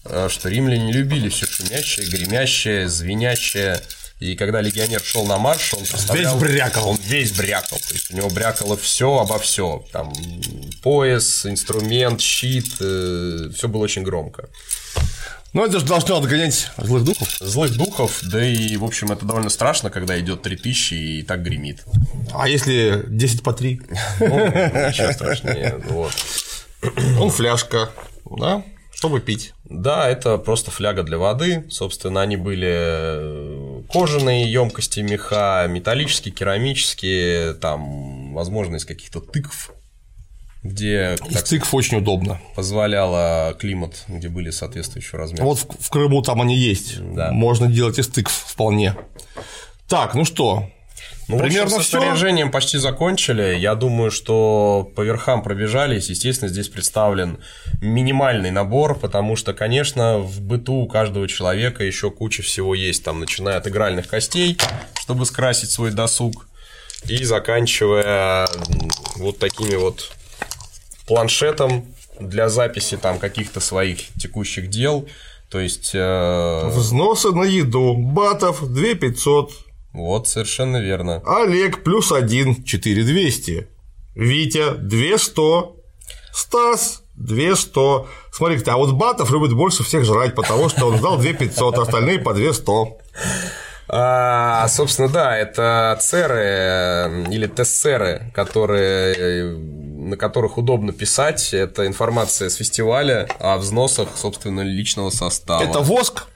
Э, что римляне любили все шумящее, гремящее, звенящее. И когда легионер шел на марш, он Весь брякал. Он весь брякал. То есть у него брякало все обо все. Там пояс, инструмент, щит. Э, все было очень громко. Ну, это же должно отгонять злых духов. Злых духов, да и, в общем, это довольно страшно, когда идет 3000 и так гремит. А если 10 по 3? Ну, ничего страшнее. Вот. Ну, фляжка, да? Чтобы пить. Да, это просто фляга для воды. Собственно, они были э, кожаные емкости меха, металлические, керамические, там, возможно, из каких-то тыкв, где из тыкв очень удобно. Позволяло климат, где были соответствующие размеры. Вот в, в Крыму там они есть. Да. Можно делать из тыкв вполне. Так, ну что, ну, Примерно общем, со снаряжением почти закончили. Я думаю, что по верхам пробежались. Естественно, здесь представлен минимальный набор, потому что, конечно, в быту у каждого человека еще куча всего есть, там, начиная от игральных костей, чтобы скрасить свой досуг, и заканчивая вот такими вот планшетом для записи там каких-то своих текущих дел. То есть... Э... Взносы на еду. Батов 2500 Вот, совершенно верно. Олег плюс один, 4200. Витя 200. Стас 200. Смотрите, а вот Батов любит больше всех жрать, потому что он сдал 2500, остальные по 200. А, собственно, да, это церы э, или тессеры, которые, на которых удобно писать. Это информация с фестиваля о взносах, собственно, личного состава. Это воск,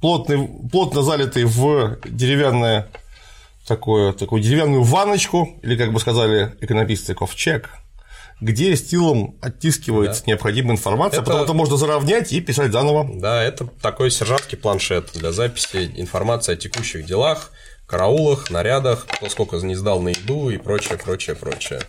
плотный, плотно залитый в деревянное такое, такую деревянную ванночку, или, как бы сказали экономисты, ковчег, где стилом оттискивается да. необходимая информация, это... потом это можно заровнять и писать заново. Да, это такой сержантский планшет для записи информации о текущих делах, караулах, нарядах, кто сколько не сдал на еду и прочее, прочее, прочее.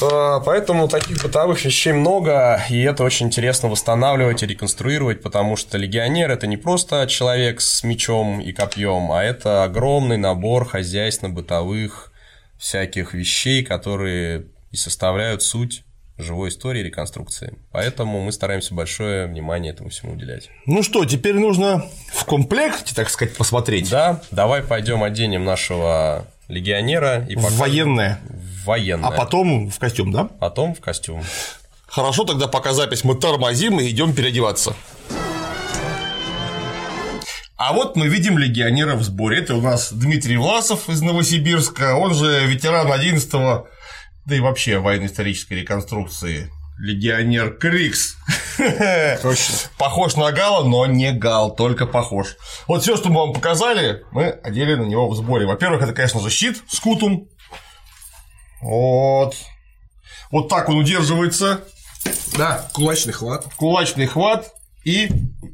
А, поэтому таких бытовых вещей много, и это очень интересно восстанавливать и реконструировать, потому что легионер это не просто человек с мечом и копьем, а это огромный набор хозяйственно-бытовых всяких вещей, которые и составляют суть живой истории реконструкции. Поэтому мы стараемся большое внимание этому всему уделять. Ну что, теперь нужно в комплекте, так сказать, посмотреть. Да, давай пойдем оденем нашего легионера и в военное. Военное. А потом в костюм, да? Потом в костюм. Хорошо, тогда пока запись мы тормозим и идем переодеваться. А вот мы видим легионера в сборе. Это у нас Дмитрий Власов из Новосибирска, он же ветеран 11-го да и вообще военно-исторической реконструкции. Легионер Крикс. Точно. Похож на Гала, но не Гал, только похож. Вот все, что мы вам показали, мы одели на него в сборе. Во-первых, это, конечно же, щит с. Вот. Вот так он удерживается. Да, кулачный хват. Кулачный хват и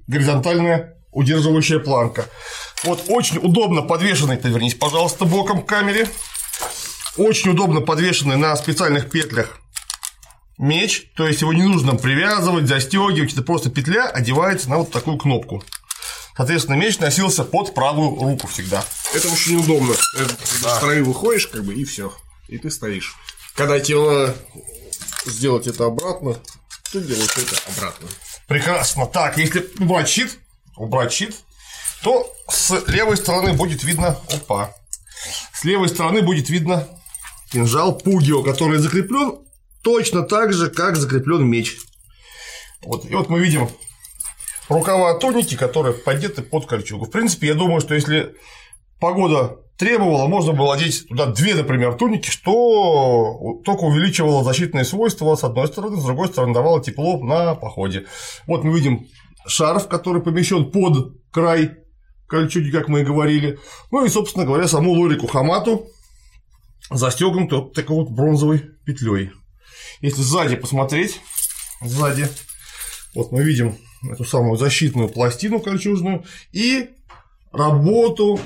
горизонтальная удерживающая планка. Вот очень удобно подвешенный, ты вернись, пожалуйста, боком к камере. Очень удобно подвешенный на специальных петлях меч, то есть его не нужно привязывать, застегивать, это просто петля одевается на вот такую кнопку. Соответственно, меч носился под правую руку всегда. Это очень удобно. Ты да. стороны выходишь, как бы, и все. И ты стоишь. Когда тебе сделать это обратно, ты делаешь это обратно. Прекрасно. Так, если убрать щит, убрать щит, то с левой стороны будет видно. Опа. С левой стороны будет видно кинжал Пугио, который закреплен точно так же, как закреплен меч. Вот. И вот мы видим рукава туники, которые подеты под кольчугу. В принципе, я думаю, что если погода требовала, можно было одеть туда две, например, туники, что только увеличивало защитные свойства с одной стороны, с другой стороны давало тепло на походе. Вот мы видим шарф, который помещен под край кольчуги, как мы и говорили. Ну и, собственно говоря, саму лорику Хамату, застегнуто такой вот бронзовой петлей. Если сзади посмотреть, сзади, вот мы видим эту самую защитную пластину кольчужную и работу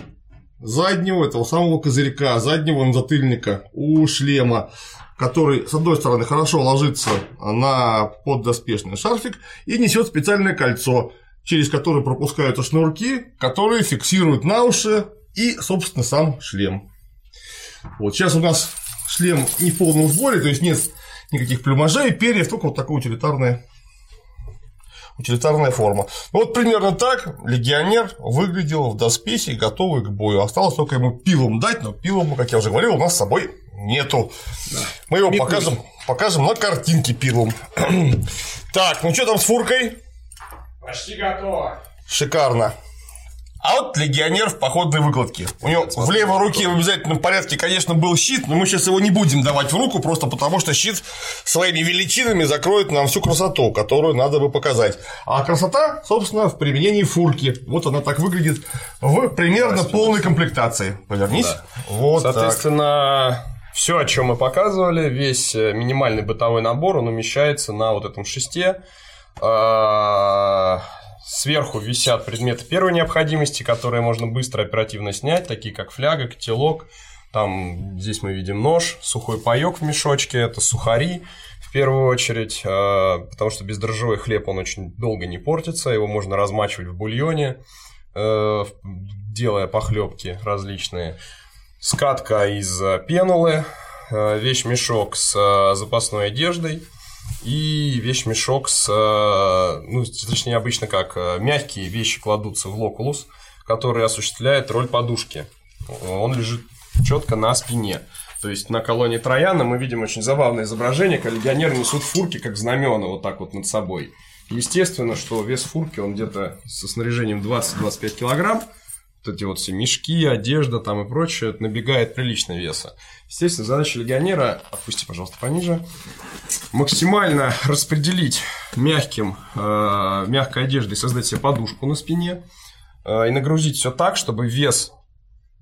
заднего этого самого козырька, заднего затыльника у шлема, который, с одной стороны, хорошо ложится на поддоспешный шарфик и несет специальное кольцо, через которое пропускаются шнурки, которые фиксируют на уши и, собственно, сам шлем. Вот сейчас у нас шлем не в полном сборе, то есть нет никаких плюмажей, перьев, только вот такая утилитарная утилитарная форма. Ну, вот примерно так легионер выглядел в доспехе, готовый к бою. Осталось только ему пилом дать, но пилом, как я уже говорил, у нас с собой нету. Да. Мы его покажем, покажем на картинке пилом. так, ну что там с фуркой? Почти готово. Шикарно. А вот легионер в походной выкладке. У него в левой руке в обязательном порядке, конечно, был щит, но мы сейчас его не будем давать в руку, просто потому что щит своими величинами закроет нам всю красоту, которую надо бы показать. А красота, собственно, в применении фурки. Вот она так выглядит в примерно полной комплектации. Повернись. Да. Вот Соответственно, все, о чем мы показывали, весь э, минимальный бытовой набор, он умещается на вот этом шесте. Сверху висят предметы первой необходимости, которые можно быстро оперативно снять, такие как фляга, котелок. Там здесь мы видим нож, сухой паек в мешочке, это сухари в первую очередь, а, потому что бездрожжевой хлеб, он очень долго не портится, его можно размачивать в бульоне, э, делая похлебки различные. Скатка из пенулы, э, вещь-мешок с э, запасной одеждой – и вещь-мешок с, э, ну, точнее, обычно как э, мягкие вещи кладутся в локулус, который осуществляет роль подушки. Он лежит четко на спине. То есть на колонии Трояна мы видим очень забавное изображение, когда легионеры несут фурки как знамена вот так вот над собой. Естественно, что вес фурки, он где-то со снаряжением 20-25 килограмм, вот эти вот все мешки, одежда там и прочее, набегает прилично веса. Естественно, задача легионера, отпусти, пожалуйста, пониже, максимально распределить мягким, э, мягкой одеждой, создать себе подушку на спине э, и нагрузить все так, чтобы вес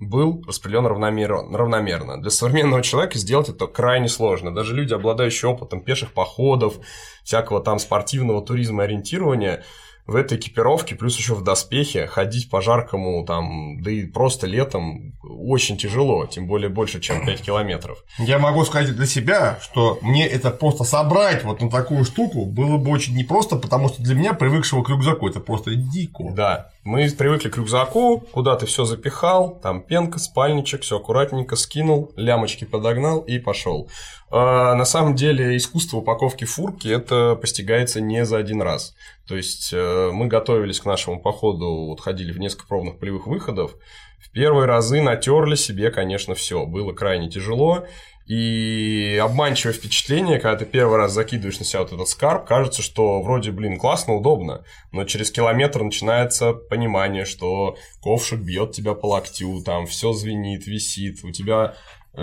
был распределен равномерно, равномерно. Для современного человека сделать это крайне сложно. Даже люди, обладающие опытом пеших походов, всякого там спортивного туризма ориентирования, в этой экипировке, плюс еще в доспехе, ходить по жаркому, там, да и просто летом очень тяжело, тем более больше, чем 5 километров. Я могу сказать для себя, что мне это просто собрать вот на такую штуку было бы очень непросто, потому что для меня, привыкшего к рюкзаку, это просто дико. Да, мы привыкли к рюкзаку, куда ты все запихал, там пенка, спальничек, все аккуратненько скинул, лямочки подогнал и пошел. А на самом деле искусство упаковки фурки это постигается не за один раз. То есть э, мы готовились к нашему походу, вот ходили в несколько пробных полевых выходов. В первые разы натерли себе, конечно, все. Было крайне тяжело. И обманчивое впечатление, когда ты первый раз закидываешь на себя вот этот скарб, кажется, что вроде, блин, классно, удобно, но через километр начинается понимание, что ковшик бьет тебя по локтю, там все звенит, висит, у тебя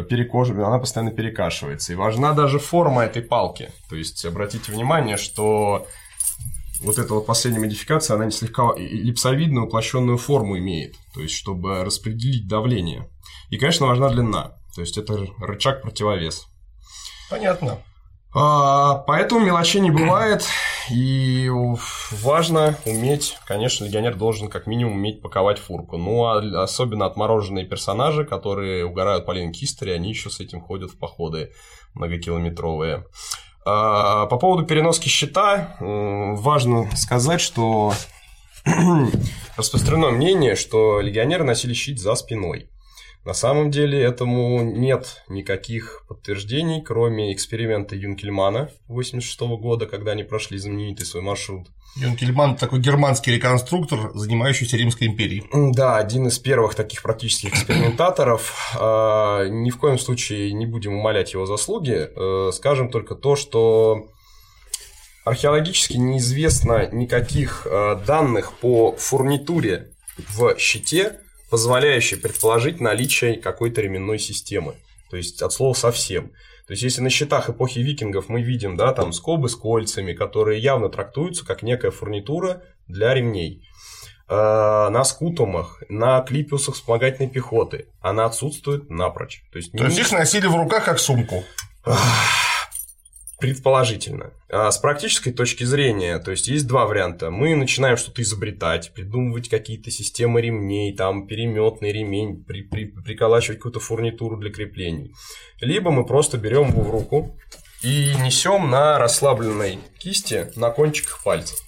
перекожа, она постоянно перекашивается. И важна даже форма этой палки. То есть обратите внимание, что вот эта вот последняя модификация, она слегка эллипсовидную уплощенную форму имеет, то есть чтобы распределить давление. И, конечно, важна длина, то есть это рычаг противовес. Понятно. А, поэтому мелочей не бывает, и важно уметь, конечно, легионер должен как минимум уметь паковать фурку. Ну, а особенно отмороженные персонажи, которые угорают по Линк History, они еще с этим ходят в походы многокилометровые. А, по поводу переноски щита, важно сказать, что распространено мнение, что легионеры носили щит за спиной. На самом деле этому нет никаких подтверждений, кроме эксперимента Юнкельмана 86 года, когда они прошли знаменитый свой маршрут. Юнкельман – такой германский реконструктор, занимающийся Римской империей. Да, один из первых таких практических экспериментаторов. А, ни в коем случае не будем умалять его заслуги. Э, скажем только то, что археологически неизвестно никаких э, данных по фурнитуре в щите, позволяющей предположить наличие какой-то ременной системы. То есть от слова совсем. То есть, если на счетах эпохи викингов мы видим, да, там скобы с кольцами, которые явно трактуются как некая фурнитура для ремней. Э, на скутумах, на клипиусах вспомогательной пехоты она отсутствует напрочь. То есть, То есть их носили в руках как сумку. Предположительно. А с практической точки зрения, то есть есть два варианта. Мы начинаем что-то изобретать, придумывать какие-то системы ремней, там переметный ремень, при, при, приколачивать какую-то фурнитуру для креплений. Либо мы просто берем его в руку и несем на расслабленной кисти на кончиках пальцев.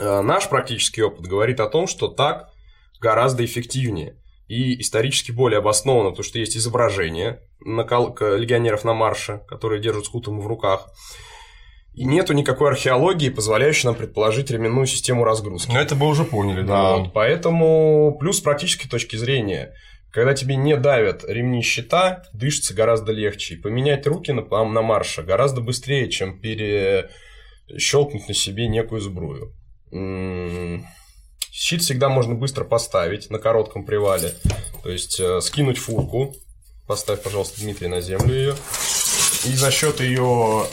А наш практический опыт говорит о том, что так гораздо эффективнее и исторически более обоснованно, потому что есть изображение на легионеров на марше, которые держат скутом в руках. И нету никакой археологии, позволяющей нам предположить ременную систему разгрузки. Но это мы уже поняли, да. Вот, поэтому плюс с практической точки зрения, когда тебе не давят ремни щита, дышится гораздо легче. И поменять руки на, на марше гораздо быстрее, чем перещелкнуть на себе некую сбрую. Щит всегда можно быстро поставить на коротком привале. То есть э, скинуть фурку. Поставь, пожалуйста, Дмитрий, на землю ее. И за счет ее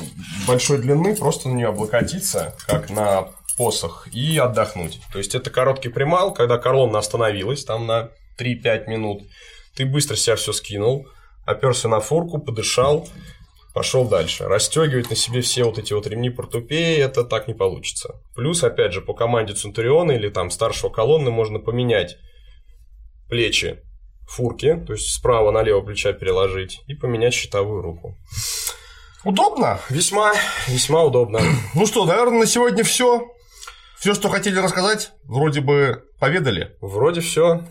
большой длины просто на нее облокотиться, как на посох, и отдохнуть. То есть это короткий примал, когда колонна остановилась там на 3-5 минут. Ты быстро себя все скинул, оперся на фурку, подышал, пошел дальше. Расстегивать на себе все вот эти вот ремни портупеи, это так не получится. Плюс, опять же, по команде Центуриона или там старшего колонны можно поменять плечи фурки, то есть справа налево плеча переложить и поменять щитовую руку. Удобно? Весьма, весьма удобно. Ну что, наверное, на сегодня все. Все, что хотели рассказать, вроде бы поведали. Вроде все.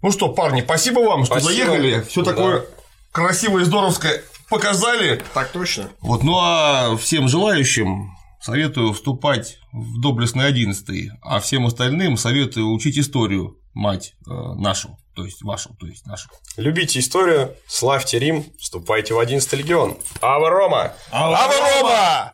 Ну что, парни, спасибо вам, что спасибо. заехали. Все да. такое красивое и здоровское показали. Так точно. Вот, ну а всем желающим советую вступать в доблестный одиннадцатый, а всем остальным советую учить историю, мать э, нашу, то есть вашу, то есть нашу. Любите историю, славьте Рим, вступайте в 11 легион. Ава Рома! Ава Рома!